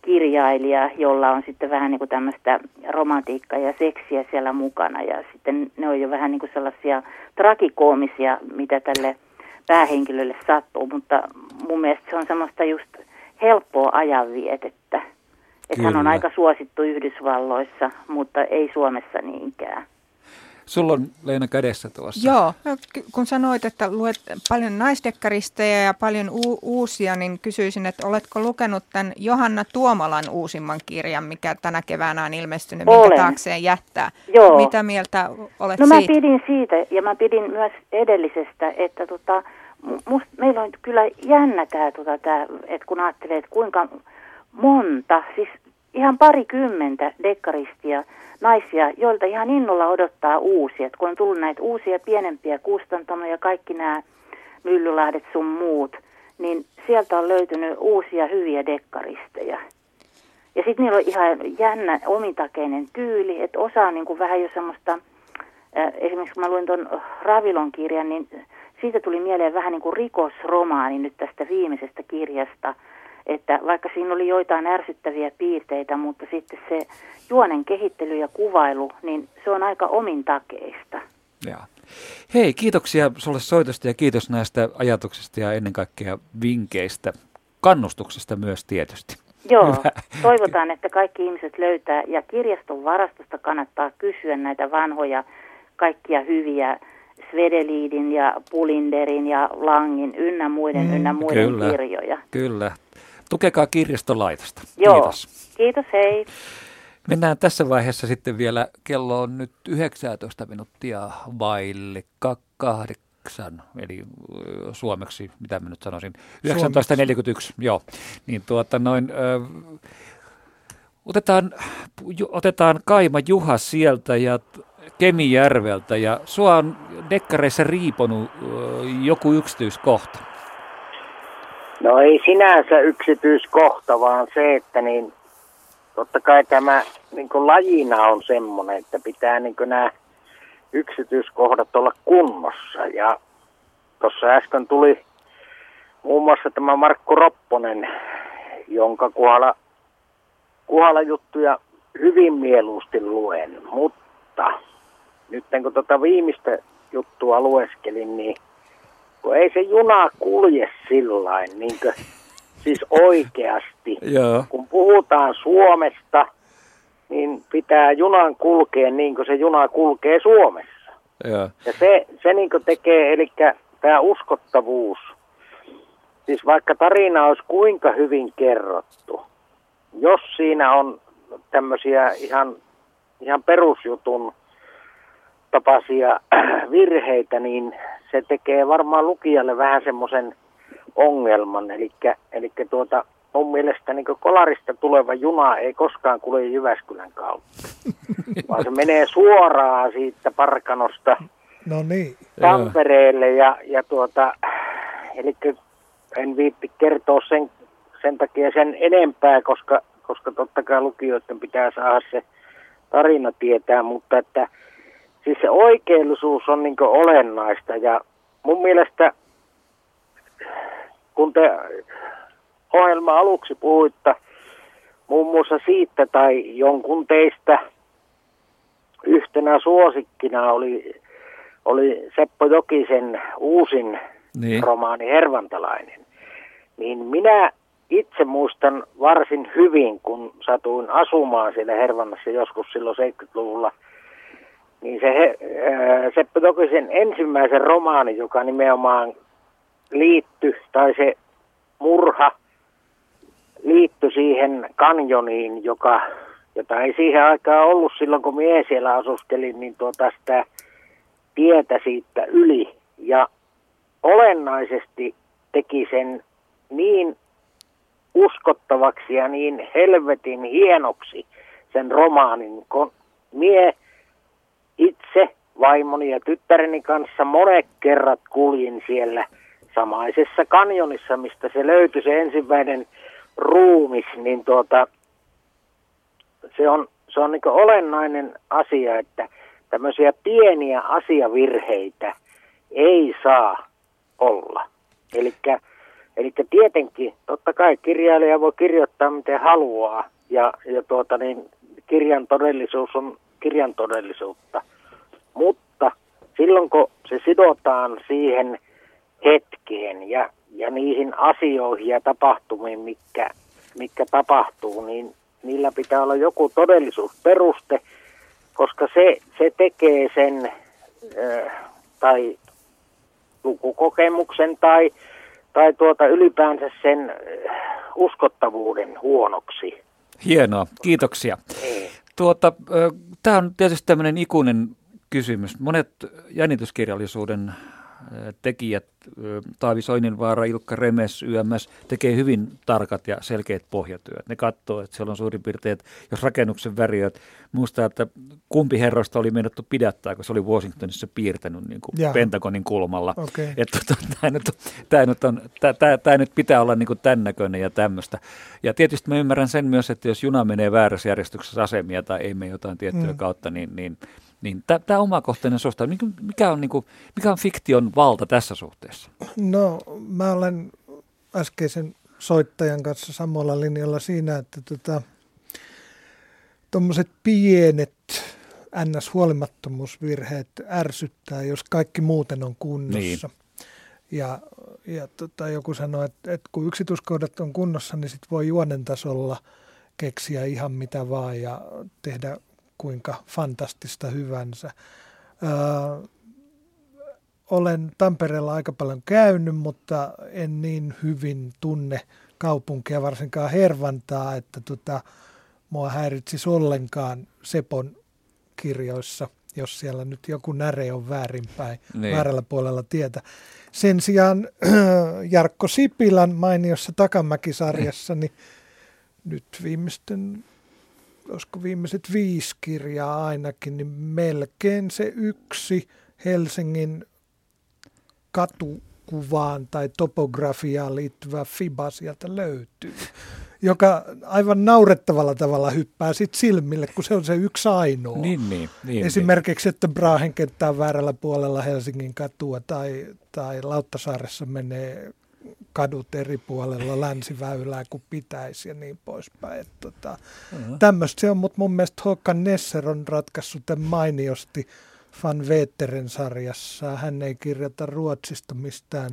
kirjailija, jolla on sitten vähän niin kuin tämmöistä romantiikkaa ja seksiä siellä mukana. Ja sitten ne on jo vähän niin kuin sellaisia trakikoomisia, mitä tälle päähenkilölle sattuu, mutta mun mielestä se on semmoista just helppoa ajanvietettä. Että hän on aika suosittu Yhdysvalloissa, mutta ei Suomessa niinkään. Sulla on Leena kädessä tuossa. Joo, no, kun sanoit, että luet paljon naisdekkaristeja ja paljon u- uusia, niin kysyisin, että oletko lukenut tämän Johanna Tuomalan uusimman kirjan, mikä tänä keväänä on ilmestynyt, Olen. minkä taakseen jättää. Joo. Mitä mieltä olet no, siitä? mä pidin siitä ja mä pidin myös edellisestä, että tota, must, meillä on kyllä jännä tämä, tota, tää, että kun ajattelee, että kuinka monta, siis ihan parikymmentä dekkaristia, naisia, joilta ihan innolla odottaa uusia. Kun on tullut näitä uusia pienempiä kustantamoja, kaikki nämä Myllylahdet sun muut, niin sieltä on löytynyt uusia hyviä dekkaristeja. Ja sitten niillä on ihan jännä omitakeinen tyyli, että osa on niin kuin vähän jo semmoista, esimerkiksi kun mä luin tuon Ravilon kirjan, niin siitä tuli mieleen vähän niin kuin rikosromaani nyt tästä viimeisestä kirjasta – että vaikka siinä oli joitain ärsyttäviä piirteitä, mutta sitten se juonen kehittely ja kuvailu, niin se on aika omintakeista. Ja. Hei, kiitoksia sulle soitosta ja kiitos näistä ajatuksista ja ennen kaikkea vinkkeistä, kannustuksesta myös tietysti. Joo, Hyvä. toivotaan, että kaikki ihmiset löytää ja kirjaston varastosta kannattaa kysyä näitä vanhoja, kaikkia hyviä Svedeliidin ja Pulinderin ja Langin ynnä muiden mm, ynnä muiden kyllä, kirjoja. Kyllä, Tukekaa kirjastolaitosta. Joo. Kiitos. Kiitos, hei. Mennään tässä vaiheessa sitten vielä, kello on nyt 19 minuuttia vaille kahdeksan, eli suomeksi, mitä mä nyt sanoisin, 19.41, joo. Niin tuota noin, ö, otetaan, otetaan Kaima Juha sieltä ja Kemijärveltä ja sua on dekkareissa riiponut ö, joku yksityiskohta. No ei sinänsä yksityiskohta, vaan se, että niin totta kai tämä niin lajina on semmoinen, että pitää niin nämä yksityiskohdat olla kunnossa. Ja tuossa äsken tuli muun muassa tämä Markku Ropponen, jonka kohdalla, kohdalla juttuja hyvin mieluusti luen. Mutta nyt kun tuota viimeistä juttua lueskelin, niin kun ei se juna kulje sillain, niin kuin, siis oikeasti. Joo. Kun puhutaan Suomesta niin pitää junan kulkea niin kuin se juna kulkee Suomessa. Ja, Ja se, se niin tekee, eli tämä uskottavuus, siis vaikka tarina olisi kuinka hyvin kerrottu, jos siinä on tämmöisiä ihan, ihan perusjutun tapaisia virheitä, niin se tekee varmaan lukijalle vähän semmoisen ongelman. Eli, eli tuota, mun mielestä niin kolarista tuleva juna ei koskaan kulje Jyväskylän kautta, vaan se menee suoraan siitä Parkanosta No niin. Tampereelle ja, ja tuota, eli en viitti kertoa sen, sen takia sen enempää, koska, koska totta kai lukijoiden pitää saada se tarina tietää, mutta että siis se oikeellisuus on niin olennaista ja mun mielestä kun te ohjelma aluksi puhuitte muun muassa siitä tai jonkun teistä yhtenä suosikkina oli, oli Seppo Jokisen uusin Niin. romaani Hervantalainen, niin minä itse muistan varsin hyvin, kun satuin asumaan siellä Hervannassa joskus silloin 70-luvulla, niin se he, Seppo Jokisen ensimmäisen romaani, joka nimenomaan liittyi, tai se murha liittyi siihen kanjoniin, joka, jota ei siihen aikaan ollut silloin, kun mie siellä asustelin, niin tuota sitä tietä siitä yli. Ja olennaisesti teki sen niin uskottavaksi ja niin helvetin hienoksi sen romaanin, kun mie itse vaimoni ja tyttäreni kanssa monet kerrat kuljin siellä samaisessa kanjonissa, mistä se löytyi se ensimmäinen ruumis, niin tuota, se on, se on niin olennainen asia, että tämmöisiä pieniä asiavirheitä ei saa olla. Eli tietenkin, totta kai kirjailija voi kirjoittaa miten haluaa, ja, ja tuota niin, kirjan todellisuus on kirjan todellisuutta. Mutta silloin kun se sidotaan siihen hetkeen ja, ja niihin asioihin ja tapahtumiin, mikä, mikä tapahtuu, niin niillä pitää olla joku todellisuusperuste, koska se, se tekee sen äh, tai lukukokemuksen tai, tai tuota ylipäänsä sen uskottavuuden huonoksi. Hienoa, kiitoksia. Tuota, Tämä on tietysti tämmöinen ikuinen kysymys. Monet jännityskirjallisuuden tekijät, Taavi Soininvaara, Ilkka Remes, YMS, tekee hyvin tarkat ja selkeät pohjatyöt. Ne katsoo, että siellä on suurin piirtein, että jos rakennuksen väriöt, muistaa, että kumpi herroista oli meinattu pidättää, kun se oli Washingtonissa piirtänyt niin kuin. Pentagonin kulmalla. Okei. Että tota, tämä nyt, tämä nyt, on, tämä, tämä nyt pitää olla niin kuin tämän näköinen ja tämmöistä. Ja tietysti mä ymmärrän sen myös, että jos juna menee väärässä järjestyksessä asemia tai ei mene jotain tiettyä Mm. kautta, niin, niin, niin tämä, omakohtainen suhta, mikä, on, niin kuin, mikä on fiktion valta tässä suhteessa? No, mä olen äskeisen soittajan kanssa samalla linjalla siinä, että tota, tuommoiset pienet NS-huolimattomuusvirheet ärsyttää, jos kaikki muuten on kunnossa. Ja, ja tota, joku sanoi, että, että kun yksityiskohdat on kunnossa, niin sit voi juonen tasolla keksiä ihan mitä vaan ja tehdä kuinka fantastista hyvänsä. Öö, olen Tampereella aika paljon käynyt, mutta en niin hyvin tunne kaupunkia, varsinkaan Hervantaa, että tota, mua häiritsisi ollenkaan Sepon kirjoissa, jos siellä nyt joku näre on väärinpäin, Niin. väärällä puolella tietä. Sen sijaan Jarkko Sipilän mainiossa Takamäki-sarjassa, niin nyt viimeisten, olisiko viimeiset viisi kirjaa ainakin, niin melkein se yksi Helsingin katukuvaan tai topografiaan liittyvä FIBA sieltä löytyy, joka aivan naurettavalla tavalla hyppää sit silmille, kun se on se yksi ainoa. Niin, niin, niin, Esimerkiksi, että Brahen kenttä on väärällä puolella Helsingin katua tai, tai Lauttasaaressa menee kadut eri puolella länsiväylää kuin pitäisi ja niin poispäin. Et Tota, Mhm. Tämmöistä se on, mutta mun mielestä Håkan Nesser on ratkaissut tämän mainiosti Van Veteren sarjassa. Hän ei kirjoita Ruotsista mistään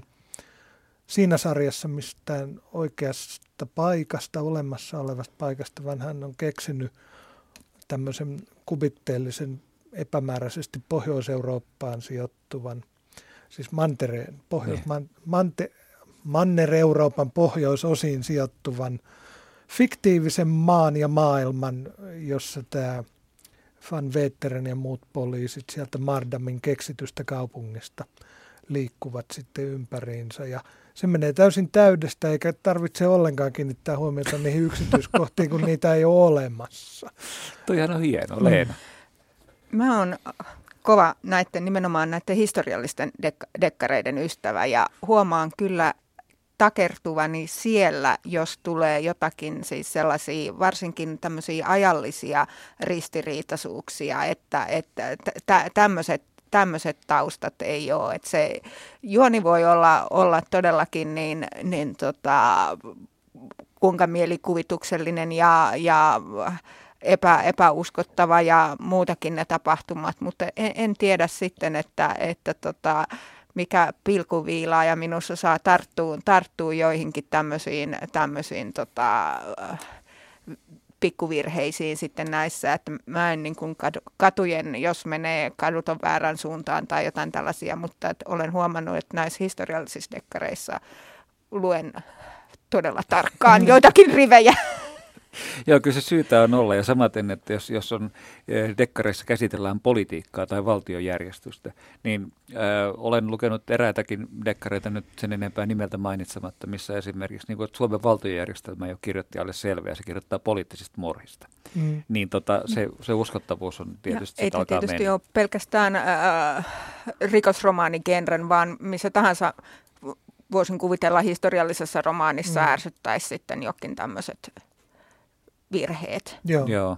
siinä sarjassa mistään oikeasta paikasta, olemassa olevasta paikasta, vaan hän on keksinyt tämmöisen kuvitteellisen epämääräisesti Pohjois-Eurooppaan sijoittuvan, siis mantereen, pohjois, niin. man, mante, Manner-Euroopan pohjoisosiin sijoittuvan fiktiivisen maan ja maailman, jossa tämä Van Vetteren ja muut poliisit sieltä Mardamin keksitystä kaupungista liikkuvat sitten ympäriinsä. Ja se menee täysin täydestä, eikä tarvitse ollenkaan kiinnittää huomiota niihin yksityiskohtiin, kun niitä ei ole olemassa. Toihan on hieno, mm. Leena. Mä oon kova näiden, nimenomaan näiden historiallisten dek- dekkareiden ystävä ja huomaan kyllä takertuvani siellä, jos tulee jotakin siis sellaisia varsinkin tämmöisiä ajallisia ristiriitaisuuksia, että, että tämmöiset tämmöiset taustat ei ole. Että se juoni voi olla, olla todellakin niin, niin tota, kuinka mielikuvituksellinen ja, ja epä, epäuskottava ja muutakin ne tapahtumat, mutta en, en tiedä sitten, että, että tota, mikä pilkuviilaa ja minussa saa tarttua, tarttua joihinkin tämmöisiin, tämmöisiin tota, pikkuvirheisiin sitten näissä, että mä en niin kuin katujen, jos menee kadut on väärän suuntaan tai jotain tällaisia, mutta että olen huomannut, että näissä historiallisissa dekkareissa luen todella tarkkaan joitakin rivejä. Joo, kyllä se syytä on olla. Ja samaten, että jos, jos on eh, dekkareissa käsitellään politiikkaa tai valtiojärjestystä, niin äh, olen lukenut eräitäkin dekkareita nyt sen enempää nimeltä mainitsematta, missä esimerkiksi niin kuin, että Suomen valtiojärjestelmä jo kirjoitti alle selviä, se kirjoittaa poliittisista morhista. Mm. Niin tota, se, se uskottavuus on tietysti no, Ei tietysti mennä. ole pelkästään äh, rikosromaanigenren, vaan missä tahansa voisin kuvitella historiallisessa romaanissa mm. ärsyttäisi sitten jokin tämmöiset virheet. Joo. Joo.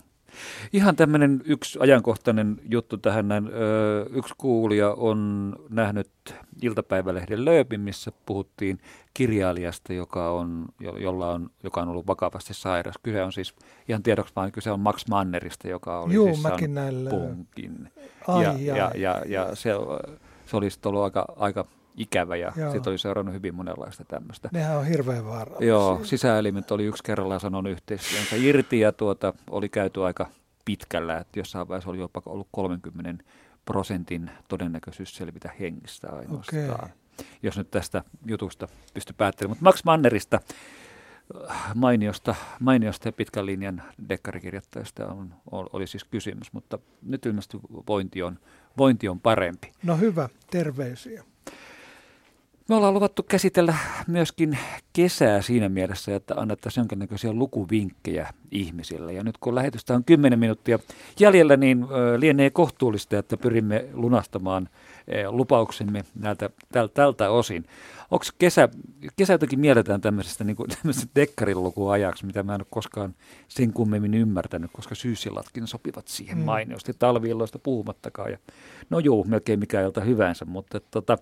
Ihan tämmöinen yksi ajankohtainen juttu tähän näin. Yksi kuulija on nähnyt iltapäivälehden Lööpin, missä puhuttiin kirjailijasta, joka on, jolla on, joka on ollut vakavasti sairas. Kyse on siis, ihan tiedoksi vaan, kyse on Max Mannerista, joka oli Juu, siis mäkin näillä. punkin. Ai, ja, ja, ja, ja, ja se, se olisi ollut aika, aika ikävä ja siitä oli seurannut hyvin monenlaista tämmöistä. Nehän on hirveän vaarallisia. Joo, sisäelimet oli yksi kerrallaan sanonut yhteistyönsä irti ja tuota, oli käyty aika pitkällä, että jossain vaiheessa oli jopa ollut 30 prosentin todennäköisyys selvitä hengistä ainoastaan. Okay. Jos nyt tästä jutusta pysty päättelemään. Mutta Max Mannerista, mainiosta, mainiosta ja pitkän linjan dekkarikirjoittajasta on, oli siis kysymys, mutta nyt ilmeisesti vointi on, vointi on parempi. No hyvä, terveisiä. Me ollaan luvattu käsitellä myöskin kesää siinä mielessä, että annettaisiin jonkinnäköisiä lukuvinkkejä ihmisille. Ja nyt kun lähetystä on 10 minuuttia jäljellä, niin lienee kohtuullista, että pyrimme lunastamaan lupauksemme näiltä, tältä osin. Onko kesä, kesä jotenkin mielletään tämmöisestä, niin kuin, tämmöisestä dekkarilukuajaksi, mitä mä en ole koskaan sen kummemmin ymmärtänyt, koska syysilatkin sopivat siihen mm. mainiosti, talviilloista puhumattakaan. Ja, no juu, melkein mikä ilta hyvänsä, mutta tota,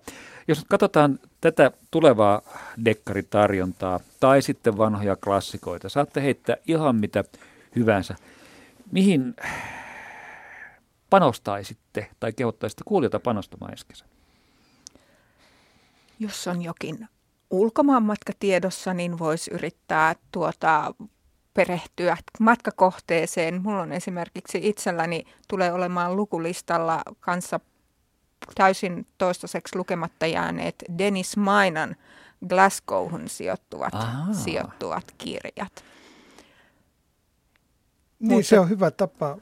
jos katsotaan tätä tulevaa dekkaritarjontaa tai sitten vanhoja klassikoita, saatte heittää ihan mitä hyvänsä. Mihin panostaisitte tai kehottaisitte kuulijoita panostamaan ensi kesänä? jos on jokin ulkomaanmatka tiedossa, niin voisi yrittää tuota, perehtyä matkakohteeseen. Mulla on esimerkiksi itselläni tulee olemaan lukulistalla kanssa täysin toistaiseksi lukematta jääneet Dennis Mainan Glasgowhun sijoittuvat, sijoittuvat kirjat. Niin, Mutta, se on hyvä tapa,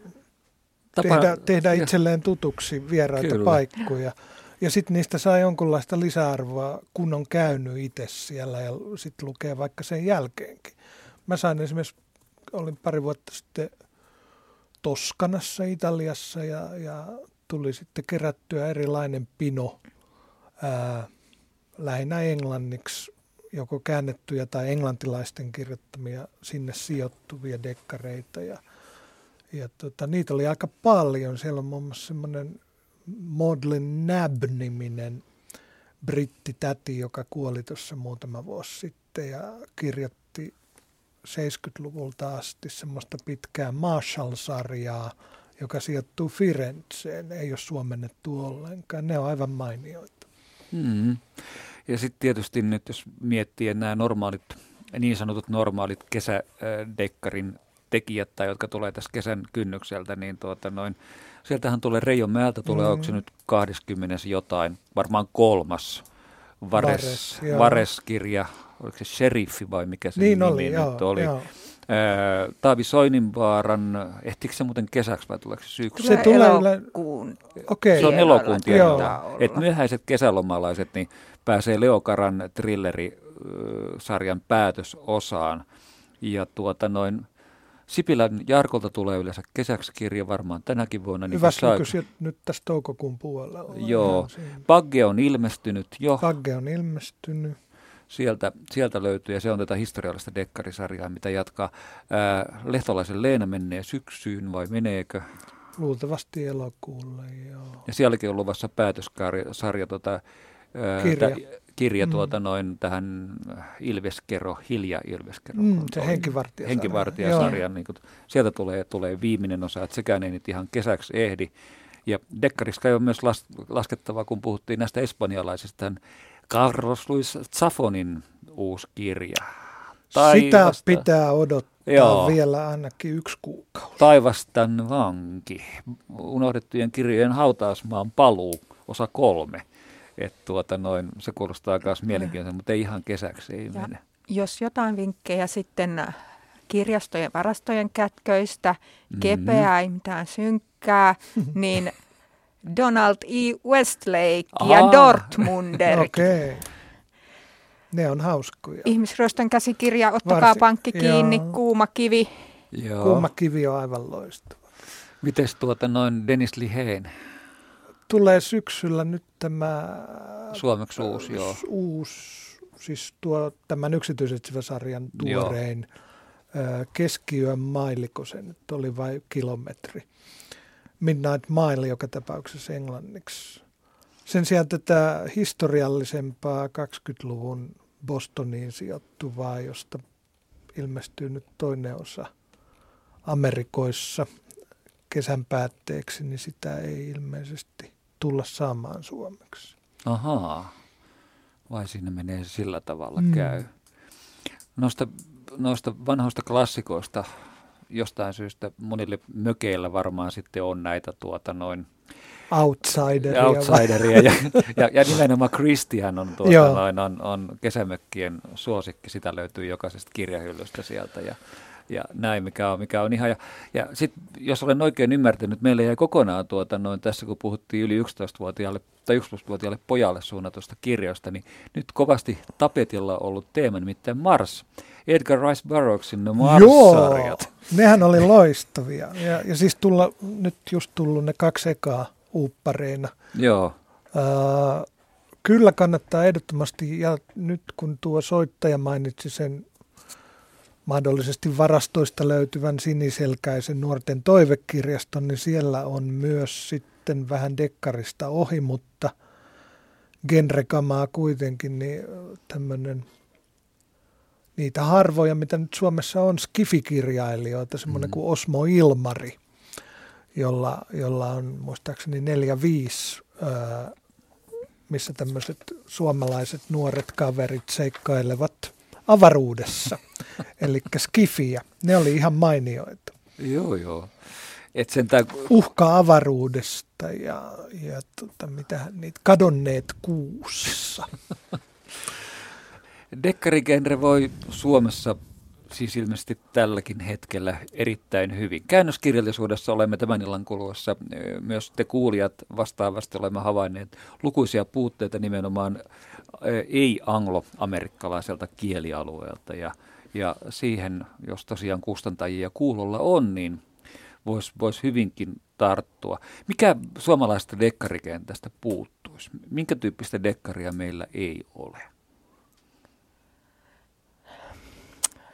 tapa tehdä, tehdä itselleen tutuksi vieraita Kyllä. paikkoja. Ja sitten niistä saa jonkunlaista lisäarvoa, kun on käynyt itse siellä ja sitten lukee vaikka sen jälkeenkin. Mä sain esimerkiksi, olin pari vuotta sitten Toskanassa Italiassa ja, ja tuli sitten kerättyä erilainen pino ää, lähinnä englanniksi, joko käännettyjä tai englantilaisten kirjoittamia sinne sijoittuvia dekkareita. Ja, ja tota, niitä oli aika paljon. Siellä on muun muassa semmoinen Maudlin Nab-niminen brittitäti, joka kuoli tuossa muutama vuosi sitten ja kirjoitti 70-luvulta asti semmoista pitkää Marshall-sarjaa, joka sijoittuu Firenzeen. Ei ole suomennettu ollenkaan. Ne on aivan mainioita. Mm. Ja sitten tietysti nyt, jos miettii nämä normaalit, niin sanotut normaalit kesädekkarin tekijät tai jotka tulee tässä kesän kynnykseltä, niin tuota noin, sieltähän tulee Reijo Määltä, tulee, mm. onko se nyt 20 jotain, varmaan kolmas Vares, Vares, Vares-kirja, oliko se Sheriffi vai mikä se niin nimi oli, nyt joo, oli. Joo. Taavi Soininvaaran, ehtikö se muuten kesäksi vai tuleeko se syksyllä? Se tulee elokuun. Okay. Se on elokuun tiedä. Että myöhäiset kesälomalaiset niin pääsee Leokaran thrillerisarjan päätösosaan. Ja tuota noin, Sipilän Jarkolta tulee yleensä kesäksi kirja varmaan tänäkin vuonna. Niin Hyvä saa... nyt tässä toukokuun puolella. Joo. Pagge on ilmestynyt jo. Pagge on ilmestynyt sieltä, sieltä löytyy, ja se on tätä historiallista dekkarisarjaa, mitä jatkaa. Ää, Lehtolaisen Leena menee syksyyn, vai meneekö? Luultavasti elokuulle, joo. Ja sielläkin on luvassa päätössarja, tota, ää, kirja, tä, kirja mm. tuota, noin tähän Ilveskero, Hilja Ilveskero. Mm, se henkivartijasarja. Henkivartijasarja, niin kuin, sieltä tulee, tulee viimeinen osa, että sekään ei nyt ihan kesäksi ehdi. Ja Dekkariska on myös las, laskettava, kun puhuttiin näistä espanjalaisista, Carlos Luis Zafonin uusi kirja. Taivasta. Sitä pitää odottaa Joo. vielä ainakin yksi kuukausi. Taivastan vanki. Unohdettujen kirjojen hautausmaan paluu, osa kolme. Et tuota noin, se kuulostaa myös mielenkiintoista, mutta ei ihan kesäksi ei ja mene. Jos jotain vinkkejä sitten kirjastojen varastojen kätköistä, mm-hmm. kepeää, ei mitään synkkää, niin Donald E. Westlake Aha. ja Dortmunder. Okei. Okay. Ne on hauskoja. Ihmisryöstön käsikirja, ottakaa Varsi, pankki kiinni, joo. kuuma kivi. Joo. Kuuma kivi on aivan loistava. Mites tuota noin Dennis Liheen? Tulee syksyllä nyt tämä... Suomeksi uusi, joo. Uusi, siis tuo tämän yksityisetsivä-sarjan tuorein joo. keskiyön mailiko se nyt oli vai kilometri. Midnight Mile joka tapauksessa englanniksi. Sen sijaan tätä historiallisempaa 20-luvun Bostoniin sijoittuvaa, josta ilmestyy nyt toinen osa Amerikoissa kesän päätteeksi, niin sitä ei ilmeisesti tulla saamaan suomeksi. Ahaa, vai siinä menee sillä tavalla mm. käy. Noista, noista vanhoista klassikoista jostain syystä monille mökeillä varmaan sitten on näitä tuota noin outsideria. outsideria ja, ja, ja, nimenomaan Christian on, tuota noin, on, on kesämökkien suosikki, sitä löytyy jokaisesta kirjahyllystä sieltä ja, ja näin, mikä on, mikä on ihan. Ja, ja sitten, jos olen oikein ymmärtänyt, meille jäi kokonaan tuota noin tässä, kun puhuttiin yli 11-vuotiaalle tai 11-vuotiaalle pojalle suunnatusta kirjoista, niin nyt kovasti tapetilla ollut teema, nimittäin Mars. Edgar Rice Burroughsin ne Mars-sarjat. Joo, nehän oli loistavia. Ja, ja siis tulla, nyt just tullut ne kaksi ekaa uuppareina. Joo. Uh, kyllä kannattaa ehdottomasti, ja nyt kun tuo soittaja mainitsi sen mahdollisesti varastoista löytyvän siniselkäisen nuorten toivekirjaston, niin siellä on myös sitten vähän dekkarista ohi, mutta genrekamaa kuitenkin, niin tämmöinen niitä harvoja, mitä nyt Suomessa on, skifikirjailijoita, semmoinen mm. kuin Osmo Ilmari, jolla, jolla on muistaakseni neljä, viisi, missä tämmöiset suomalaiset nuoret kaverit seikkailevat avaruudessa, eli skifiä. Ne oli ihan mainioita. Joo, joo. Et sentään... Uhka avaruudesta ja, ja tota, mitä niitä kadonneet kuussa. Dekkarigenre voi Suomessa siis ilmeisesti tälläkin hetkellä erittäin hyvin. Käännöskirjallisuudessa olemme tämän illan kuluessa, myös te kuulijat vastaavasti olemme havainneet lukuisia puutteita nimenomaan ei-anglo-amerikkalaiselta kielialueelta ja, ja siihen, jos tosiaan kustantajia kuulolla on, niin voisi vois hyvinkin tarttua. Mikä suomalaista dekkarikentästä puuttuisi? Minkä tyyppistä dekkaria meillä ei ole?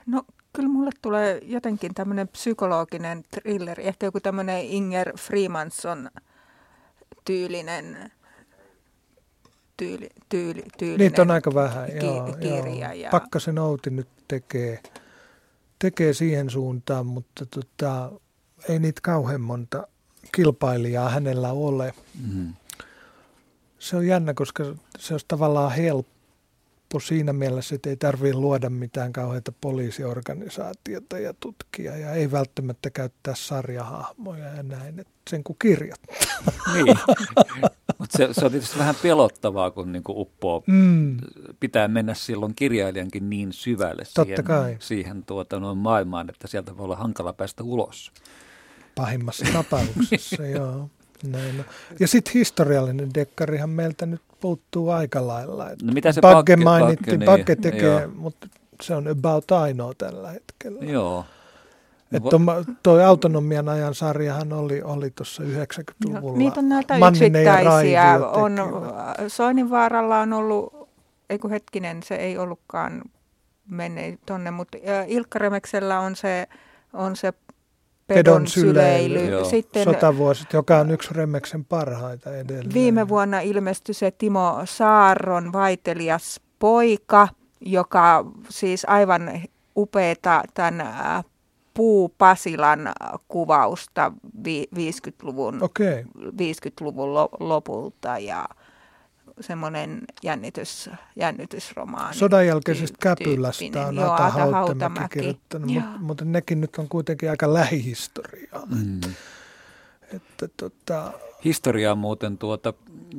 No kyllä mulle tulee jotenkin tämmöinen psykologinen thriller, ehkä joku tämmöinen Inger Freemanson tyylinen tyyli, tyyli, tyylinen Niitä on aika vähän, ki- joo, kirja. Joo. Ja... Pakkasen Outi nyt tekee, tekee siihen suuntaan, mutta tota, ei niitä kauhean monta kilpailijaa hänellä ole. Mm. Se on jännä, koska se olisi tavallaan helppo siinä mielessä, että ei tarvitse luoda mitään kauheita poliisiorganisaatiota ja tutkia ja ei välttämättä käyttää sarjahahmoja ja näin, että sen kun kirjat. Niin, mutta se, se on tietysti vähän pelottavaa, kun niinku uppoo, mm. pitää mennä silloin kirjailijankin niin syvälle Totta siihen, kai. siihen tuota, noin maailmaan, että sieltä voi olla hankala päästä ulos. Pahimmassa tapauksessa, joo. Näin. Ja sitten historiallinen dekkarihan meiltä nyt puuttuu aika lailla. No mitä se Bagge Bagge- mainittiin, Bagge niin, tekee, joo. mutta se on about ainoa tällä hetkellä. Joo. Että tuo autonomian ajan sarjahan oli, oli tuossa 90-luvulla. Niitä on näitä Manninen yksittäisiä. On, teki. Soininvaaralla on ollut, ei kun hetkinen, se ei ollutkaan mennyt tonne, mutta ä, Ilkka Remeksellä on se, on se pedon syleily. Joo. Sitten Sotavuosit, joka on yksi Remmeksen parhaita edelleen. viime vuonna ilmestyi se Timo Saarron vaitelias poika, joka siis aivan upeata tämän ä, puupasilan kuvausta vi- 50-luvun, Okei. 50-luvun lo- lopulta ja semmoinen jännitys, jännitysromaani. Sodan jälkeisestä tyy- Käpylästä on Joo, Ata Hautamäki kirjoittanut, mutta, mutta nekin nyt on kuitenkin aika lähihistoriaa. Mm. Että, tota, Historiaa muuten tuota,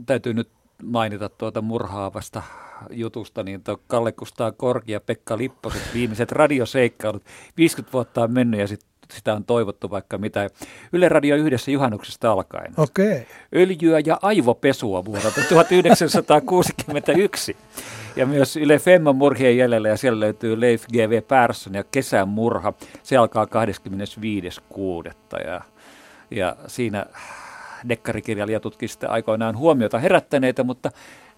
täytyy nyt mainita tuota murhaavasta jutusta, niin tuo Kalle Kustaa Korki ja Pekka Lipposet viimeiset radioseikkailut. 50 vuotta on mennyt ja sit, sitä on toivottu vaikka mitä. Yle Radio yhdessä juhannuksesta alkaen. Okei. Öljyä ja aivopesua vuodelta 1961. Ja myös Yle Femman murhien jäljellä ja siellä löytyy Leif G.V. Persson ja Kesän murha. Se alkaa 25.6. Ja, ja siinä dekkarikirjailija tutki sitten aikoinaan huomiota herättäneitä, mutta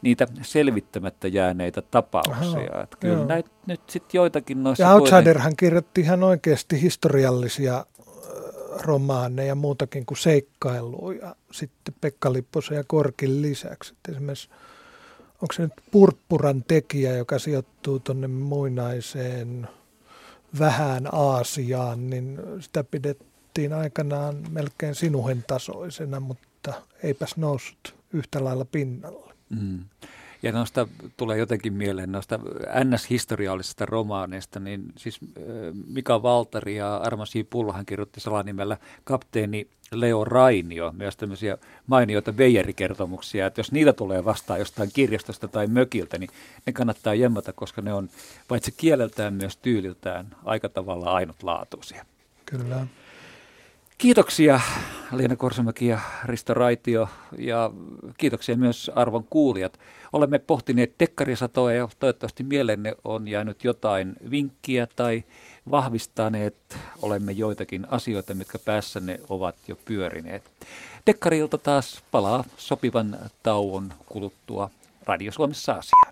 niitä selvittämättä jääneitä tapauksia. Aha, Että kyllä joo. näitä nyt sitten joitakin noissa... ja kuitenkin- Outsiderhan kirjoitti ihan oikeasti historiallisia äh, romaaneja muutakin kuin seikkailua ja sitten Pekka Lipposen ja Korkin lisäksi. Et esimerkiksi onko se nyt Purppuran tekijä, joka sijoittuu tuonne muinaiseen vähän Aasiaan, niin sitä pidettiin aikanaan melkein sinuhen tasoisena, mutta eipäs noussut yhtä lailla pinnalle. Mm. Ja noista tulee jotenkin mieleen noista NS-historiallisista romaaneista, niin siis Mika Valtari ja Arma J. Pullahan kirjoitti salanimellä kapteeni Leo Rainio, myös tämmöisiä mainioita veijerikertomuksia, että jos niitä tulee vastaan jostain kirjastosta tai mökiltä, niin ne kannattaa jemmata, koska ne on paitsi kieleltään myös tyyliltään aika tavalla ainutlaatuisia. Kyllä. Kiitoksia Leena Korsamäki ja Risto Raitio ja kiitoksia myös arvon kuulijat. Olemme pohtineet tekkarisatoa ja toivottavasti mielenne on jäänyt jotain vinkkiä tai vahvistaneet olemme joitakin asioita, mitkä päässänne ovat jo pyörineet. Tekkarilta taas palaa sopivan tauon kuluttua Radio Suomessa asiaan.